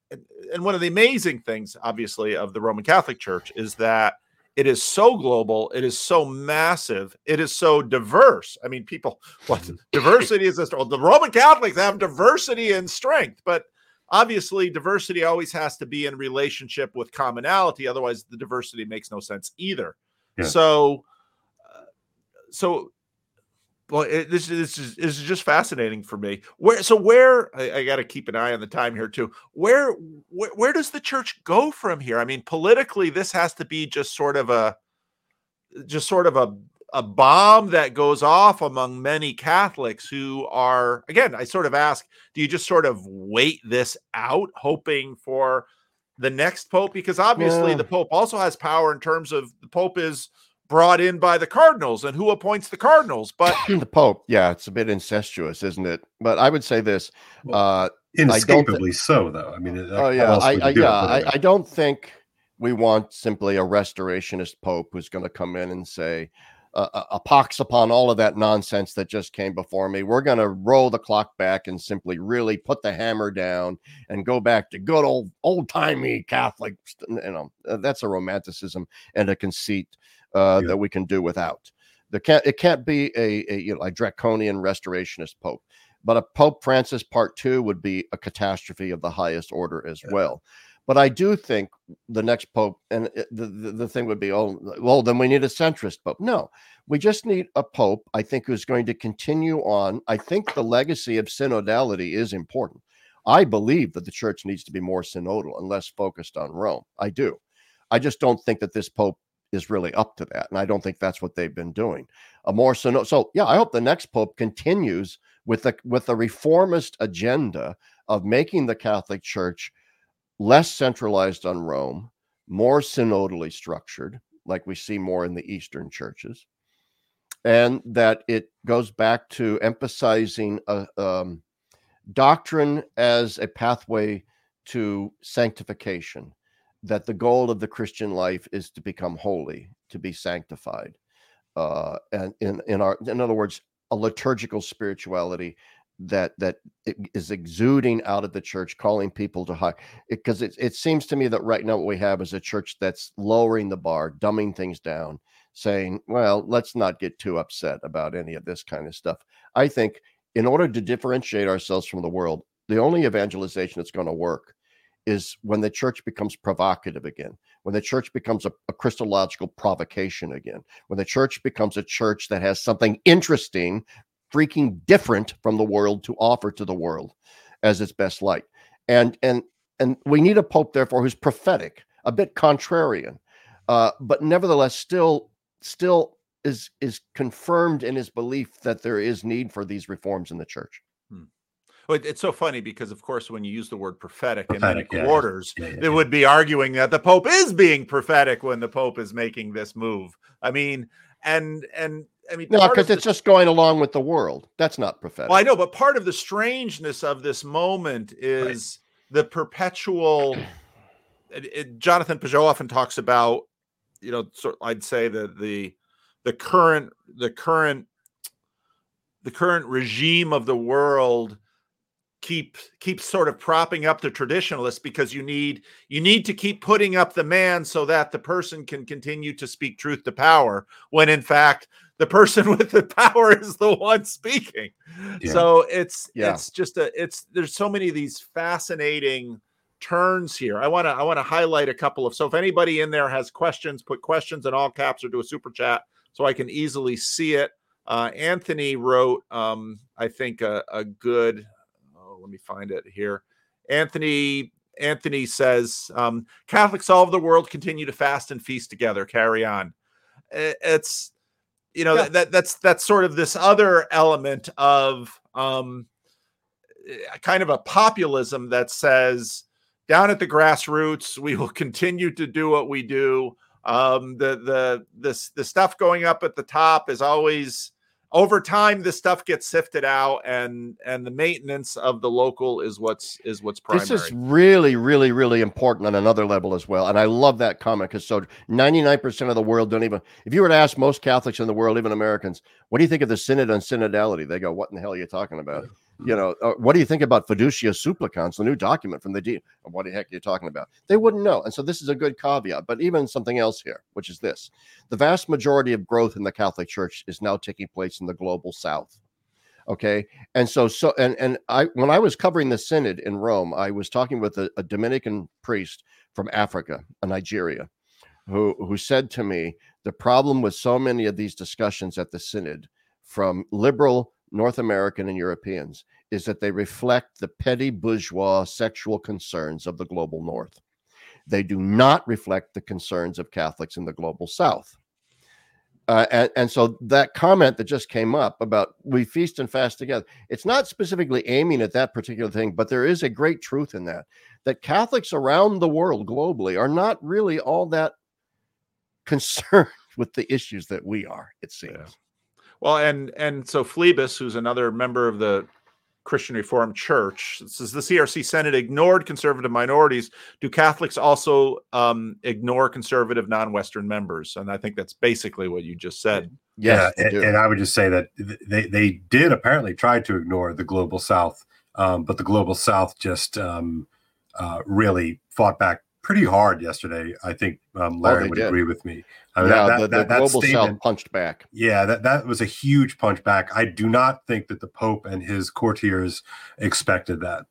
And one of the amazing things, obviously, of the Roman Catholic Church is that it is so global, it is so massive, it is so diverse. I mean, people, [LAUGHS] what diversity is this? Well, the Roman Catholics have diversity and strength, but obviously, diversity always has to be in relationship with commonality. Otherwise, the diversity makes no sense either. Yeah. So, uh, so well, it, this, this, is, this is just fascinating for me. Where so where I, I got to keep an eye on the time here too. Where, where where does the church go from here? I mean, politically, this has to be just sort of a just sort of a a bomb that goes off among many Catholics who are again. I sort of ask, do you just sort of wait this out, hoping for the next pope? Because obviously, yeah. the pope also has power in terms of the pope is brought in by the Cardinals and who appoints the Cardinals. But [LAUGHS] the Pope, yeah, it's a bit incestuous, isn't it? But I would say this. Well, uh, inescapably th- so, though. I mean, oh yeah, I, I yeah, I, I don't think we want simply a restorationist Pope who's going to come in and say, uh, a pox upon all of that nonsense that just came before me. We're going to roll the clock back and simply really put the hammer down and go back to good old old timey Catholic. You know, that's a romanticism and a conceit uh, yeah. that we can do without. There can't it can't be a, a you know a draconian restorationist pope, but a Pope Francis Part Two would be a catastrophe of the highest order as yeah. well. But I do think the next pope, and the, the, the thing would be, oh, well, then we need a centrist pope. No, we just need a pope, I think, who's going to continue on. I think the legacy of synodality is important. I believe that the church needs to be more synodal and less focused on Rome. I do. I just don't think that this pope is really up to that. And I don't think that's what they've been doing. A more so, so yeah, I hope the next pope continues with the with the reformist agenda of making the Catholic Church less centralized on Rome, more synodally structured, like we see more in the Eastern churches, and that it goes back to emphasizing a um, doctrine as a pathway to sanctification. That the goal of the Christian life is to become holy, to be sanctified, uh, and in in our in other words, a liturgical spirituality that that is exuding out of the church, calling people to high. Because it, it, it seems to me that right now what we have is a church that's lowering the bar, dumbing things down, saying, "Well, let's not get too upset about any of this kind of stuff." I think in order to differentiate ourselves from the world, the only evangelization that's going to work is when the church becomes provocative again, when the church becomes a, a, Christological provocation again, when the church becomes a church that has something interesting freaking different from the world to offer to the world as its best light. And and and we need a pope, therefore, who's prophetic, a bit contrarian, uh, but nevertheless still still is is confirmed in his belief that there is need for these reforms in the church. Hmm. It's so funny because, of course, when you use the word prophetic, prophetic in many quarters, yeah, yeah, yeah, would be arguing that the Pope is being prophetic when the Pope is making this move. I mean, and and I mean, no, because it's the, just going along with the world. That's not prophetic. Well, I know, but part of the strangeness of this moment is right. the perpetual. It, it, Jonathan Pageau often talks about, you know, sort I'd say that the the current the current the current regime of the world keep keep sort of propping up the traditionalists because you need you need to keep putting up the man so that the person can continue to speak truth to power when in fact the person [LAUGHS] with the power is the one speaking. Yeah. So it's yeah. it's just a it's there's so many of these fascinating turns here. I want to I want to highlight a couple of so if anybody in there has questions, put questions in all caps or do a super chat so I can easily see it. Uh, Anthony wrote um, I think a, a good let me find it here. Anthony Anthony says um, Catholics all over the world continue to fast and feast together. Carry on. It's you know yeah. that that's that's sort of this other element of um eh, kind of a populism that says down at the grassroots we will [LAUGHS] continue to do what we do um the the this the stuff going up at the top is always over time this stuff gets sifted out and and the maintenance of the local is what's is what's primary. This is really really really important on another level as well. And I love that comment cuz so 99% of the world don't even if you were to ask most Catholics in the world even Americans, what do you think of the synod on synodality? They go, "What in the hell are you talking about?" You know, uh, what do you think about fiducia supplicans, the new document from the dean? What the heck are you talking about? They wouldn't know. And so this is a good caveat. But even something else here, which is this the vast majority of growth in the Catholic Church is now taking place in the global south. Okay. And so, so, and, and I, when I was covering the synod in Rome, I was talking with a, a Dominican priest from Africa, Nigeria, who, who said to me, the problem with so many of these discussions at the synod from liberal North American and Europeans is that they reflect the petty bourgeois sexual concerns of the global North. They do not reflect the concerns of Catholics in the global South. Uh, and, and, so that comment that just came up about we feast and fast together, it's not specifically aiming at that particular thing, but there is a great truth in that. That Catholics around the world globally are not really all that concerned [LAUGHS] with the issues that we are, it seems. Yeah. Well, and and so Phlebas, who's another member of the Christian Reformed Church, says the CRC Senate ignored conservative minorities. Do Catholics also um, ignore conservative non-Western members? And I think that's basically what you just said. Yeah, and, and, I would just say that they they did apparently try to ignore the global South, um, but the global South just um, uh, really fought back pretty hard yesterday. I think um, oh, Larry oh, would did. agree with me. I mean, yeah, that, the, that, the global south punched back. Yeah, that, that was a huge punch back. I do not think that the Pope and his courtiers expected that.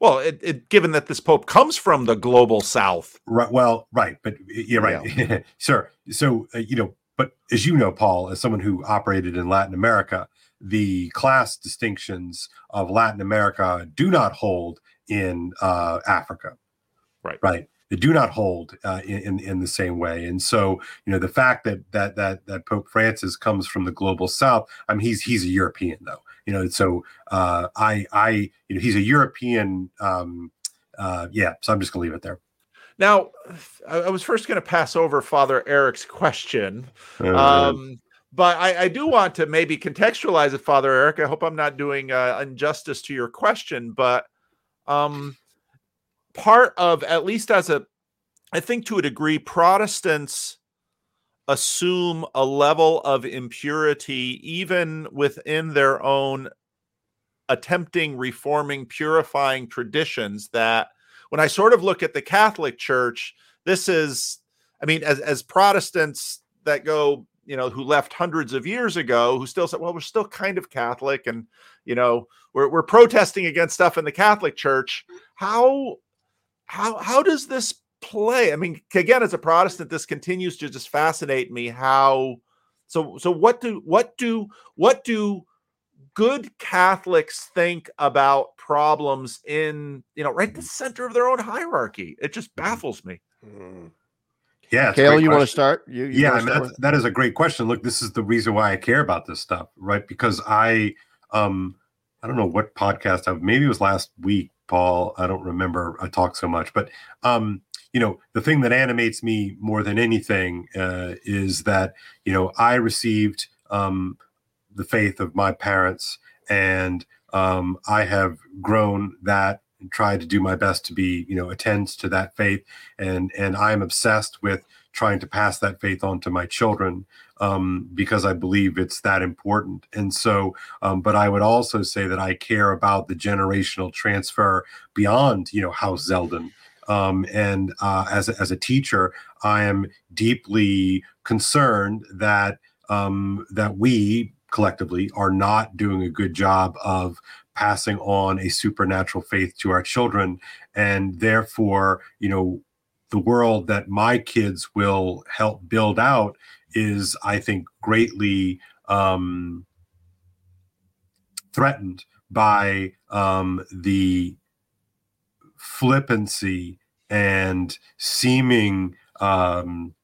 Well, it, it, given that this Pope comes from the global south. Right. Well, right. But yeah, right. Yeah. [LAUGHS] sure. So, uh, you know, but as you know, Paul, as someone who operated in Latin America, the class distinctions of Latin America do not hold in uh, Africa. Right. Right that do not hold uh, in in the same way. And so, you know, the fact that that that that Pope Francis comes from the global South, I mean, he's he's a European though. You know, so uh, I I you know he's a European. Um, uh, yeah, so I'm just gonna leave it there. Now, I was first going to pass over Father Eric's question, uh-huh. um, but I, I, do want to maybe contextualize it, Father Eric. I hope I'm not doing uh, injustice to your question, but um, part of, at least as a, I think to a degree, Protestants assume a level of impurity even within their own attempting, reforming, purifying traditions. That when I sort of look at the Catholic Church, this is, I mean, as as Protestants that go you know, who left hundreds of years ago, who still said, well, we're still kind of Catholic and, you know, we're, we're protesting against stuff in the Catholic Church. How, how, how does this play? I mean, again, as a Protestant, this continues to just fascinate me how, so, so what do, what do, what do good Catholics think about problems in, you know, right the center of their own hierarchy? It just mm-hmm. baffles me. Mm-hmm. Yeah, Kale, you want to start? You, you yeah, start that, that is a great question. Look, this is the reason why I care about this stuff, right? Because I, um, I don't know what podcast I maybe it was last week, Paul. I don't remember. I talk so much, but um, you know, the thing that animates me more than anything uh, is that you know I received um, the faith of my parents, and um, I have grown that and tried to do my best to be, you know, attend to that faith. And and I'm obsessed with trying to pass that faith on to my children um, because I believe it's that important. And so, um, but I would also say that I care about the generational transfer beyond, you know, House Zelden. Um, and uh, as, a, as a teacher, I am deeply concerned that um, that we collectively are not doing a good job of passing on a supernatural faith to our children and therefore you know the world that my kids will help build out is i think greatly um, threatened by um, the flippancy and seeming um,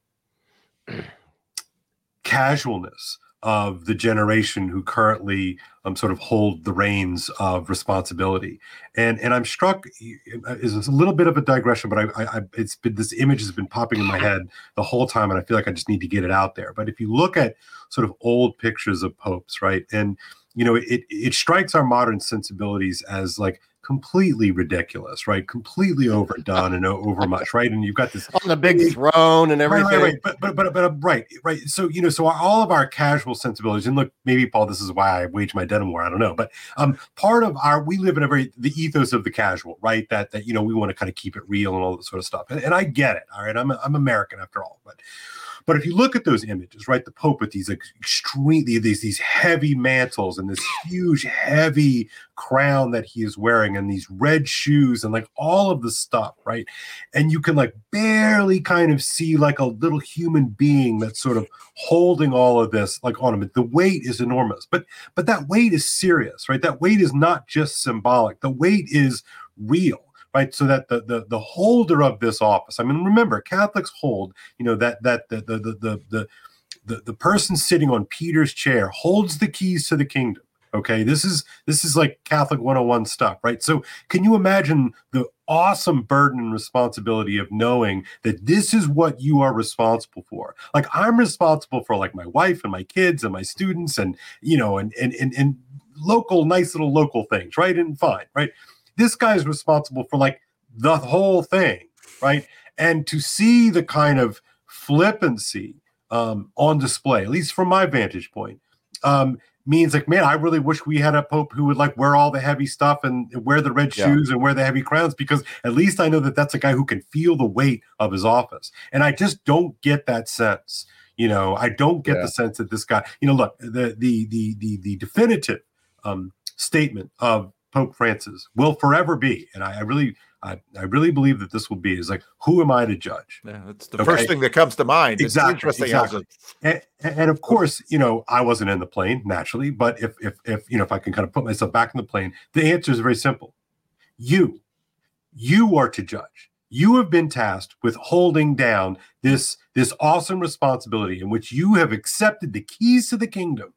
[CLEARS THROAT] casualness of the generation who currently um, sort of hold the reins of responsibility. And and I'm struck is a little bit of a digression, but I, I it's been this image has been popping in my head the whole time, and I feel like I just need to get it out there. But if you look at sort of old pictures of popes, right, and you know it it strikes our modern sensibilities as like completely ridiculous, right? Completely [LAUGHS] overdone and over much, right? And you've got this on the big throne and everything. Right, right, right. But, but, but, but, right, right. So, you know, so all of our casual sensibilities, and look, maybe Paul, this is why I wage my denim war. I don't know, but um, part of our, we live in a very, the ethos of the casual, right? That, that, you know, we want to kind of keep it real and all that sort of stuff. And, and I get it. All right. I'm, I'm American after all, but, but if you look at those images, right, the Pope with these extremely these these heavy mantles and this huge heavy crown that he is wearing and these red shoes and like all of the stuff, right? And you can like barely kind of see like a little human being that's sort of holding all of this like on him. The weight is enormous, but but that weight is serious, right? That weight is not just symbolic. The weight is real right? So that the the the holder of this office. I mean, remember, Catholics hold, you know, that that the the the the the, the, person sitting on Peter's chair holds the keys to the kingdom. Okay, this is this is like Catholic 101 stuff, right? So can you imagine the awesome burden and responsibility of knowing that this is what you are responsible for? Like I'm responsible for like my wife and my kids and my students and you know and and and, and local nice little local things, right? And fine, right? This guy's responsible for like the whole thing, right? And to see the kind of flippancy um, on display, at least from my vantage point, um, means like, man, I really wish we had a pope who would like wear all the heavy stuff and wear the red yeah. shoes and wear the heavy crowns because at least I know that that's a guy who can feel the weight of his office. And I just don't get that sense. You know, I don't get yeah. the sense that this guy, you know, look, the the the the, the definitive um, statement of Pope Francis will forever be, and I, I really, I, I, really believe that this will be is like, who am I to judge? Yeah, that's the okay. first thing that comes to mind. Exactly. It's interesting. Exactly. And, and, of course, you know, I wasn't in the plane naturally, but if if if you know, if I can kind of put myself back in the plane, the answer is very simple. You, you are to judge. You have been tasked with holding down this this awesome responsibility in which you have accepted the keys to the kingdom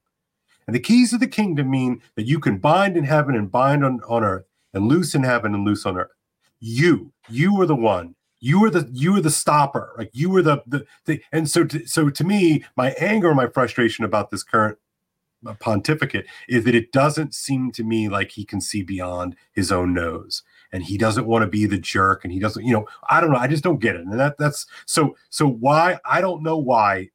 and the keys of the kingdom mean that you can bind in heaven and bind on, on earth, and loose in heaven and loose on earth. You, you are the one. You are the you are the stopper. Like you were the the, the and so to, so to me my anger my frustration about this current uh, pontificate is that it doesn't seem to me like he can see beyond his own nose. And he doesn't want to be the jerk and he doesn't you know i don't know i just don't get it. And that that's so so why i don't know why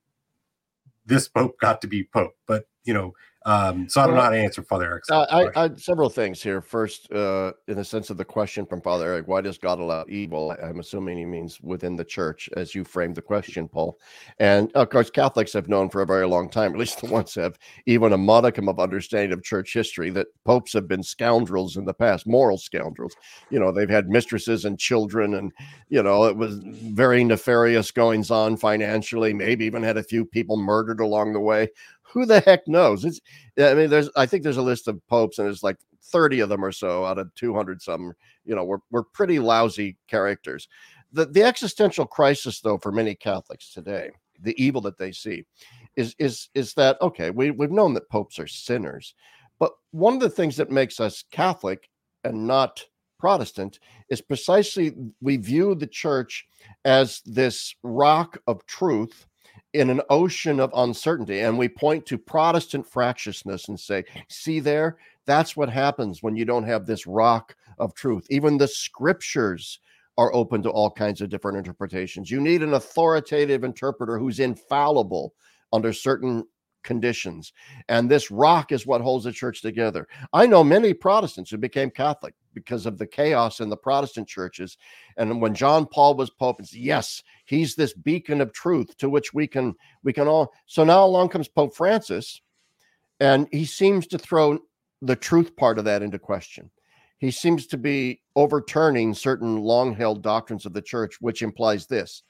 this pope got to be pope but you know um, so I don't know how to answer Father Eric's. Uh, I, I, several things here. First, uh, in the sense of the question from Father Eric, why does God allow evil? I'm assuming he means within the church, as you framed the question, Paul. And of course, Catholics have known for a very long time, [LAUGHS] at least the ones have even a modicum of understanding of church history, that popes have been scoundrels in the past, moral scoundrels. You know, they've had mistresses and children, and you know, it was very nefarious goings on financially. Maybe even had a few people murdered along the way who the heck knows? It's I mean, there's I think there's a list of popes, and there's like 30 of them or so out of 200 some. You know, we're we're pretty lousy characters. The the existential crisis, though, for many Catholics today, the evil that they see, is is is that okay? We we've known that popes are sinners, but one of the things that makes us Catholic and not Protestant is precisely we view the church as this rock of truth in an ocean of uncertainty. And we point to Protestant fractiousness and say, see there, that's what happens when you don't have this rock of truth. Even the scriptures are open to all kinds of different interpretations. You need an authoritative interpreter who's infallible under certain conditions. And this rock is what holds the church together. I know many Protestants who became Catholic because of the chaos in the Protestant churches. And when John Paul was Pope, it's yes, he's this beacon of truth to which we can we can all so now along comes Pope Francis, and he seems to throw the truth part of that into question. He seems to be overturning certain long-held doctrines of the church, which implies this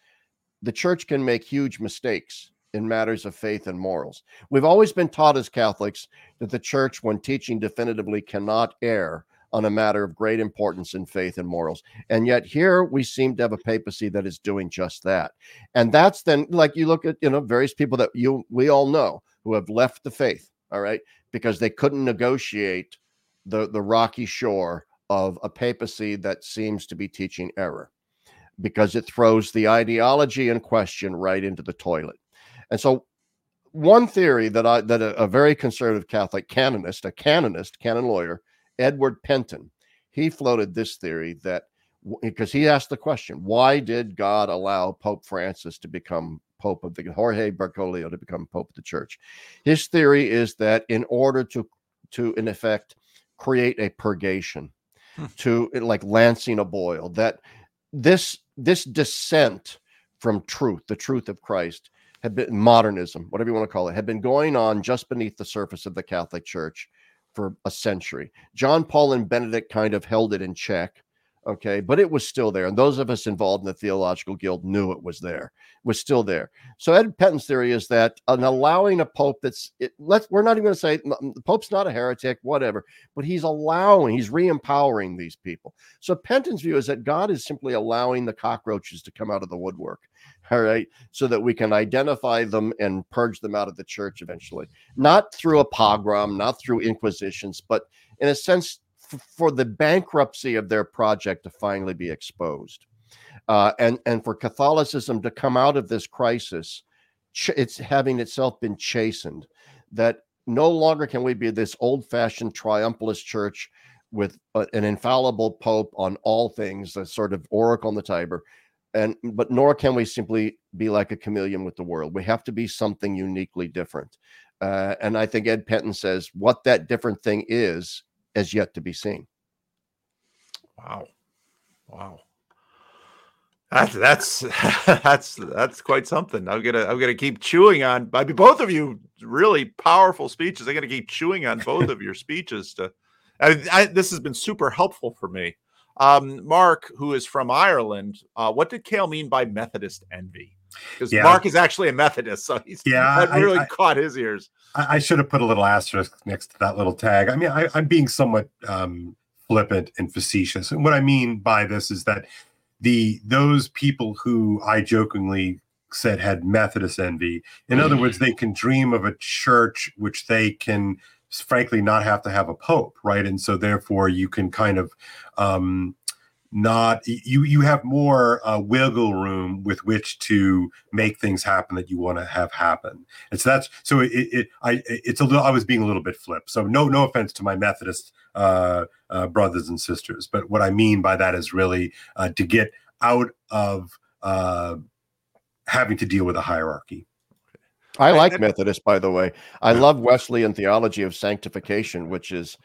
the church can make huge mistakes in matters of faith and morals. We've always been taught as Catholics that the church, when teaching definitively, cannot err on a matter of great importance in faith and morals. And yet here we seem to have a papacy that is doing just that. And that's then like you look at, you know, various people that you we all know who have left the faith, all right, because they couldn't negotiate the the rocky shore of a papacy that seems to be teaching error because it throws the ideology in question right into the toilet. And so, one theory that I that a, a very conservative Catholic canonist, a canonist, canon lawyer, Edward Pentin. he floated this theory that because he asked the question, why did God allow Pope Francis to become Pope of the Jorge Bergoglio to become Pope of the Church? His theory is that in order to to in effect create a purgation, hmm. to like lancing a boil, that this this descent from truth, the truth of Christ, had been modernism, whatever you want to call it, had been going on just beneath the surface of the Catholic Church for a century. John Paul and Benedict kind of held it in check. Okay, but it was still there. And those of us involved in the theological guild knew it was there, was still there. So Ed Pentin's theory is that an allowing a pope that's it, let's we're not even going to say the pope's not a heretic, whatever, but he's allowing, he's re-empowering these people. So Pentin's view is that God is simply allowing the cockroaches to come out of the woodwork all right, so that we can identify them and purge them out of the church eventually, not through a pogrom, not through inquisitions, but in a sense f- for the bankruptcy of their project to finally be exposed, uh, and and for Catholicism to come out of this crisis, ch- it's having itself been chastened, that no longer can we be this old-fashioned triumphalist church with a, an infallible pope on all things, a sort of oracle on the Tiber and but nor can we simply be like a chameleon with the world. We have to be something uniquely different. Uh, and I think Ed Pentin says what that different thing is is yet to be seen. Wow, wow. That's that's [LAUGHS] that's that's quite something. I'm gonna I'm gonna keep chewing on. I mean, both of you really powerful speeches. I'm gonna keep chewing on both of your speeches. To I, I, this has been super helpful for me. Um, Mark, who is from Ireland, uh, what did Kale mean by Methodist envy? Because yeah. Mark is actually a Methodist, so he's yeah, that really I, I, caught his ears. I, I, should have put a little asterisk next to that little tag. I mean, I, am being somewhat um, flippant and facetious, and what I mean by this is that the those people who I jokingly said had Methodist envy. In other words, they can dream of a church which they can frankly not have to have a pope right and so therefore you can kind of um not you you have more uh, wiggle room with which to make things happen that you want to have happen. And so that's so it, it i it's a little i was being a little bit flip. So no no offense to my methodist uh, uh, brothers and sisters but what i mean by that is really uh, to get out of uh, having to deal with a hierarchy. I like Methodist, by the way. I love Wesleyan theology of sanctification, which is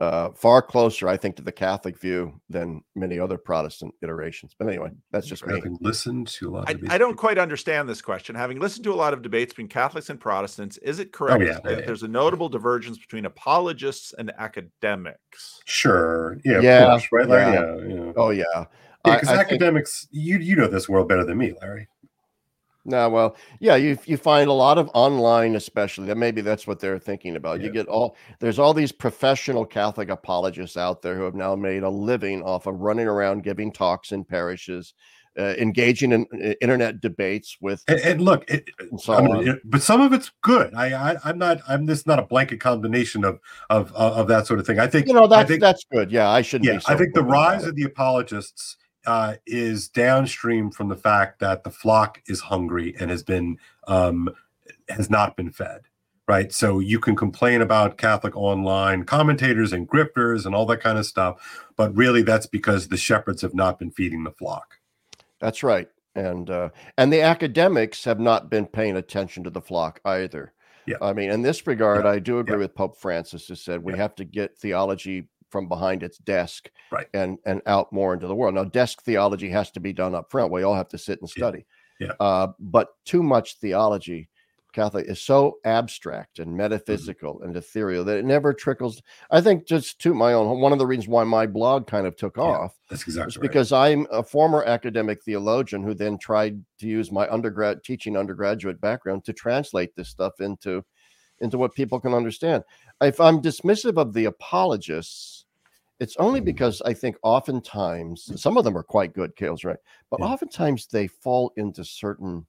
uh, far closer, I think, to the Catholic view than many other Protestant iterations. But anyway, that's just me. Having listened to a lot. I, Of I don't quite understand this question. Having listened to a lot of debates between Catholics and Protestants, is it correct Oh, yeah, that yeah, yeah. there's a notable divergence between apologists and academics? Sure. Yeah. Yeah, course, right, Larry? yeah. Yeah. Yeah. Oh, yeah. Yeah, I- because I think- academics, you you know this world better than me, Larry. No, well, yeah, you you find a lot of online, especially that maybe that's what they're thinking about. You get all there's all these professional Catholic apologists out there who have now made a living off of running around giving talks in parishes, uh, engaging in uh, internet debates with And, and look, it, and so I mean, it- but some of it's good. I, I I'm not. I'm this not a blanket combination of of of, that sort of thing. I think You know, that's think that's good. Yeah, I shouldn't. yeah. so I think the rise of the apologists uh, is downstream from the fact that the flock is hungry and has been um, has not been fed. Right. So you can complain about Catholic online commentators and grifters and all that kind of stuff, but really that's because the shepherds have not been feeding the flock. That's right. And uh, and the academics have not been paying attention to the flock either. Yeah. I mean, in this regard, Yeah. I do agree Yeah. with Pope Francis who said we Yeah. have to get theology from behind its desk Right. and and out more into the world. Now, desk theology has to be done up front. We all have to sit and study. Yeah. Uh, but too much theology, Catholic, is so abstract and Mm-hmm. metaphysical and ethereal that it never trickles. I think just to my own one of the reasons why my blog kind of took Yeah. off That's exactly right. because I'm a former academic theologian who then tried to use my undergrad teaching undergraduate background to translate this stuff into into what people can understand. If I'm dismissive of the apologists, it's only because I think oftentimes some of them are quite good, Kale's right, but Yeah. oftentimes they fall into certain,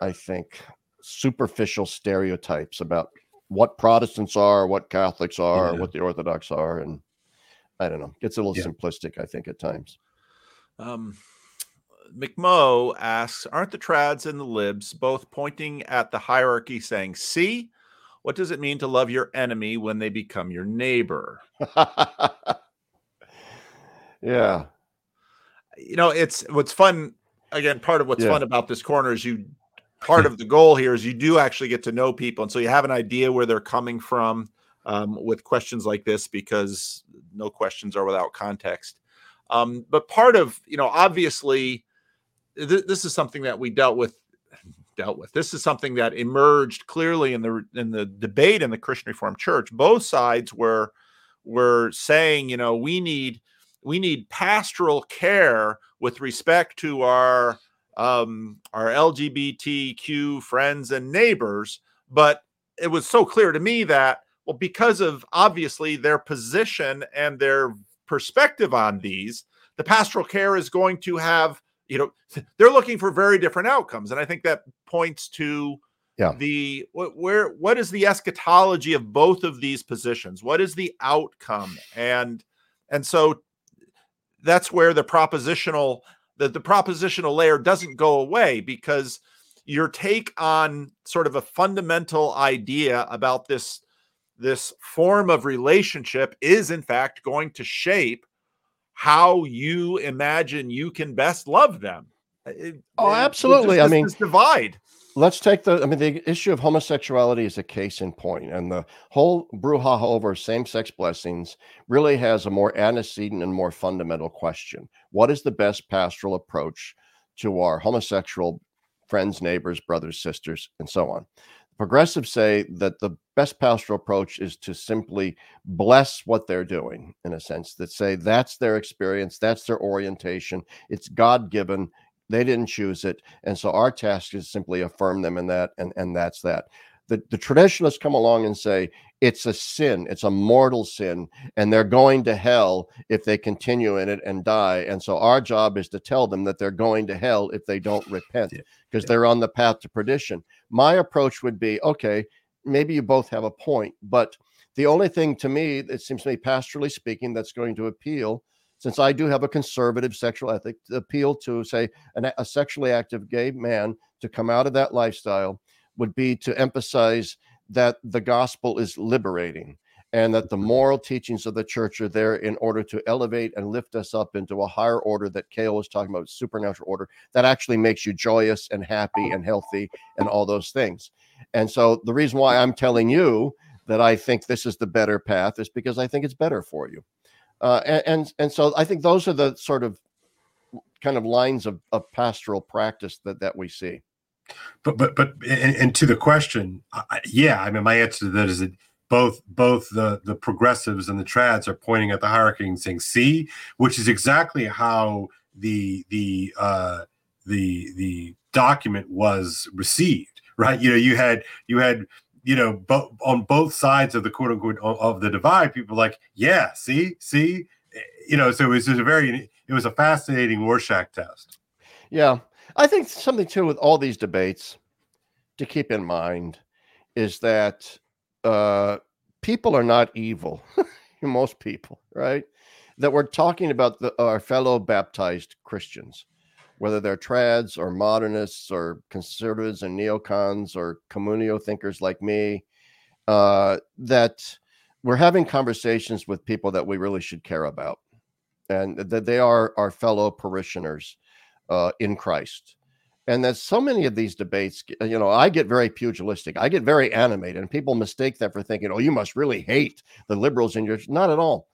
I think, superficial stereotypes about what Protestants are, what Catholics are, Yeah. what the Orthodox are, and I don't know, gets a little Yeah. simplistic, I think, at times. Um, McMo asks, aren't the trads and the libs both pointing at the hierarchy saying, see, what does it mean to love your enemy when they become your neighbor? [LAUGHS] yeah. You know, it's what's fun. Again, part of what's Yeah. fun about this corner is you, part of the goal here is you do actually get to know people. And so you have an idea where they're coming from um, with questions like this because no questions are without context. Um, but part of, you know, obviously, th- this is something that we dealt with dealt with. This is something that emerged clearly in the in the debate in the christian reformed church. Both sides were were saying you know we need we need pastoral care with respect to our um our lgbtq friends and neighbors. But it was so clear to me that well because of obviously their position and their perspective on these the pastoral care is going to have you know [LAUGHS] they're looking for very different outcomes and i think that points to Yeah. the wh- where what is the eschatology of both of these positions what is the outcome and and so that's where the propositional the, the propositional layer doesn't go away because your take on sort of a fundamental idea about this this form of relationship is in fact going to shape how you imagine you can best love them. Uh, it- Oh, absolutely. just- I mean- divide. Let's take the, I mean, the issue of homosexuality is a case in point, and the whole brouhaha over same sex blessings really has a more antecedent and more fundamental question. What is the best pastoral approach to our homosexual friends, neighbors, brothers, sisters, and so on? Progressives say that the best pastoral approach is to simply bless what they're doing, in a sense, that say that's their experience, that's their orientation, it's God given, they didn't choose it. And so our task is simply affirm them in that, and, and that's that. The, the traditionalists come along and say it's a sin, it's a mortal sin, and they're going to hell if they continue in it and die. And so our job is to tell them that they're going to hell if they don't repent because Yeah. they're on the path to perdition. My approach would be okay, maybe you both have a point, but the only thing to me, it seems to me, pastorally speaking, that's going to appeal since I do have a conservative sexual ethic, to appeal to say an, a sexually active gay man to come out of that lifestyle would be to emphasize that the gospel is liberating and that the moral teachings of the church are there in order to elevate and lift us up into a higher order that Kale was talking about, supernatural order that actually makes you joyous and happy and healthy and all those things. And so the reason why I'm telling you that I think this is the better path is because I think it's better for you. Uh, and, and, and so I think those are the sort of kind of lines of, of pastoral practice that that we see. But but but and, and to the question, I, yeah, I mean my answer to that is that both both the the progressives and the trads are pointing at the hierarchy and saying, "See," which is exactly how the the uh, the the document was received. Right? You know, you had you had you know, bo- on both sides of the quote unquote of the divide, people like, yeah, see, see, eh, you know, so it was just a very, it was a fascinating Rorschach test. Yeah. I think something too with all these debates to keep in mind is that uh, people are not evil. [LAUGHS] Most people, right? That we're talking about the, our fellow baptized Christians whether they're trads or modernists or conservatives and neocons or communio thinkers like me, uh, that we're having conversations with people that we really should care about and that they are our fellow parishioners uh, in Christ. And that so many of these debates, you know, I get very pugilistic. I get very animated, and people mistake that for thinking, "Oh, you must really hate the liberals in your." Not at all.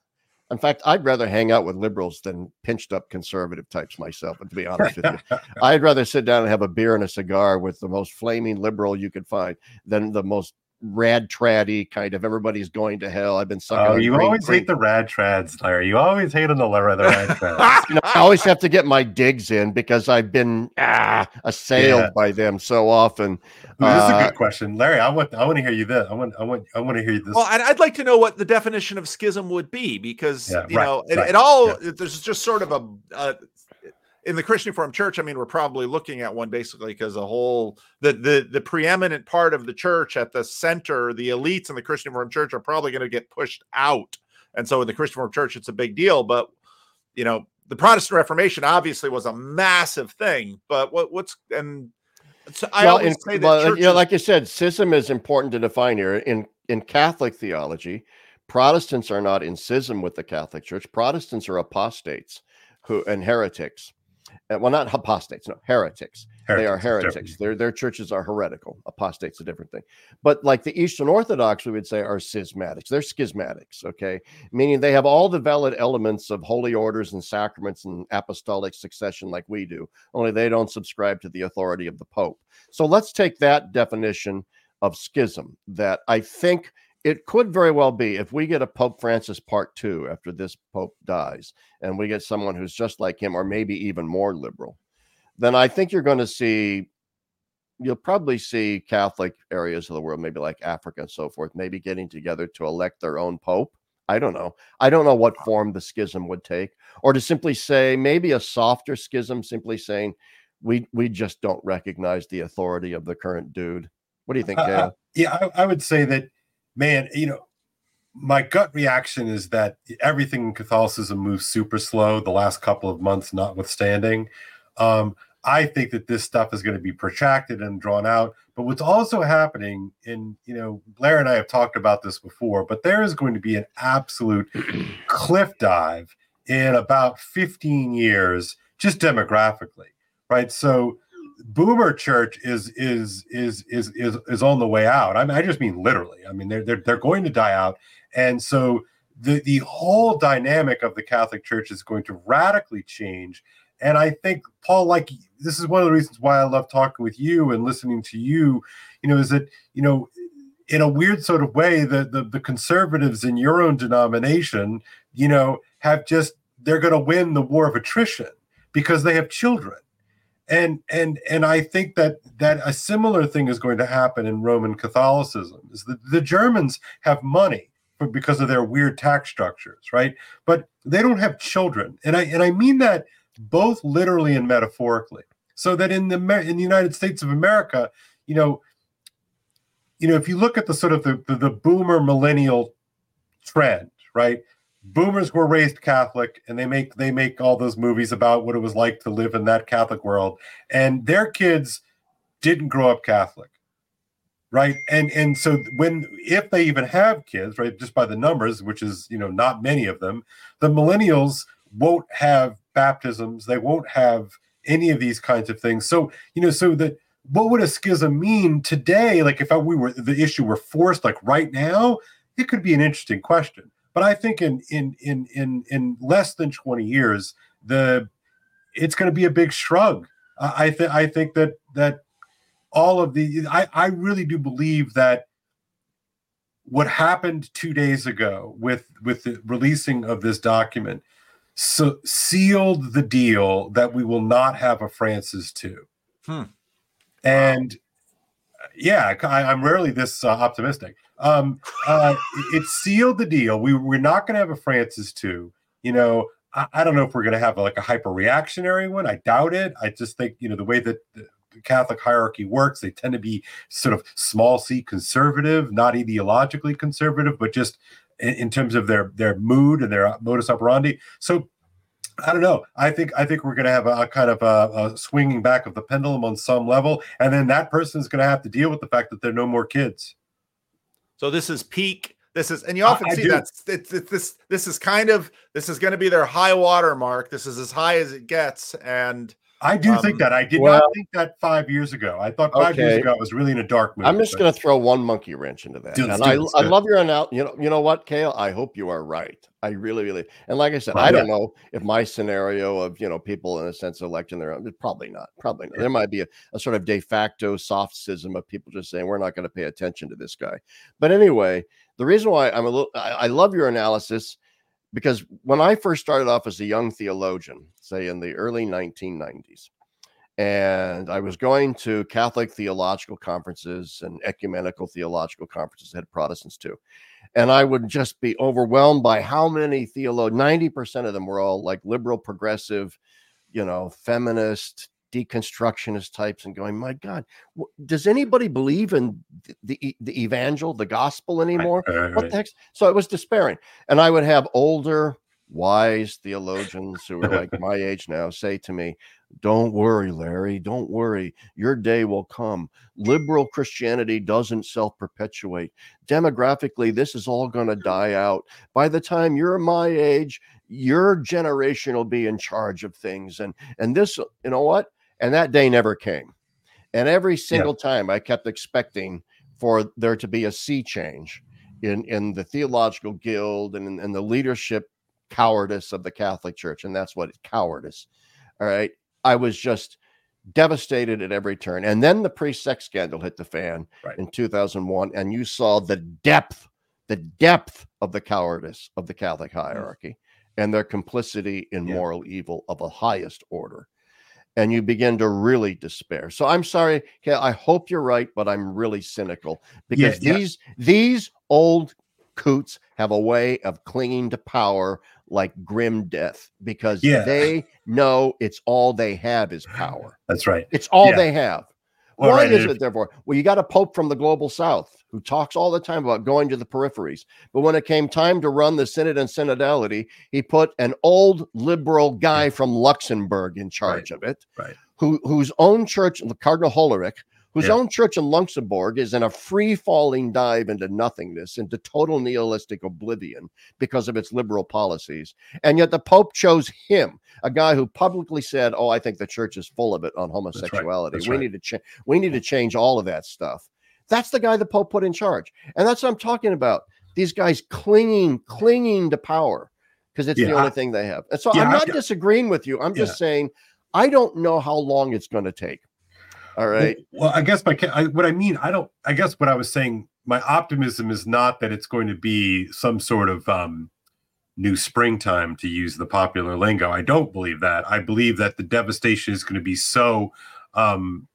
In fact, I'd rather hang out with liberals than pinched up conservative types myself. And to be honest with you, [LAUGHS] I'd rather sit down and have a beer and a cigar with the most flaming liberal you could find than the most rad traddy kind of everybody's going to hell. I've been sucking. Oh, you always hate the rad trads, Larry. You always hate on the, the rad [LAUGHS] trads. you know, I always have to get my digs in because I've been ah, assailed yeah. by them so often. Ooh, this is a uh, good question, Larry. I want I want to hear you this. I want I want I want to hear you this. Well, I'd, I'd like to know what the definition of schism would be because yeah, you right, know it, right. it all yeah. there's just sort of a, a in the Christian Reformed Church, I mean, we're probably looking at one basically because the whole the the the preeminent part of the church at the center, the elites in the Christian Reformed Church are probably going to get pushed out, and so in the Christian Reformed Church, it's a big deal. But you know, the Protestant Reformation obviously was a massive thing. But what what's and so I well, always in, say that well, churches, you know, like you said, schism is important to define here in in Catholic theology. Protestants are not in schism with the Catholic Church. Protestants are apostates who and heretics Uh, well, not apostates, no, heretics. heretics they are heretics. Their their churches are heretical. Apostates a different thing. But like the Eastern Orthodox, we would say are schismatics. They're schismatics, okay, meaning they have all the valid elements of holy orders and sacraments and apostolic succession like we do. Only they don't subscribe to the authority of the Pope. So let's take that definition of schism that I think it could very well be if we get a Pope Francis part two after this Pope dies, and we get someone who's just like him, or maybe even more liberal, then I think you're going to see, you'll probably see Catholic areas of the world, maybe like Africa and so forth, maybe getting together to elect their own Pope. I don't know. I don't know what form the schism would take, or to simply say maybe a softer schism, simply saying we we just don't recognize the authority of the current dude. What do you think, uh, uh yeah, I, I would say that man, you know, my gut reaction is that everything in Catholicism moves super slow, the last couple of months notwithstanding. Um, I think that this stuff is going to be protracted and drawn out. But what's also happening, in you know, Blair and I have talked about this before, but there is going to be an absolute [CLEARS THROAT] cliff dive in about 15 years, just demographically, right? So boomer church is is is is is is on the way out. I mean, I just mean literally. I mean, they're they're they're going to die out, and so the the whole dynamic of the Catholic Church is going to radically change. And I think Paul, like this is one of the reasons why I love talking with you and listening to you. You know, is that you know, in a weird sort of way, the the, the conservatives in your own denomination, you know, have just they're going to win the war of attrition because they have children and and and i think that that a similar thing is going to happen in roman catholicism is that the germans have money because of their weird tax structures right? But they don't have children. And i and i mean that both literally and metaphorically. So that in the in the united states of america you know you know if you look at the sort of the, the, the boomer millennial trend right boomers were raised Catholic, and they make they make all those movies about what it was like to live in that Catholic world, and their kids didn't grow up Catholic, right? And and so when if they even have kids, right, just by the numbers, which is you know not many of them, the millennials won't have baptisms, they won't have any of these kinds of things. So you know, so that what would a schism mean today? Like if we were the issue were forced, like right now, it could be an interesting question. But I think in in in in in less than twenty years, the it's going to be a big shrug. I think I think that that all of the I I really do believe that what happened two days ago with with the releasing of this document so sealed the deal that we will not have a Francis two. Hmm. And yeah, I, am rarely this uh, optimistic. Um, uh, it sealed the deal. We we're not going to have a Francis two. You know, I, I don't know if we're going to have a, like a hyper reactionary one. I doubt it. I just think you know the way that the Catholic hierarchy works, they tend to be sort of small c conservative, not ideologically conservative, but just in, in terms of their their mood and their modus operandi. So I don't know. I think I think we're going to have a, a kind of a, a, swinging back of the pendulum on some level, and then that person is going to have to deal with the fact that there are no more kids. So this is peak. This is, and you often I, see that it's, it's, this. This is kind of this is going to be their high water mark. This is as high as it gets, and I do um, think that. I did well, not think that five years ago. I thought five okay. years ago I was really in a dark mood. I'm just going to throw one monkey wrench into that. and I, I love your analogy. You know, you know what, Kale? I hope you are right. I really, really. And like I said, I don't know if my scenario of you know people in a sense electing their own. Probably not. Probably not. There might be a, a, sort of de facto soft schism of people just saying we're not going to pay attention to this guy. But anyway, the reason why I'm a little, I, I love your analysis because when I first started off as a young theologian, say in the early 1990s and I was going to Catholic theological conferences and ecumenical theological conferences, had Protestants too. And I would just be overwhelmed by how many theologians, 90% of them were all like liberal, progressive, you know, feminist, deconstructionist types, and going, my God, does anybody believe in the, the, evangel, the gospel anymore? Right, right, what the heck? So it was despairing. And I would have older, wise theologians who are like [LAUGHS] my age now say to me, don't worry, Larry. Don't worry. Your day will come. Liberal Christianity doesn't self perpetuate. Demographically, this is all going to die out. By the time you're my age, your generation will be in charge of things. And, and this, you know what? And that day never came. And every single yeah. time I kept expecting for there to be a sea change in, in the theological guild and in, in the leadership cowardice of the Catholic Church. And that's what it's cowardice. All right. I was just devastated at every turn. And then the priest sex scandal hit the fan right. in 2001, and you saw the depth, the depth of the cowardice of the Catholic mm. hierarchy and their complicity in yeah. moral evil of the highest order. And you begin to really despair. So I'm sorry, I hope you're right, but I'm really cynical because yeah, these yeah. these old coots have a way of clinging to power like grim death because yeah. they know it's all they have is power. That's right. It's all they have. Why right, is it therefore? Well, you got a pope from the global south who talks all the time about going to the peripheries. But when it came time to run the synod and synodality, he put an old liberal guy from Luxembourg in charge right. of it, right. who whose own church, Cardinal Hollerich, whose yeah. own church in Luxembourg is in a free falling dive into nothingness, into total nihilistic oblivion because of its liberal policies. And yet the Pope chose him, a guy who publicly said, Oh, I think the church is full of it on homosexuality. That's right. That's we right. need to change we need to change all of that stuff. That's the guy the Pope put in charge. And that's what I'm talking about. These guys clinging, clinging to power because it's yeah, the only I, thing they have. And so yeah, I'm not I, disagreeing with you. I'm just saying I don't know how long it's going to take. All right. Well, well I guess my I, what I mean, I don't. I guess what I was saying, my optimism is not that it's going to be some sort of um, new springtime, to use the popular lingo. I don't believe that. I believe that the devastation is going to be so um,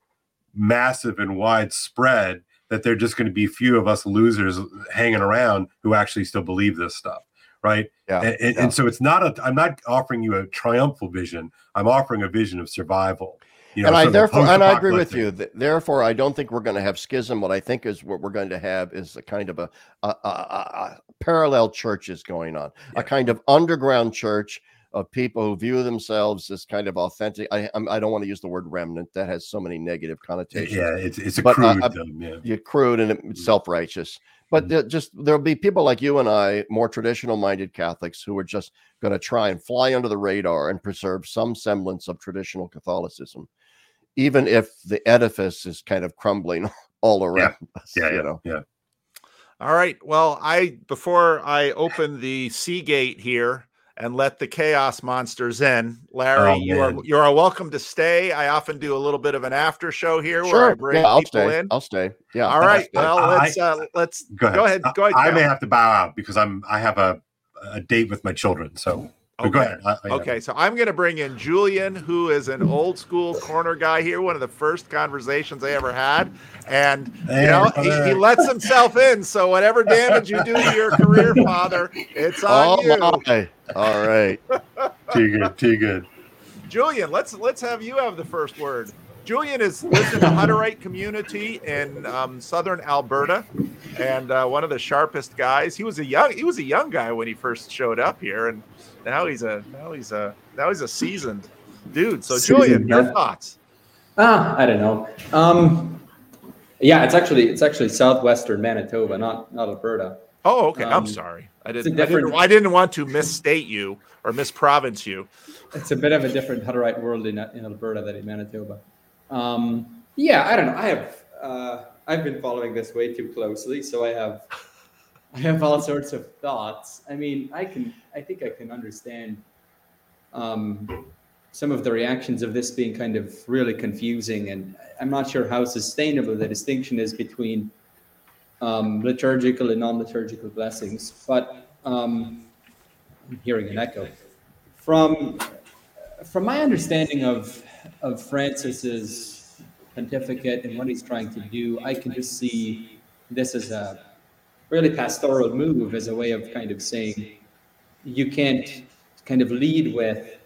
massive and widespread that there are just going to be few of us losers hanging around who actually still believe this stuff right yeah, and, and, yeah. and so it's not a i'm not offering you a triumphal vision i'm offering a vision of survival you know, and I therefore, and I agree with you. Therefore, I don't think we're going to have schism. What I think is what we're going to have is a kind of a, a, a, a parallel churches going on, Yeah. a kind of underground church of people who view themselves as kind of authentic. I I'm, I don't want to use the word remnant; that has so many negative connotations. Yeah, it's it's a But, uh, crude. I- um, yeah. You're crude and Mm. it's self-righteous. But Mhm. there- just there'll be people like you and I, more traditional-minded Catholics, who are just going to try and fly under the radar and preserve some semblance of traditional Catholicism, even if the edifice is kind of crumbling [LAUGHS] all around [LAUGHS] us. Yeah, you yeah, know. yeah. All right. Well, I before I open the sea gate here and let the chaos monsters in, Larry, Oh, you are you are welcome to stay. I often do a little bit of an after show here where I Sure. bring Yeah, I'll people stay. in. I'll stay. Yeah. All stay. Well, let's uh, let's Go ahead. go ahead. Go ahead. I, I may have to bow out because I'm I have a a date with my children. So but go Okay. ahead. I- I- Okay, so I'm going to bring in Julian, who is an old school corner guy here, one of the first conversations I ever had. And, you know, he, he lets himself in. So, whatever damage you do to your career, father, it's on Oh you. my. All right. Too good. Too good. Julian, let's let's have you have the first word. Julian is lives in the Hutterite community in um, southern Alberta, and uh, one of the sharpest guys. He was a young he was a young guy when he first showed up here, and now he's a now he's a now he's a seasoned dude. So Seasoned, Julian, your yeah. thoughts? Ah, I don't know. Um, yeah, it's actually it's actually southwestern Manitoba, not not Alberta. Oh, okay. I'm Um, sorry. I didn't, I didn't. I didn't want to misstate you or misprovince you. It's a bit of a different Hutterite world in in Alberta than in Manitoba. Um, yeah, I don't know. I have uh, I've been following this way too closely, so I have [LAUGHS] I have all sorts of thoughts. I mean, I can I think I can understand um, some of the reactions of this being kind of really confusing, and I'm not sure how sustainable the distinction is between um, liturgical and non-liturgical blessings. But um, I'm hearing an echo from from my understanding of of Francis's pontificate and what he's trying to do. I can just see this as a really pastoral move, as a way of kind of saying you can't kind of lead with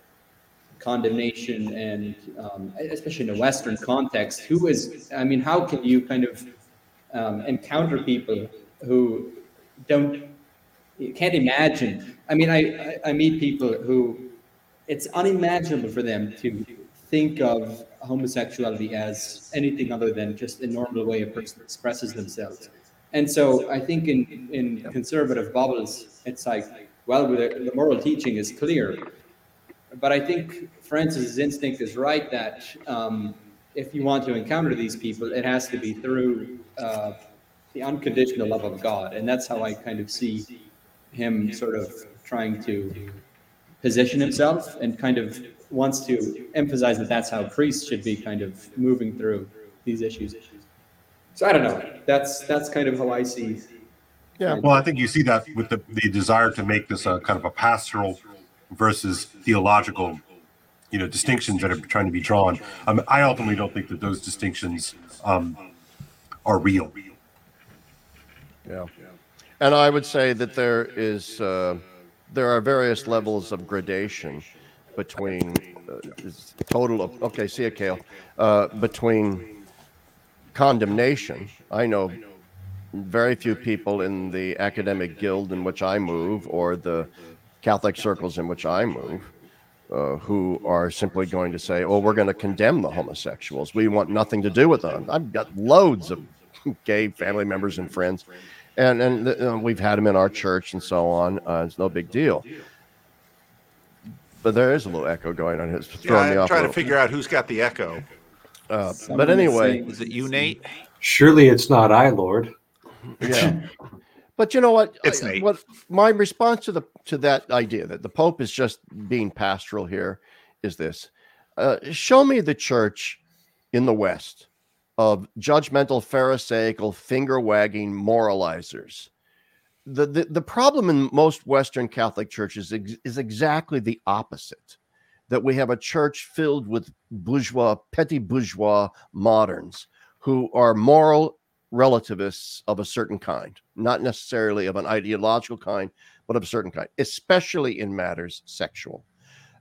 condemnation and um, especially in a western context who is i mean how can you kind of um, encounter people who don't can't imagine i mean I i meet people who it's unimaginable for them to think of homosexuality as anything other than just a normal way a person expresses themselves. And so i think in in conservative bubbles it's like well the, the moral teaching is clear. But I think Francis's instinct is right that um, if you want to encounter these people, it has to be through uh, the unconditional love of God, and that's how I kind of see him sort of trying to position himself, and kind of wants to emphasize that that's how priests should be kind of moving through these issues. So I don't know. That's that's kind of how I see. Yeah. Well, I think you see that with the, the desire to make this a kind of a pastoral versus theological, you know, distinctions that are trying to be drawn. Um, I ultimately don't think that those distinctions um, are real. Yeah. And I would say that there is uh, there are various levels of gradation between uh, total of okay, see it, Kale. Uh, between condemnation. I know very few people in the academic guild in which I move or the Catholic circles in which I move uh, who are simply going to say, "Oh, we're going to condemn the homosexuals. We want nothing to do with them." I've got loads of [LAUGHS] gay family members and friends, and and uh, we've had them in our church and so on. Uh, it's no big deal. But there is a little echo going on. It's Yeah, throwing me I'm off. a trying to figure out who's got the echo. Uh, but anyway, Is it you, Nate? Surely it's not I, Lord. yeah. [LAUGHS] But you know what? It's I- Nate. what my response to the to that idea that the Pope is just being pastoral here is this: uh, show me the church in the West of judgmental, pharisaical, finger wagging moralizers. The, the the problem in most Western Catholic churches is, is exactly the opposite. That we have a church filled with bourgeois, petty bourgeois moderns who are moral relativists of a certain kind, not necessarily of an ideological kind, but of a certain kind, especially in matters sexual.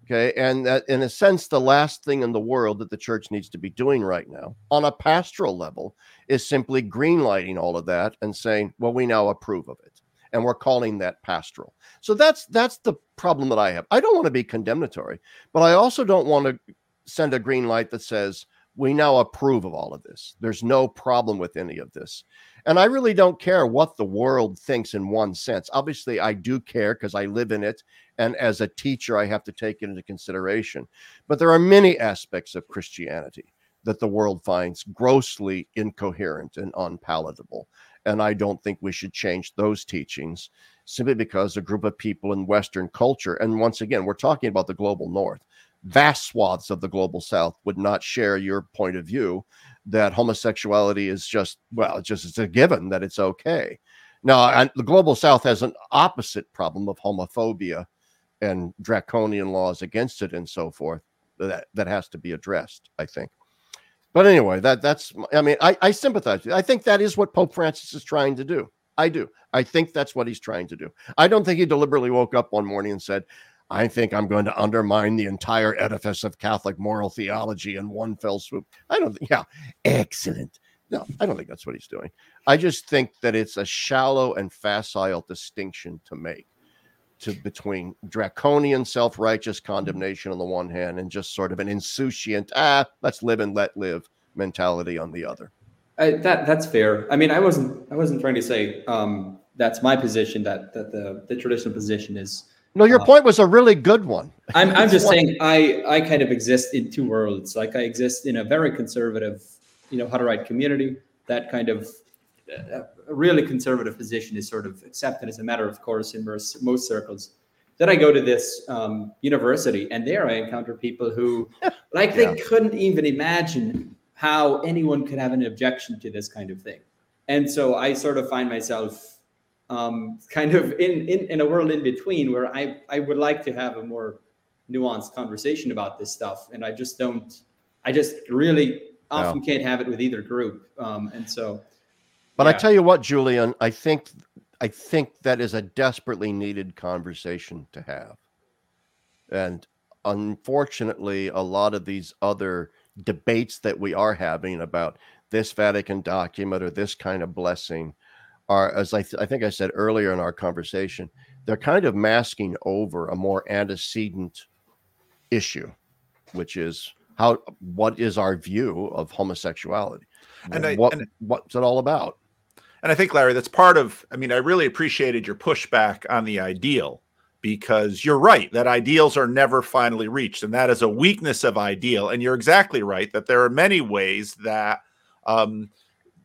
Okay. And that, in a sense, the last thing in the world that the church needs to be doing right now on a pastoral level is simply greenlighting all of that and saying, well, we now approve of it. And we're calling that pastoral. So that's that's the problem that I have. I don't want to be condemnatory, but I also don't want to send a green light that says we now approve of all of this. There's no problem with any of this. And I really don't care what the world thinks in one sense. Obviously, I do care because I live in it. And as a teacher, I have to take it into consideration. But there are many aspects of Christianity that the world finds grossly incoherent and unpalatable. And I don't think we should change those teachings simply because a group of people in Western culture, and once again, we're talking about the global North, vast swaths of the global South would not share your point of view that homosexuality is just, well, it's just it's a given that it's okay. Now, the global South has an opposite problem of homophobia and draconian laws against it and so forth that, that has to be addressed, I think. But anyway, that that's I mean, I, I sympathize. I think that is what Pope Francis is trying to do. I do. I think that's what he's trying to do. I don't think he deliberately woke up one morning and said, I think I'm going to undermine the entire edifice of Catholic moral theology in one fell swoop. I don't think, yeah, excellent. No, I don't think that's what he's doing. I just think that it's a shallow and facile distinction to make to between draconian self-righteous condemnation on the one hand and just sort of an insouciant ah let's live and let live mentality on the other. I, that that's fair. I mean i wasn't i wasn't trying to say um, that's my position that that the, the traditional position is no your uh, point was a really good one. I'm, I'm [LAUGHS] just saying i i kind of exist in two worlds. Like i exist in a very conservative you know Hutterite community that kind of a really conservative position is sort of accepted as a matter of course in most, most circles. Then I go to this um, university, and there I encounter people who, [LAUGHS] like, they couldn't even imagine how anyone could have an objection to this kind of thing. And so I sort of find myself um, kind of in, in, in a world in between where I, I would like to have a more nuanced conversation about this stuff. And I just don't, I just really often no. can't have it with either group. Um, and so but yeah. I tell you what, Julian, I think I think that is a desperately needed conversation to have. And unfortunately, a lot of these other debates that we are having about this Vatican document or this kind of blessing are, as I, th- I think I said earlier in our conversation, they're kind of masking over a more antecedent issue, which is how what is our view of homosexuality and, I, what and what's it all about and I think, Larry, that's part of, I mean, I really appreciated your pushback on the ideal because you're right that ideals are never finally reached. And that is a weakness of ideal. And you're exactly right that there are many ways that, um,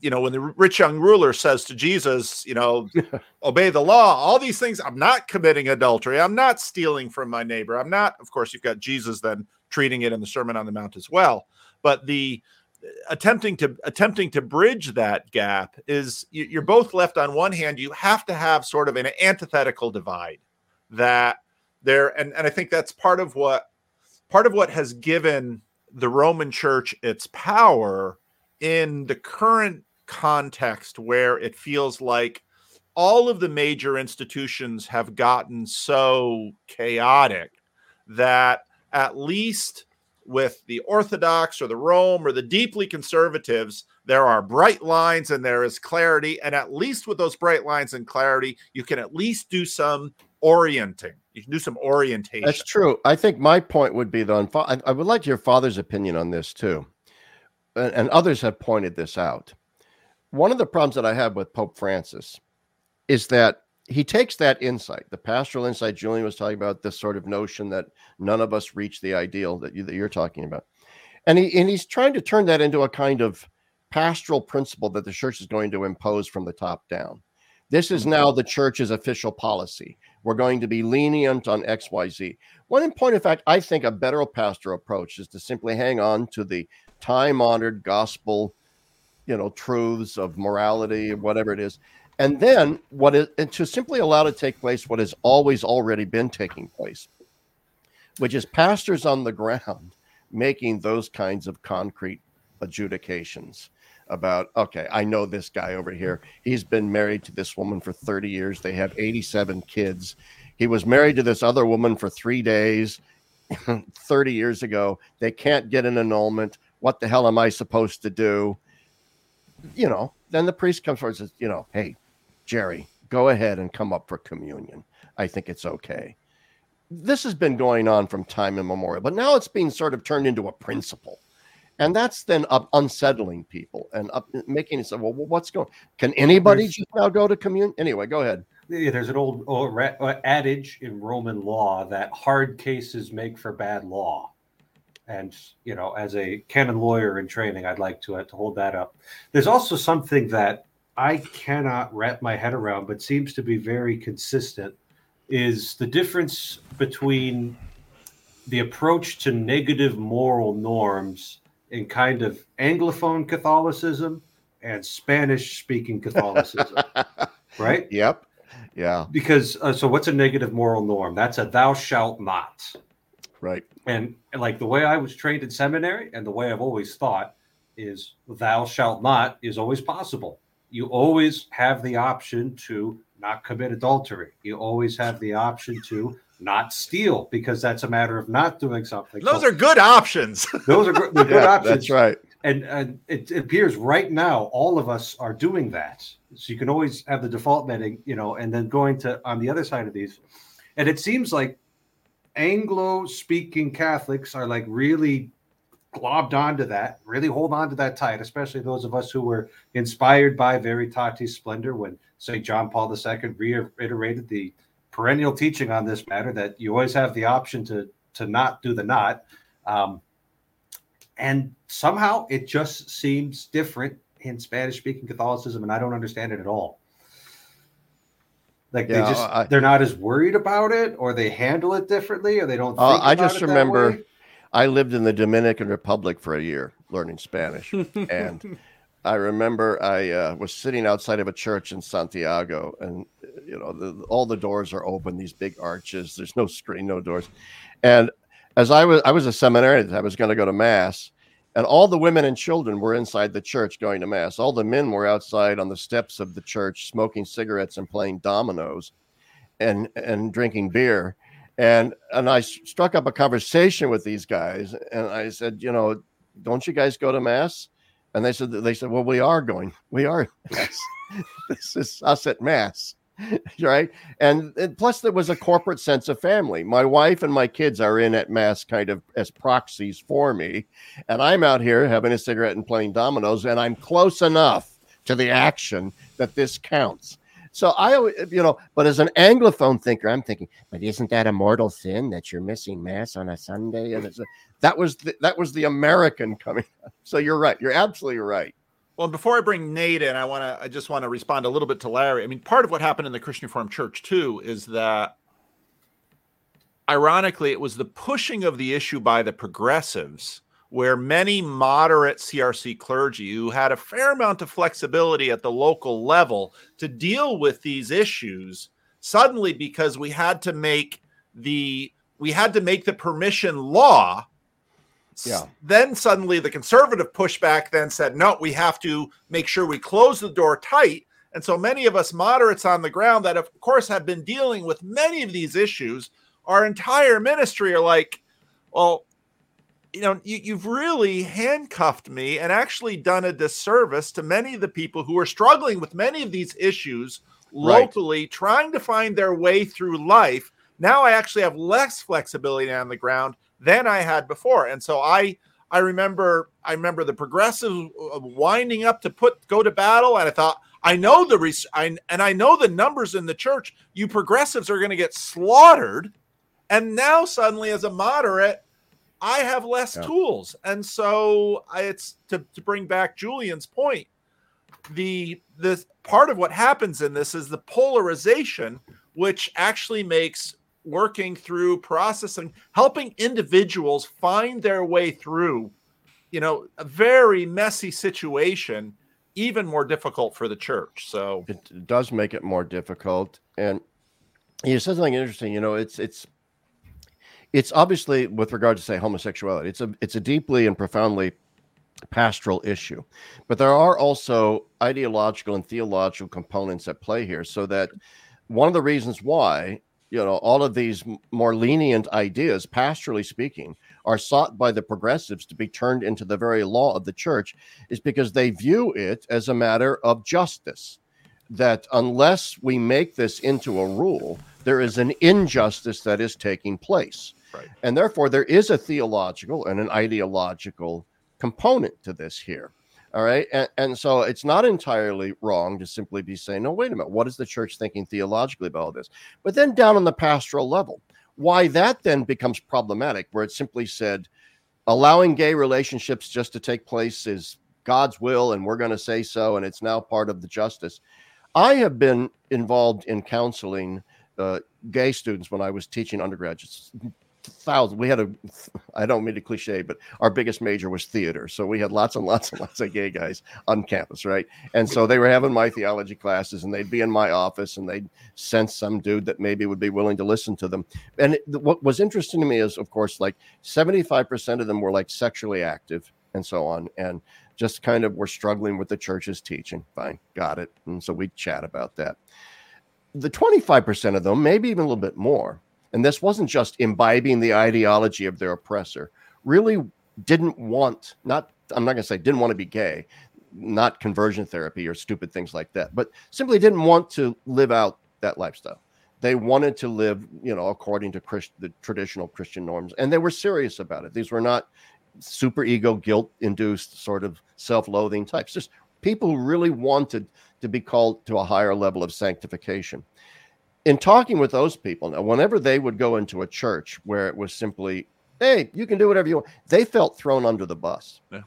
you know, when the rich young ruler says to Jesus, you know, [LAUGHS] obey the law, all these things, I'm not committing adultery. I'm not stealing from my neighbor. I'm not, of course, you've got Jesus then treating it in the Sermon on the Mount as well. But the, attempting to attempting to bridge that gap is you're mm-hmm. both left on one hand you have to have sort of an antithetical divide that there and, and i think that's part of what part of what has given the roman church its power in the current context where it feels like all of the major institutions have gotten so chaotic that at least with the Orthodox or the Rome or the deeply conservatives, there are bright lines and there is clarity. And at least with those bright lines and clarity, you can at least do some orienting. You can do some orientation. That's true. I think my point would be though, I would like your father's opinion on this too. And, and others have pointed this out. One of the problems that I have with Pope Francis is that he takes that insight, the pastoral insight Julian was talking about, this sort of notion that none of us reach the ideal that, you, that you're talking about. And he and he's trying to turn that into a kind of pastoral principle that the church is going to impose from the top down. This is now the church's official policy. We're going to be lenient on XYZ. One in point of fact, I think a better pastoral approach is to simply hang on to the time-honored gospel, you know, truths of morality, or whatever it is, and then what is and to simply allow to take place what has always already been taking place, which is pastors on the ground [LAUGHS] making those kinds of concrete adjudications about okay i know this guy over here. He's been married to this woman for 30 years. They have 87 kids. He was married to this other woman for three days [LAUGHS] 30 years ago. They can't get an annulment. What the hell am i supposed to do? You know then the priest comes forward and says you know hey Jerry, go ahead and come up for communion. I think it's okay. This has been going on from time immemorial, but now it's being sort of turned into a principle. And that's then unsettling people and up, making it say, well, what's going Can anybody There's, just now go to communion? Anyway, go ahead. Yeah, there's an old, old adage in Roman law that hard cases make for bad law. And, you know, as a canon lawyer in training, I'd like to, uh, to hold that up. There's also something that I cannot wrap my head around, but seems to be very consistent, is the difference between the approach to negative moral norms in kind of Anglophone Catholicism and Spanish speaking Catholicism, [LAUGHS] right? Yep. Yeah. Because uh, so what's a negative moral norm? That's a thou shalt not. Right. And, and like the way I was trained in seminary and the way I've always thought is thou shalt not is always possible you always have the option to not commit adultery. You always have the option to not steal because that's a matter of not doing something. Those so, are good options. [LAUGHS] those are good, [LAUGHS] good yeah, options. That's right. And, and it, it, appears right now all of us are doing that. So you can always have the default netting, you know, and then going to on the other side of these. And it seems like Anglo speaking Catholics are like really globbed onto that, really hold on to that tight, especially those of us who were inspired by Veritatis Splendor when St. John Paul II reiterated the perennial teaching on this matter that you always have the option to to not do the knot. Um, and somehow it just seems different in Spanish speaking Catholicism, and I don't understand it at all. Like yeah, they just I, they're not as worried about it, or they handle it differently, or they don't. Uh, I just remember I lived in the Dominican Republic for a year learning Spanish. [LAUGHS] and I remember I uh, was sitting outside of a church in Santiago, and you know, the, all the doors are open, these big arches. There's no screen, no doors. And as I was, I was a seminarian. I was going to go to mass, and all the women and children were inside the church going to mass. All the men were outside on the steps of the church smoking cigarettes and playing dominoes, and and drinking beer and and I struck up a conversation with these guys, and I said, you know, don't you guys go to mass? And they said, they said, well, we are going, we are. [LAUGHS] This is us at mass, [LAUGHS] right? And, and plus, there was a corporate sense of family. My wife and my kids are in at mass, kind of as proxies for me, and I'm out here having a cigarette and playing dominoes, and I'm close enough to the action that this counts. So I, you know, but as an Anglophone thinker, I'm thinking, but isn't that a mortal sin that you're missing mass on a Sunday? And it's a, that was the, that was the American coming. So you're right. You're absolutely right. Well, before I bring Nate in, I want to, I just want to respond a little bit to Larry. I mean, part of what happened in the Christian Reformed Church too is that, ironically, it was the pushing of the issue by the progressives where many moderate CRC clergy who had a fair amount of flexibility at the local level to deal with these issues suddenly because we had to make the we had to make the permission law yeah. Then suddenly the conservative pushback then said, no, we have to make sure we close the door tight. And so many of us moderates on the ground that, of course, have been dealing with many of these issues, our entire ministry are like, well, you know, you, you've really handcuffed me and actually done a disservice to many of the people who are struggling with many of these issues locally, right. trying to find their way through life. Now I actually have less flexibility on the ground than I had before, and so I I remember I remember the progressive uh, winding up to put go to battle, and I thought I know the res- I, and I know the numbers in the church. You progressives are going to get slaughtered, and now suddenly as a moderate, I have less yeah. tools. And so I, it's to, to bring back Julian's point. The the part of what happens in this is the polarization, which actually makes working through processing, helping individuals find their way through, you know, a very messy situation, even more difficult for the church. So it does make it more difficult. And you said something interesting. You know, it's it's it's obviously with regard to say homosexuality it's a it's a deeply and profoundly pastoral issue but there are also ideological and theological components at play here so that one of the reasons why you know all of these more lenient ideas pastorally speaking are sought by the progressives to be turned into the very law of the church is because they view it as a matter of justice that unless we make this into a rule, there is an injustice that is taking place. Right. And therefore, there is a theological and an ideological component to this here. All right. And, and so it's not entirely wrong to simply be saying, no, wait a minute, what is the church thinking theologically about all this? But then down on the pastoral level, why that then becomes problematic, where it simply said, allowing gay relationships just to take place is God's will, and we're going to say so, and it's now part of the justice. I have been involved in counseling uh, gay students when I was teaching undergraduates thousands. We had a, I don't mean to cliche, but our biggest major was theater. So we had lots and lots and lots of gay guys on campus, right? And so they were having my theology classes and they'd be in my office and they'd sense some dude that maybe would be willing to listen to them. And it, what was interesting to me is, of course, like 75% of them were like sexually active and so on. And just kind of were struggling with the church's teaching. Fine, got it. And so we chat about that. The 25% of them, maybe even a little bit more, and this wasn't just imbibing the ideology of their oppressor, really didn't want, not, I'm not going to say didn't want to be gay, not conversion therapy or stupid things like that, but simply didn't want to live out that lifestyle. They wanted to live, you know, according to Christ, the traditional Christian norms, and they were serious about it. These were not super ego, guilt induced sort of self loathing types, just people who really wanted to be called to a higher level of sanctification in talking with those people now whenever they would go into a church where it was simply hey you can do whatever you want they felt thrown under the bus yeah.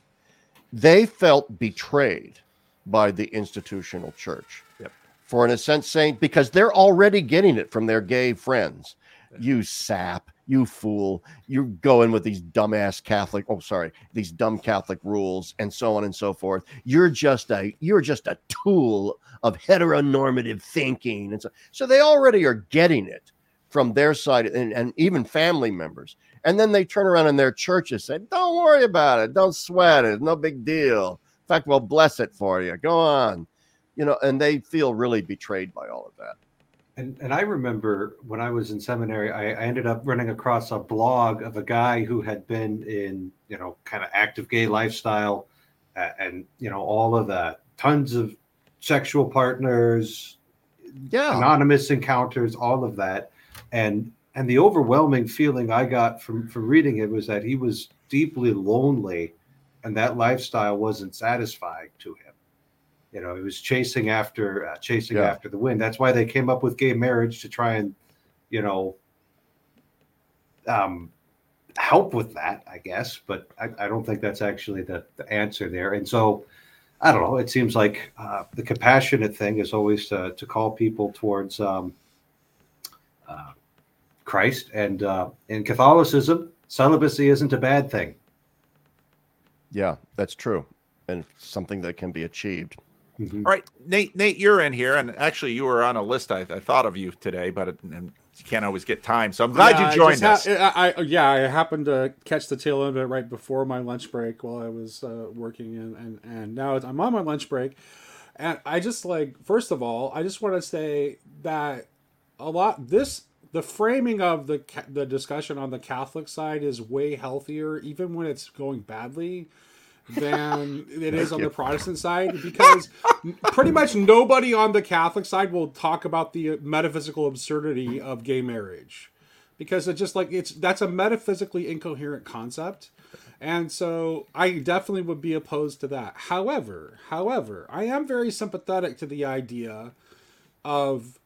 they felt betrayed by the institutional church yep. for in a sense saying because they're already getting it from their gay friends yeah. you sap you fool, you're going with these dumbass Catholic, oh sorry, these dumb Catholic rules and so on and so forth. You're just a you're just a tool of heteronormative thinking. And so so they already are getting it from their side and, and even family members. And then they turn around in their churches say, Don't worry about it, don't sweat it, no big deal. In fact, we'll bless it for you. Go on. You know, and they feel really betrayed by all of that. And, and I remember when I was in seminary, I, I, ended up running across a blog of a guy who had been in, you know, kind of active gay lifestyle uh, and, you know, all of that, tons of sexual partners, yeah, anonymous encounters, all of that. And, and the overwhelming feeling I got from, from reading it was that he was deeply lonely and that lifestyle wasn't satisfying to him you know, he was chasing after uh, chasing yeah. after the wind. That's why they came up with gay marriage to try and, you know, um, help with that, I guess. But I, I don't think that's actually the, the answer there. And so, I don't know. It seems like uh, the compassionate thing is always to, to call people towards um, uh, Christ, and uh, in Catholicism, celibacy isn't a bad thing. Yeah, that's true, and something that can be achieved. Mm-hmm. All right, Nate. Nate, you're in here, and actually, you were on a list. I, I thought of you today, but it, you can't always get time. So I'm glad yeah, you joined us. Ha- I, I, yeah, I happened to catch the tail end of it right before my lunch break while I was uh, working, and and and now I'm on my lunch break, and I just like first of all, I just want to say that a lot this the framing of the the discussion on the Catholic side is way healthier, even when it's going badly than it is on the Protestant side because [LAUGHS] pretty much nobody on the Catholic side will talk about the metaphysical absurdity of gay marriage because it's just like it's that's a metaphysically incoherent concept. And so I definitely would be opposed to that. However, however, I am very sympathetic to the idea of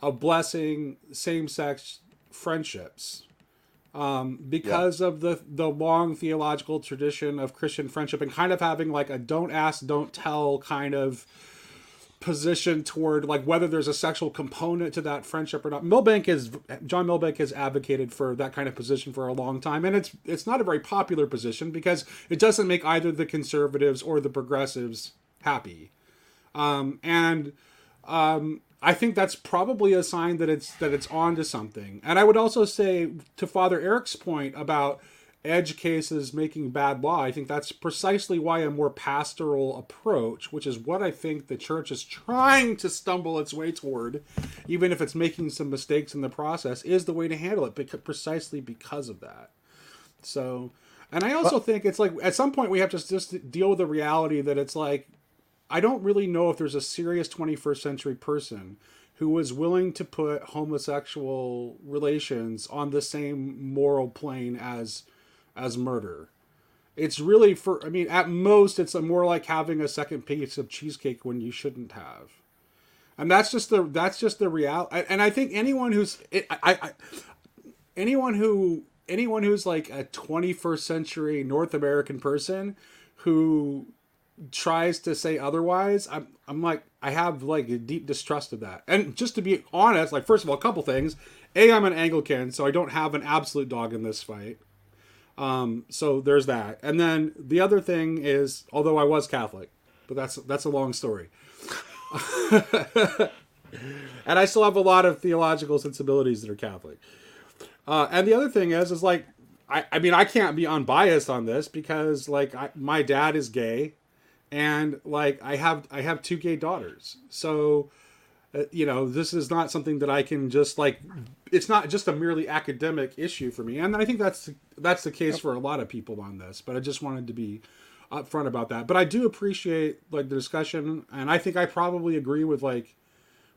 of blessing same-sex friendships um, because yeah. of the the long theological tradition of Christian friendship and kind of having like a don't ask, don't tell kind of position toward like whether there's a sexual component to that friendship or not. Milbank is John Milbank has advocated for that kind of position for a long time, and it's it's not a very popular position because it doesn't make either the conservatives or the progressives happy, um, and um, I think that's probably a sign that it's that it's on to something. And I would also say to Father Eric's point about edge cases making bad law, I think that's precisely why a more pastoral approach, which is what I think the church is trying to stumble its way toward, even if it's making some mistakes in the process, is the way to handle it because, precisely because of that. So, and I also think it's like at some point we have to just deal with the reality that it's like I don't really know if there's a serious 21st century person who was willing to put homosexual relations on the same moral plane as as murder. It's really for I mean at most it's more like having a second piece of cheesecake when you shouldn't have. And that's just the that's just the reality and I think anyone who's I, I anyone who anyone who's like a 21st century North American person who tries to say otherwise, I'm I'm like I have like a deep distrust of that. And just to be honest, like first of all, a couple things. A, I'm an Anglican, so I don't have an absolute dog in this fight. Um, so there's that. And then the other thing is, although I was Catholic, but that's that's a long story. [LAUGHS] and I still have a lot of theological sensibilities that are Catholic. Uh, and the other thing is, is like, I, I mean, I can't be unbiased on this because like I, my dad is gay, and like I have I have two gay daughters, so uh, you know this is not something that I can just like. It's not just a merely academic issue for me, and I think that's that's the case for a lot of people on this. But I just wanted to be upfront about that. But I do appreciate like the discussion, and I think I probably agree with like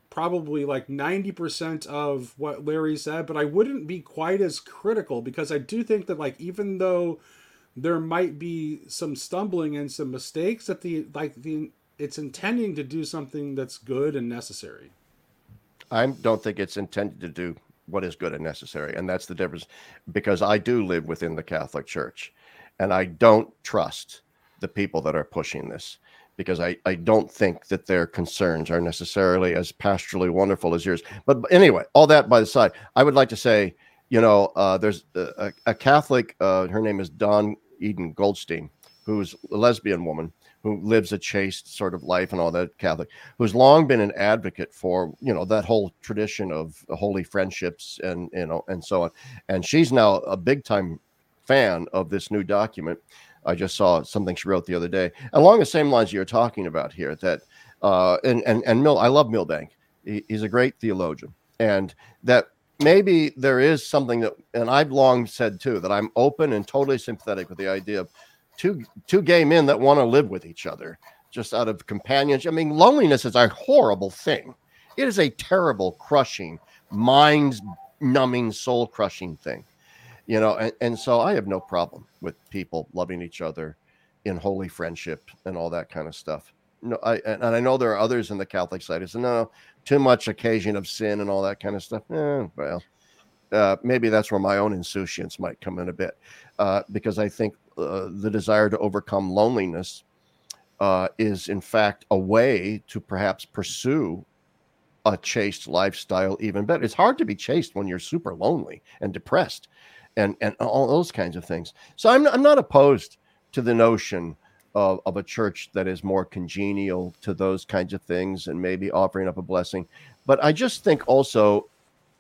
probably like 90% of what Larry said, but I wouldn't be quite as critical because I do think that like even though there might be some stumbling and some mistakes that the like the it's intending to do something that's good and necessary. I don't think it's intended to do what is good and necessary, and that's the difference because I do live within the Catholic Church and I don't trust the people that are pushing this because I, I don't think that their concerns are necessarily as pastorally wonderful as yours. But, but anyway, all that by the side, I would like to say, you know, uh, there's a, a Catholic, uh, her name is Dawn Eden Goldstein, who's a lesbian woman who lives a chaste sort of life and all that Catholic, who's long been an advocate for, you know, that whole tradition of holy friendships and, you know, and so on. And she's now a big time fan of this new document I just saw something she wrote the other day along the same lines you're talking about here. That uh, and and and Mill, I love Milbank. He, he's a great theologian, and that maybe there is something that, and I've long said too that I'm open and totally sympathetic with the idea of two two gay men that want to live with each other just out of companionship. I mean, loneliness is a horrible thing. It is a terrible, crushing, mind numbing, soul crushing thing you know and, and so i have no problem with people loving each other in holy friendship and all that kind of stuff no i and, i know there are others in the catholic side who say no too much occasion of sin and all that kind of stuff eh, well uh, maybe that's where my own insouciance might come in a bit uh, because i think uh, the desire to overcome loneliness uh, is in fact a way to perhaps pursue a chaste lifestyle even better it's hard to be chaste when you're super lonely and depressed and and all those kinds of things. So I'm I'm not opposed to the notion of, of a church that is more congenial to those kinds of things and maybe offering up a blessing. But I just think also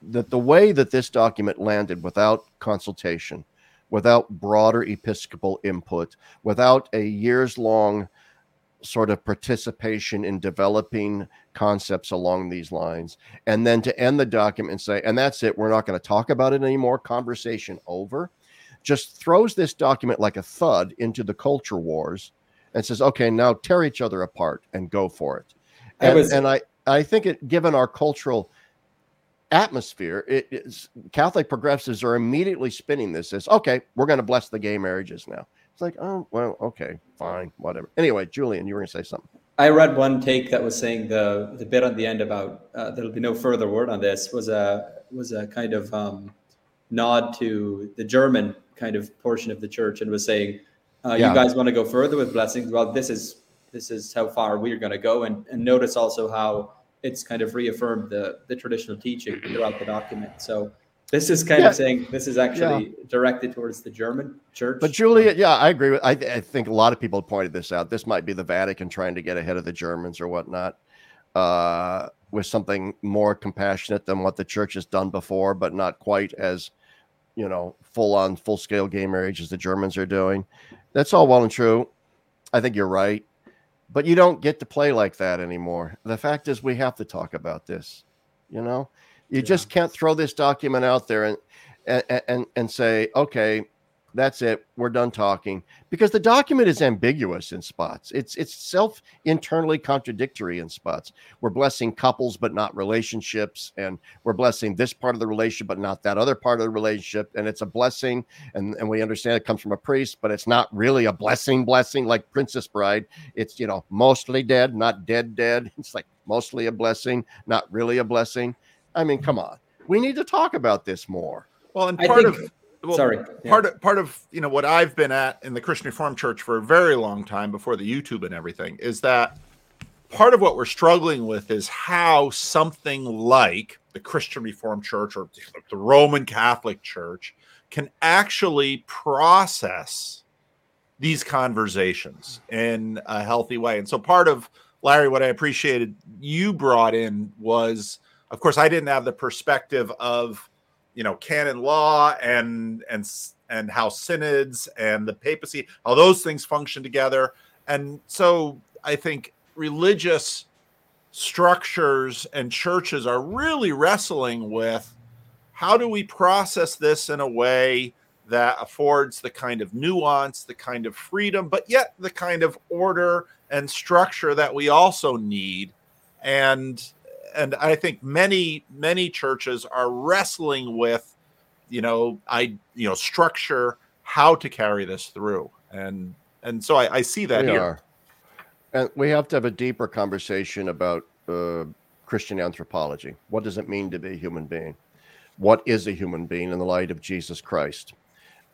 that the way that this document landed without consultation, without broader episcopal input, without a years long sort of participation in developing concepts along these lines and then to end the document and say and that's it we're not going to talk about it anymore conversation over just throws this document like a thud into the culture wars and says okay now tear each other apart and go for it and, was, and i i think it given our cultural atmosphere it is catholic progressives are immediately spinning this as okay we're going to bless the gay marriages now it's like, oh, well, okay, fine, whatever. Anyway, Julian, you were going to say something. I read one take that was saying the the bit on the end about uh, there'll be no further word on this was a was a kind of um, nod to the German kind of portion of the church and was saying, uh, yeah. "You guys want to go further with blessings? Well, this is this is how far we're going to go." And and notice also how it's kind of reaffirmed the the traditional teaching throughout the document. So this is kind yeah. of saying this is actually yeah. directed towards the German church. But Julia, yeah, I agree with. I, I, think a lot of people pointed this out. This might be the Vatican trying to get ahead of the Germans or whatnot, uh, with something more compassionate than what the church has done before, but not quite as, you know, full on, full scale gay marriage as the Germans are doing. That's all well and true. I think you're right, but you don't get to play like that anymore. The fact is, we have to talk about this. You know, you yeah. just can't throw this document out there and, and and and say, okay, That's it. We're done talking because the document is ambiguous in spots. It's it's self internally contradictory in spots. We're blessing couples but not relationships, and we're blessing this part of the relationship but not that other part of the relationship. And it's a blessing, and and we understand it comes from a priest, but it's not really a blessing. Blessing like Princess Bride. It's you know mostly dead, not dead dead. [LAUGHS] It's like mostly a blessing, not really a blessing. I mean, come on. We need to talk about this more. Well, and I part think- of well, Sorry. part of part of you know what I've been at in the Christian Reformed Church for a very long time before the YouTube and everything is that part of what we're struggling with is how something like the Christian Reformed Church or the Roman Catholic Church can actually process these conversations in a healthy way. And so part of Larry, what I appreciated you brought in was, of course, I didn't have the perspective of you know canon law and and and how synods and the papacy how those things function together. And so i think religious structures and churches are really wrestling with how do we process this in a way that affords the kind of nuance the kind of freedom but yet the kind of order and structure that we also need. And and I think many many churches are wrestling with, you know, I you know structure how to carry this through, and and so I, I see that we here. are. And we have to have a deeper conversation about uh, Christian anthropology. What does it mean to be a human being? What is a human being in the light of Jesus Christ?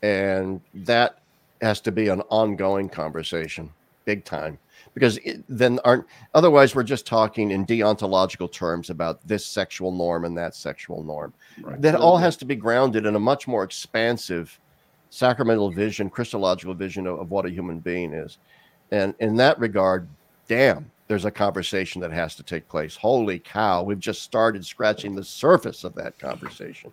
And that has to be an ongoing conversation, big time, because it, then aren't otherwise we're just talking in deontological terms about this sexual norm and that sexual norm. Right. That all has to be grounded in a much more expansive sacramental vision, Christological vision of, of what a human being is. And in that regard, damn, there's a conversation that has to take place. Holy cow, we've just started scratching the surface of that conversation.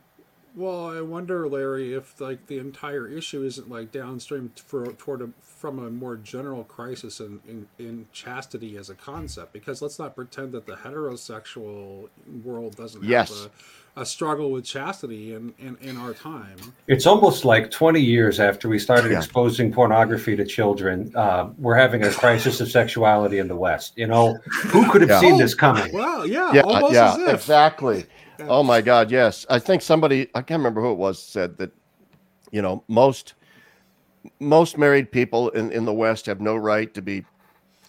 Well, I wonder, Larry, if like the entire issue isn't like downstream for, toward a, from a more general crisis in, in, in chastity as a concept. Because let's not pretend that the heterosexual world doesn't Yes. have a, a struggle with chastity in, in, in our time. It's almost like 20 years after we started Yeah. exposing pornography to children, uh, we're having a crisis of sexuality in the West. You know, who could have Yeah. seen this coming? Well, yeah, Yeah, almost yeah, as if. exactly. Oh my God, yes. I think somebody I can't remember who it was said that, you know, most most married people in, in the West have no right to be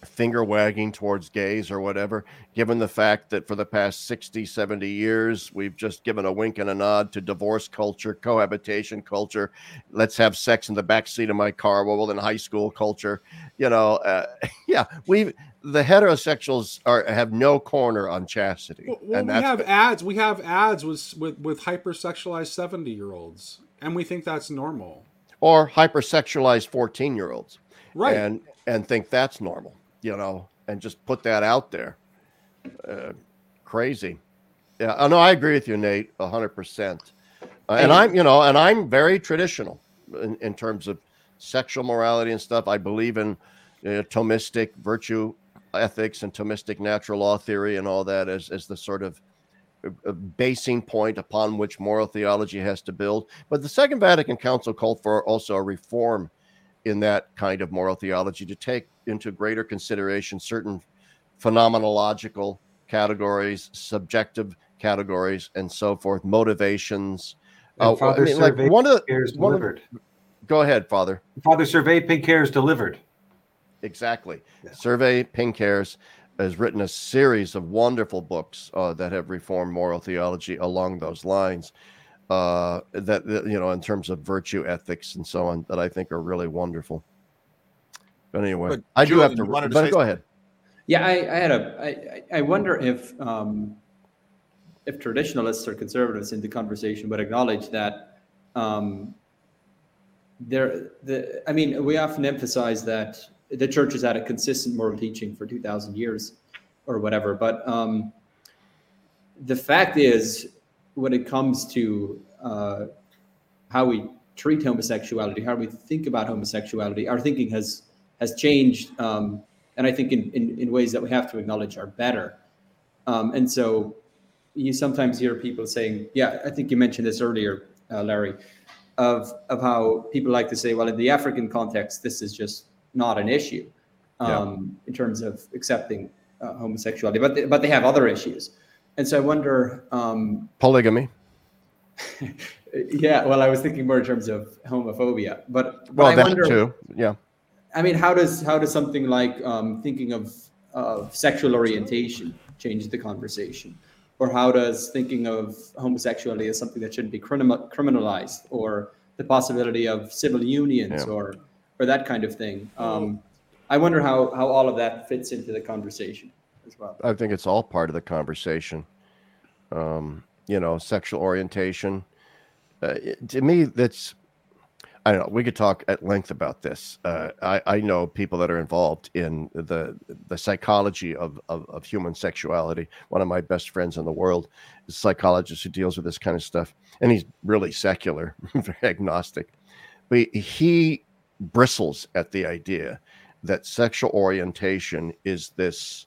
finger wagging towards gays or whatever, given the fact that for the past 60, 70 years, we've just given a wink and a nod to divorce culture, cohabitation culture. Let's have sex in the back seat of my car. Well, in high school culture, you know, uh, [LAUGHS] yeah, we've the heterosexuals are have no corner on chastity. Well, well, and we have ads. We have ads with with, with hypersexualized seventy year olds, and we think that's normal, or hypersexualized 14 year olds right? and and think that's normal you know and just put that out there. Uh, crazy. Yeah oh, no i agree with you nate 100% uh, and i'm you know and i'm very traditional in, in terms of sexual morality and stuff. I believe in uh, thomistic virtue ethics and thomistic natural law theory and all that as, as the sort of a basing point upon which moral theology has to build. But the Second Vatican Council called for also a reform in that kind of moral theology to take into greater consideration certain phenomenological categories, subjective categories, and so forth, motivations. And Uh, I Father mean, like one of the, Cares one of- delivered. go ahead, Father. Father Servais Pinckaers delivered. Exactly. Yeah. Servais Pinckaers has written a series of wonderful books uh, that have reformed moral theology along those lines. Uh, that that, you know, in terms of virtue ethics and so on, that I think are really wonderful. But anyway, But I do have to. you wanted to but say go ahead. Yeah, I, I had a. I, I I wonder if um, if traditionalists or conservatives in the conversation would acknowledge that um, there. The I mean, we often emphasize that the church has had a consistent moral teaching for two thousand years, or whatever. But um, the fact is, when it comes to uh, how we treat homosexuality, how we think about homosexuality, our thinking has has changed, um, and I think in, in, in ways that we have to acknowledge are better. Um, and so you sometimes hear people saying, "Yeah, I think you mentioned this earlier, uh, Larry." of of how people like to say, well, in the African context, this is just not an issue um, yeah. in terms of accepting uh, homosexuality, but they, but they have other issues, and so I wonder um, polygamy. [LAUGHS] yeah, well, I was thinking more in terms of homophobia, but, but well, I that wonder, too. Yeah. I mean, how does how does something like um, thinking of of sexual orientation change the conversation? Or how does thinking of homosexuality as something that shouldn't be criminalized, or the possibility of civil unions, yeah. or or that kind of thing? Um, I wonder how how all of that fits into the conversation as well. I think it's all part of the conversation. Um, you know, sexual orientation. Uh, to me, that's I don't know. We could talk at length about this. Uh, I, I know people that are involved in the the psychology of, of, of human sexuality. One of my best friends in the world is a psychologist who deals with this kind of stuff, and he's really secular, [LAUGHS] very agnostic. But he bristles at the idea that sexual orientation is this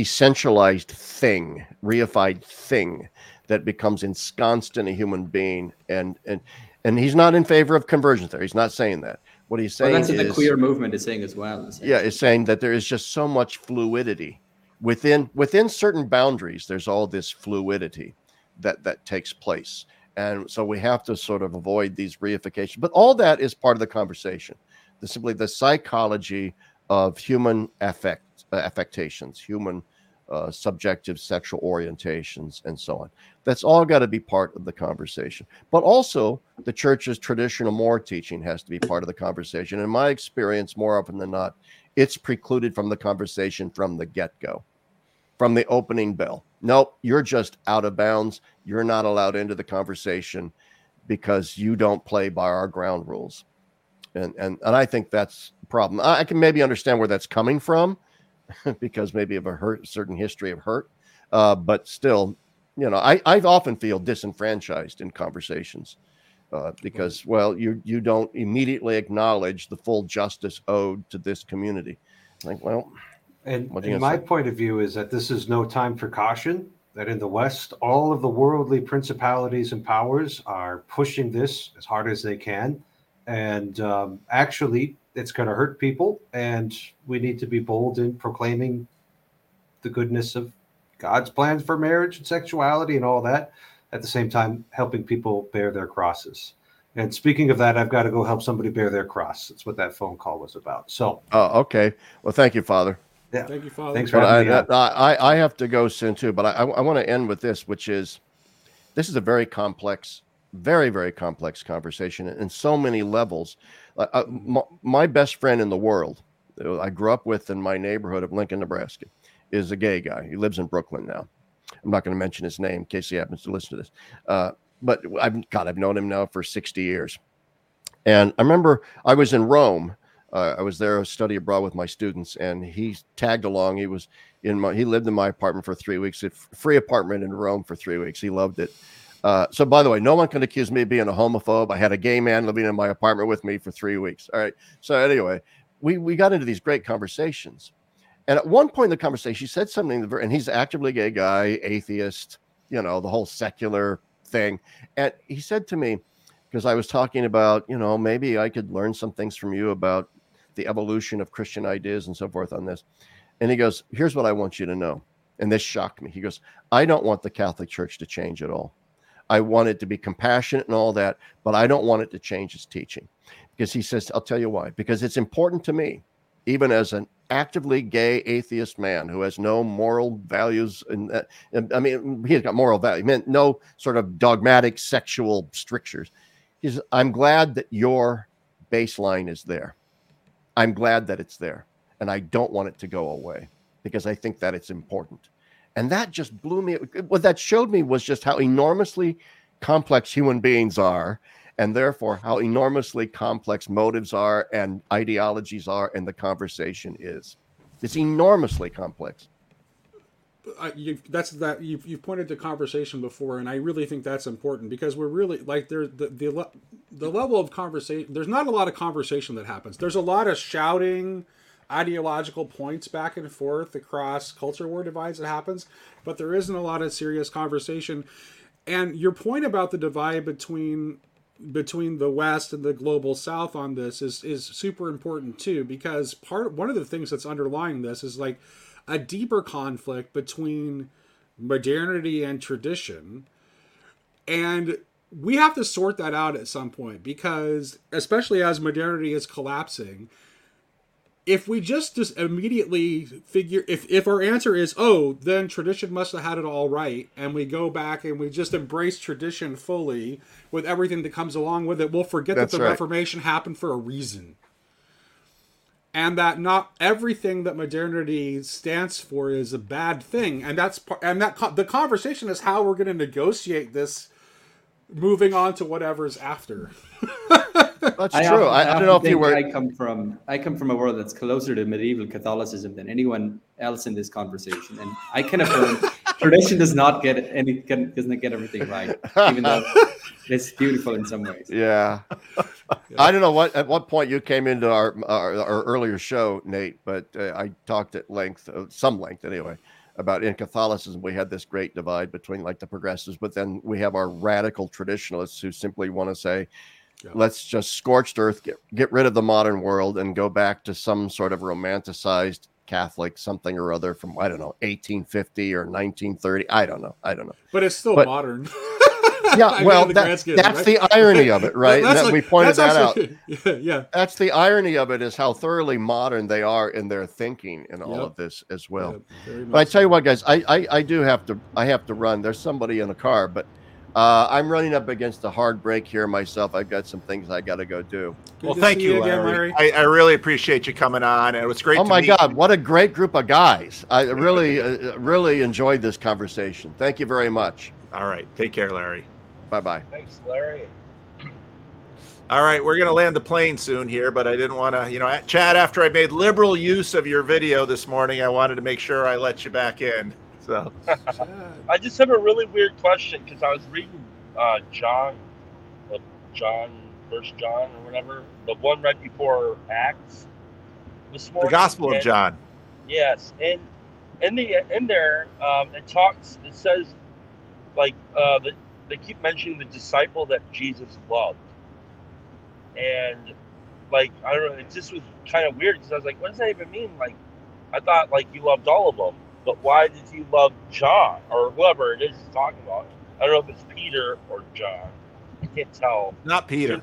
essentialized thing, reified thing that becomes ensconced in a human being, and and and he's not in favor of conversion there. He's not saying that. What he's saying well, that's what the queer movement is saying as well. Yeah, it's saying that there is just so much fluidity within within certain boundaries. There's all this fluidity that that takes place, and so we have to sort of avoid these reifications. But all that is part of the conversation. The simply the psychology of human affect affectations, human uh, subjective sexual orientations, and so on. That's all got to be part of the conversation. But also, the church's traditional more teaching has to be part of the conversation. In my experience, more often than not, it's precluded from the conversation from the get go, from the opening bell. Nope, you're just out of bounds. You're not allowed into the conversation because you don't play by our ground rules. And, and, and I think that's a problem. I can maybe understand where that's coming from [LAUGHS] because maybe of a hurt, certain history of hurt. Uh, but still, you know, I, I often feel disenfranchised in conversations uh, because, well, you you don't immediately acknowledge the full justice owed to this community. Like, well, and, and my say? point of view is that this is no time for caution. That in the West, all of the worldly principalities and powers are pushing this as hard as they can, and um, actually, it's going to hurt people, and we need to be bold in proclaiming the goodness of God's plans for marriage and sexuality and all that. At the same time, helping people bear their crosses. And speaking of that, I've got to go help somebody bear their cross. That's what that phone call was about. So, oh, okay. Well, thank you, Father. Yeah, thank you, Father. Thanks for having I, me. I, I, have to go soon too, but I, I want to end with this, which is this is a very complex, very, very complex conversation in so many levels. Uh, my, my, best friend in the world, I grew up with in my neighborhood of Lincoln, Nebraska, is a gay guy. He lives in Brooklyn now. I'm not going to mention his name in case he happens to listen to this. Uh, but I've God, I've known him now for 60 years. And I remember I was in Rome. Uh, I was there to study abroad with my students, and he tagged along. He was in my he lived in my apartment for three weeks, a free apartment in Rome for three weeks. He loved it. Uh, so, by the way, no one can accuse me of being a homophobe. I had a gay man living in my apartment with me for three weeks. All right. So, anyway, we, we got into these great conversations. And at one point in the conversation, he said something, and he's actively gay guy, atheist, you know, the whole secular thing. And he said to me, because I was talking about, you know, maybe I could learn some things from you about the evolution of Christian ideas and so forth on this. And he goes, Here's what I want you to know. And this shocked me. He goes, I don't want the Catholic Church to change at all. I want it to be compassionate and all that, but I don't want it to change its teaching. Because he says, I'll tell you why. Because it's important to me, even as an actively gay atheist man who has no moral values. And, I mean, he's got moral value, meant no sort of dogmatic sexual strictures. He says, I'm glad that your baseline is there. I'm glad that it's there. And I don't want it to go away because I think that it's important. And that just blew me. What that showed me was just how enormously complex human beings are, and therefore how enormously complex motives are and ideologies are, and the conversation is. It's enormously complex. Uh, that's that you've, you've pointed to conversation before, and I really think that's important because we're really like there's the, the the level of conversation. There's not a lot of conversation that happens. There's a lot of shouting ideological points back and forth across culture war divides that happens, but there isn't a lot of serious conversation. And your point about the divide between between the West and the global South on this is is super important too because part one of the things that's underlying this is like a deeper conflict between modernity and tradition and we have to sort that out at some point because especially as modernity is collapsing if we just just immediately figure if if our answer is oh then tradition must have had it all right and we go back and we just embrace tradition fully with everything that comes along with it we'll forget That's that the right. reformation happened for a reason and that not everything that modernity stands for is a bad thing and that's part and that co- the conversation is how we're going to negotiate this moving on to whatever's after [LAUGHS] That's I true. often- I, I don't know if you were. I come from I come from a world that's closer to medieval Catholicism than anyone else in this conversation, and I can affirm [LAUGHS] tradition does not get any can, doesn't get everything right, even though [LAUGHS] it's beautiful in some ways. Yeah. I don't know what at what point you came into our our, our earlier show, Nate, but uh, I talked at length, uh, some length anyway, about in Catholicism we had this great divide between like the progressives, but then we have our radical traditionalists who simply want to say, Yeah. let's just scorched earth, get get rid of the modern world, and go back to some sort of romanticized Catholic something or other from I don't know 1850 or 1930. I don't know. I don't know. but it's still But- modern [LAUGHS] [LAUGHS] Yeah, well, that- that's right? the irony of it, [LAUGHS] right? That like- we pointed that out. actually- yeah That's the irony of it is how thoroughly modern they are in their thinking and all Yep. of this as well. yeah, But I tell you what, guys, I, I I do have to I have to run. There's somebody in a car, but uh, I'm running up against a hard break here myself. I've got some things I got to go do. Good well, thank see you, again, Larry. I, I really appreciate you coming on, and it was great. oh to my meet God, you. what a great group of guys! I really uh, really enjoyed this conversation. Thank you very much. All right, take care, Larry. Bye bye. Thanks, Larry. All right, we're going to land the plane soon here, but I didn't want to, you know, Chad, after I made liberal use of your video this morning, I wanted to make sure I let you back in. So, [LAUGHS] I just have a really weird question because I was reading uh, John, John, First John or whatever, the one right before Acts this the morning. Gospel of John. Yes, and in the in there, um, it talks. It says like uh, the, they keep mentioning the disciple that Jesus loved, and like I don't know, it just was kind of weird because I was like, what does that even mean? Like, I thought like you loved all of them, but why did you love John or whoever it is he's talking about? I don't know if it's Peter or John. I can't tell. Not Peter.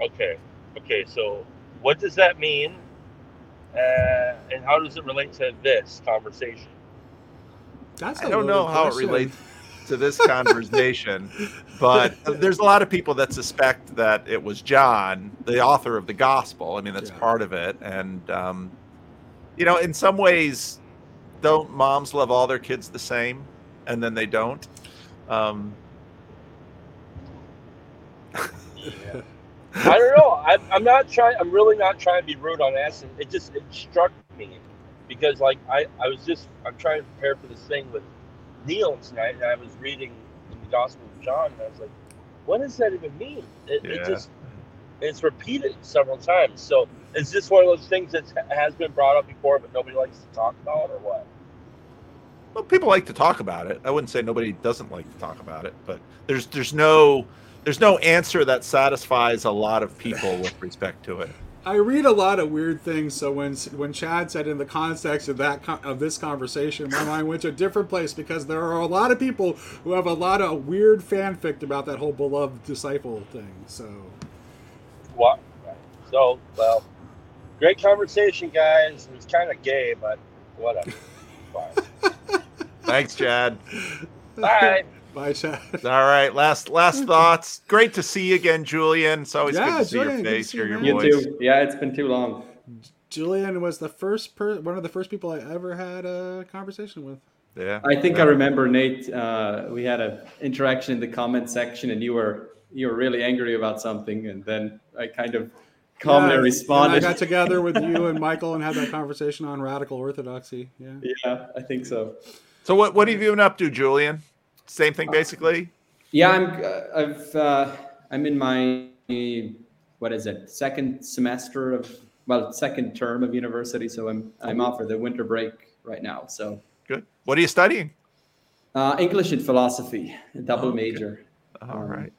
Okay, okay. So what does that mean? Uh, and how does it relate to this conversation? That's I a don't know loaded how it relates to this conversation, but [LAUGHS] there's a lot of people that suspect that it was John, the author of the gospel. I mean, that's Yeah. part of it. And, um, you know, in some ways, don't moms love all their kids the same and then they don't? Um, I don't know. I'm, I'm not trying. I'm really not trying to be rude on Aston. It just it struck me because like I I was just I'm trying to prepare for this thing with Neil tonight, and I was reading in the Gospel of John, and I was like, what does that even mean? It, Yeah. it just it's repeated several times. So is this one of those things that has been brought up before, but nobody likes to talk about, or what? well, people like to talk about it. I wouldn't say nobody doesn't like to talk about it, but there's there's no there's no answer that satisfies a lot of people with respect to it. I read a lot of weird things, so when when Chad said in the context of that of this conversation, my mind went to a different place because there are a lot of people who have a lot of weird fanfic about that whole beloved disciple thing. So What? So well, great conversation, guys. It was kind of gay, but whatever. [LAUGHS] Thanks, Chad. Bye. bye, Chad. All right, last last [LAUGHS] thoughts. Great to see you again, Julian. It's always Yeah, good to see your face, see hear you, your. You voice. too. Yeah, it's been too long. Julian was the first per- one of the first people I ever had a conversation with. Yeah. I think I remember Nate. Uh, we had an interaction in the comment section, and you were you were really angry about something, and then I kind of calmly Yeah, and responded. I got together with you and Michael and had that conversation on radical orthodoxy. Yeah. yeah, I think so. So what what have you been up to, Julian? Same thing basically. Yeah, I'm. Uh, I've. Uh, I'm in my what is it? Second semester of well, second term of university. So I'm I'm off for the winter break right now. So Good. What are you studying? uh, English and philosophy, a double Oh, okay. major. All Um, right.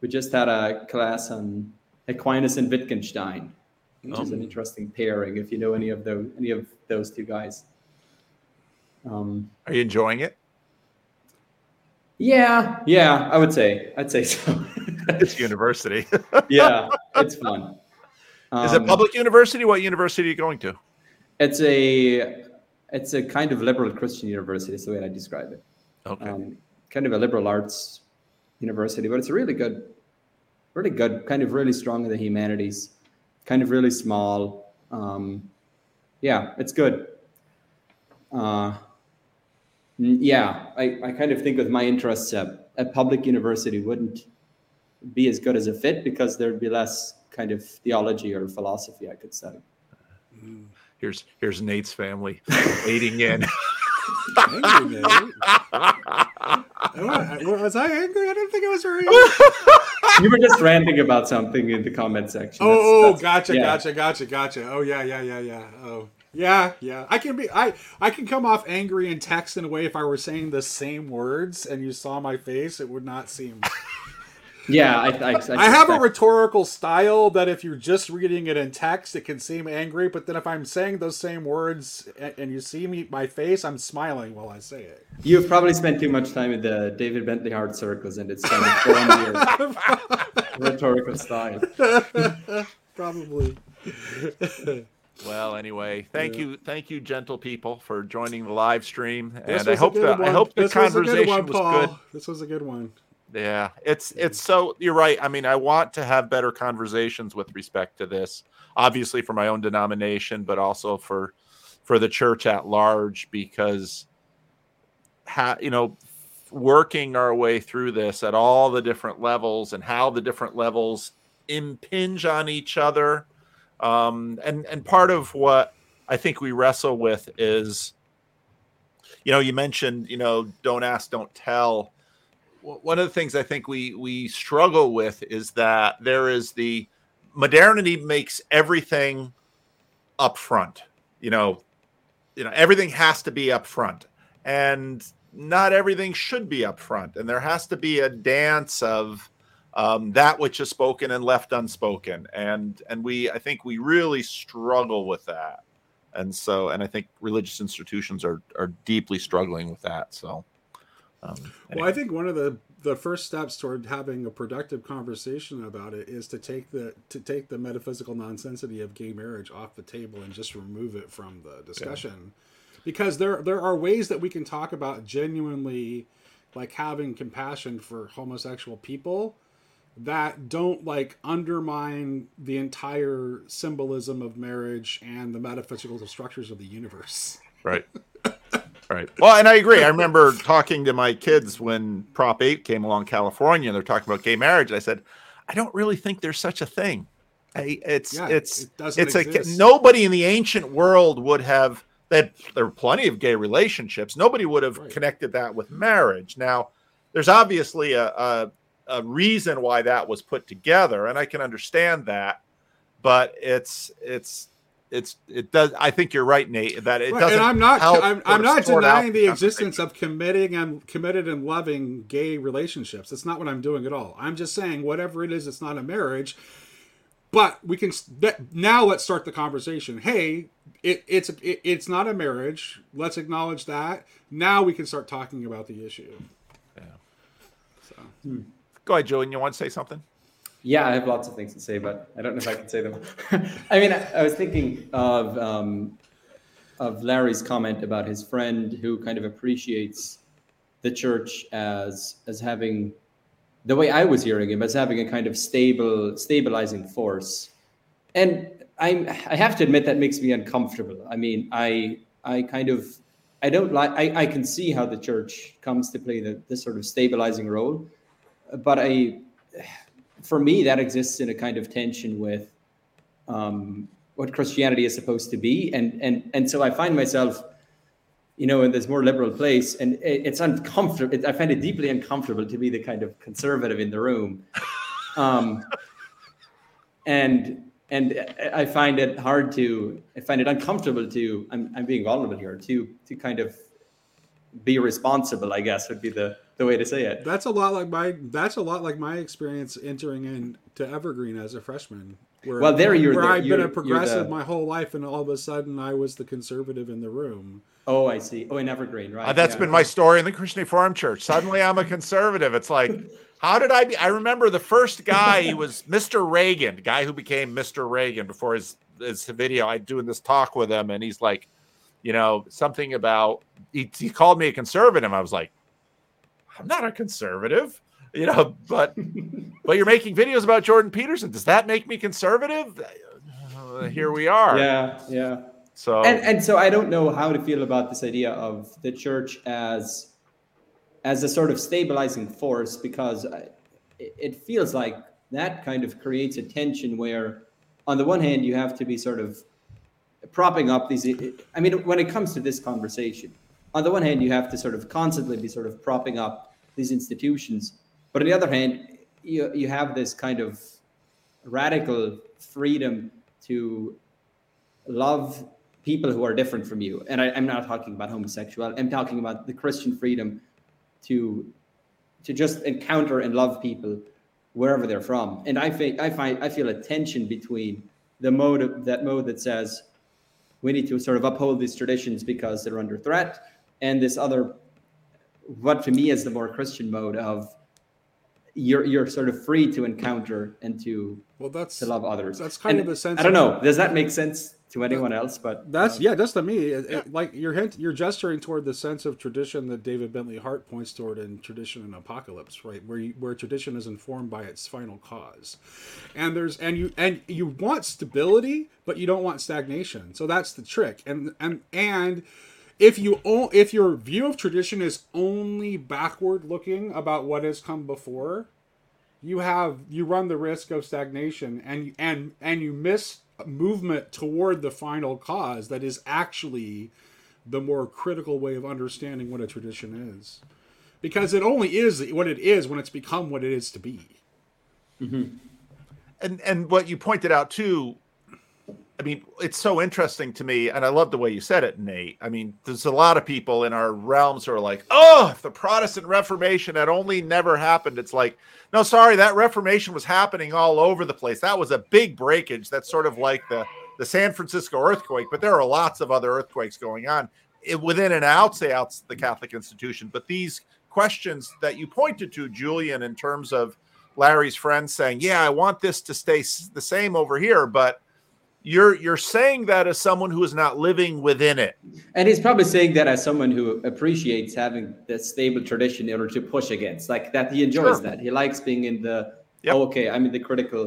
we just had a class on Aquinas and Wittgenstein, which is an Oh. interesting pairing. If you know any of those any of those two guys. Um, Are you enjoying it? yeah, yeah, I would say I'd say so. [LAUGHS] It's university. [LAUGHS] yeah, it's fun. Is it Um, public university? What university are you going to? It's a it's a kind of liberal Christian university. Is the way I describe it. Okay. Um, kind of a liberal arts university, but it's a really good, really good, kind of really strong in the humanities, kind of really small. Um, yeah, it's good. Uh, yeah, I, I kind of think with my interests, uh, a public university wouldn't be as good as a fit because there'd be less kind of theology or philosophy I could study. Here's here's Nate's family [LAUGHS] waiting in. [LAUGHS] Angry, Was I angry? I didn't think I was very angry. [LAUGHS] You were just ranting about something in the comment section. Oh, that's- Oh, that's- gotcha, yeah. gotcha, gotcha, gotcha. Oh yeah, yeah, yeah, yeah. Oh yeah, yeah. I can be. I I can come off angry in text in a way. If I were saying the same words and you saw my face, it would not seem. Yeah, I, I, I, I have a rhetorical style that if you're just reading it in text, it can seem angry. But then if I'm saying those same words and, and you see me my face, I'm smiling while I say it. You've probably spent too much time in the David Bentley Hart circles, and it's kind of formed your [LAUGHS] rhetorical style. [LAUGHS] Probably. Well, anyway, thank you, thank you, gentle people, for joining the live stream, This and I hope good the I one. hope the This was good conversation one, was good. This was a good one. Yeah, it's it's so you're right. I mean, I want to have better conversations with respect to this, obviously for my own denomination, but also for for the church at large, because ha, you know, working our way through this at all the different levels and how the different levels impinge on each other, um, and and part of what I think we wrestle with is, you know, you mentioned, you know, don't ask, don't tell one of the things I think we we struggle with is that there is the modernity makes everything up front. You know, you know everything has to be up front, and not everything should be up front. And there has to be a dance of um, that which is spoken and left unspoken. And and we I think we really struggle with that. And so, and I think religious institutions are are deeply struggling with that. So. Um, Well, I think one of the the first steps toward having a productive conversation about it is to take the to take the metaphysical nonsensity of gay marriage off the table and just remove it from the discussion. Because there there are ways that we can talk about genuinely like having compassion for homosexual people that don't like undermine the entire symbolism of marriage and the metaphysical structures of the universe. Right. [LAUGHS] Right. Well, and I agree. I remember [LAUGHS] talking to my kids when Prop 8 came along California and they're talking about gay marriage. I said, I don't really think there's such a thing. I, it's Yeah, it's it it's like exist. nobody in the ancient world would have that there were plenty of gay relationships. Nobody would have Right. connected that with marriage. Now, there's obviously a, a a reason why that was put together, and I can understand that, but it's it's it's it does i think you're right nate that it doesn't and I'm not. I'm, I'm not denying the existence of committing and committed and loving gay relationships. That's not what I'm doing at all. I'm just saying whatever it is, it's not a marriage. But we can now. Let's start the conversation. Hey, it, it's it, it's not a marriage. Let's acknowledge that. Now we can start talking about the issue. Yeah. So go ahead and you want to say something Yeah, I have lots of things to say, but I don't know if I can say them. [LAUGHS] I mean, I, I was thinking of um, of Larry's comment about his friend who kind of appreciates the church as as having the way I was hearing him as having a kind of stable stabilizing force, and I I have to admit that makes me uncomfortable. I mean, I I kind of I don't like I, I can see how the church comes to play the this sort of stabilizing role, but I for me, that exists in a kind of tension with um, what Christianity is supposed to be, and and and so I find myself, you know, in this more liberal place, and it, it's uncomfortable. It, I find it deeply uncomfortable to be the kind of conservative in the room, um, and and I find it hard to, I find it uncomfortable to. I'm I'm being vulnerable here to to kind of be responsible. I guess would be the the way to say it. That's a lot like my that's a lot like my experience entering into Evergreen as a freshman. Where, Well, there you're where the- I've you're- been a progressive the- my whole life, and all of a sudden I was the conservative in the room. Oh, I see. Oh, in Evergreen, right? Uh, that's yeah. been my story in the Christian Reformed Church. Suddenly I'm a conservative. It's like, how did I be? I remember the first guy, he was Mr. Reagan, the guy who became Mr. Reagan before his, his video. I doing this talk with him, and he's like, you know, something about he, he called me a conservative. I was like, I'm not a conservative, you know, but but you're making videos about Jordan Peterson. Does that make me conservative? Uh, here we are. Yeah, yeah. So and and so I don't know how to feel about this idea of the church as as a sort of stabilizing force because I- it it feels like that kind of creates a tension where on the one hand you have to be sort of propping up these I mean when it comes to this conversation on the one hand you have to sort of constantly be sort of propping up these institutions but on the other hand you you have this kind of radical freedom to love people who are different from you. And I, I'm not talking about homosexual, I'm talking about the Christian freedom to to just encounter and love people wherever they're from. And I think I find I feel a tension between the mode of, that mode that says we need to sort of uphold these traditions because they're under threat, and this other what to me is the more Christian mode of you're you're sort of free to encounter and to Well, that's to love others. that's kind And of a sense. I don't know. Does that make sense to anyone else? But That's uh, yeah, just to me. It, it- like you're hint, you're gesturing toward the sense of tradition that David Bentley Hart points toward in Tradition and Apocalypse, right? Where you, where tradition is informed by its final cause, and there's and you and you want stability, but you don't want stagnation. So that's the trick. And and and if you if your view of tradition is only backward looking about what has come before, you have you run the risk of stagnation and and and you miss movement toward the final cause that is actually the more critical way of understanding what a tradition is. Because it only is what it is when it's become what it is to be. Mm-hmm. And and what you pointed out too i mean it's so interesting to me and i love the way you said it nate. I mean there's a lot of people in our realms who are like oh if the protestant reformation had only never happened it's like no sorry that reformation was happening all over the place. That was a big breakage that's sort of like the the san francisco earthquake but there are lots of other earthquakes going on it, within and outside eh, out the catholic institution. But these questions that you pointed to julian in terms of Larry's friends saying, "Yeah, I want this to stay the same over here," but you're you're saying that as someone who is not living within it. and he's probably saying that as someone who appreciates having that stable tradition in order to push against, like that he enjoys Sure. that. He likes being in the Yep. oh, okay, I'm in the critical.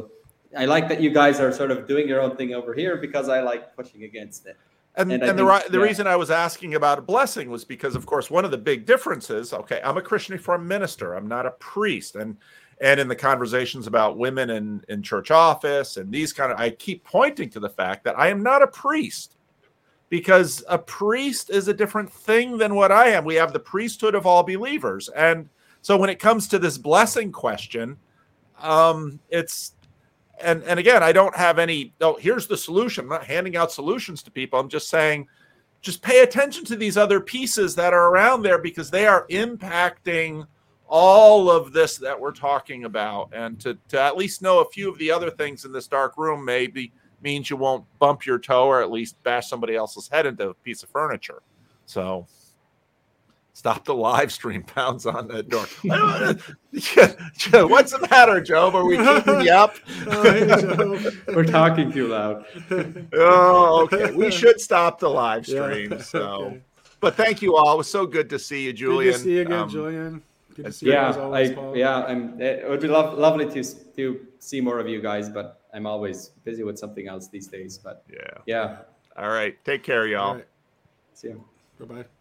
I like that you guys are sort of doing your own thing over here because I like pushing against it. And, And and, the think- the yeah. reason I was asking about a blessing was because, of course, one of the big differences. Okay, I'm a Christian Reformed minister. I'm not a priest, and and in the conversations about women in in church office and these kind of, I keep pointing to the fact that I am not a priest because a priest is a different thing than what I am. We have the priesthood of all believers, and so when it comes to this blessing question, um, it's and and again, I don't have any. Oh, here's the solution. I'm not handing out solutions to people. I'm just saying, just pay attention to these other pieces that are around there because they are impacting all of this that we're talking about. And to to at least know a few of the other things in this dark room maybe means you won't bump your toe or at least bash somebody else's head into a piece of furniture. So stop the live stream pounds on that door. [LAUGHS] [LAUGHS] What's the matter, Joe? Are we keeping you up? [LAUGHS] Oh, hey, We're talking too loud. Oh, okay. We should stop the live Yeah, stream. So, okay. but thank you all. It was so good to see you, Julian. Good to see you again, Um, Julian. Good to that's see you yeah, as always, I, Paul. yeah, I'm, it would be lo- lovely to to see more of you guys, but I'm always busy with something else these days. But Yeah. yeah, All right. Take care, y'all. All right. see you. Bye bye.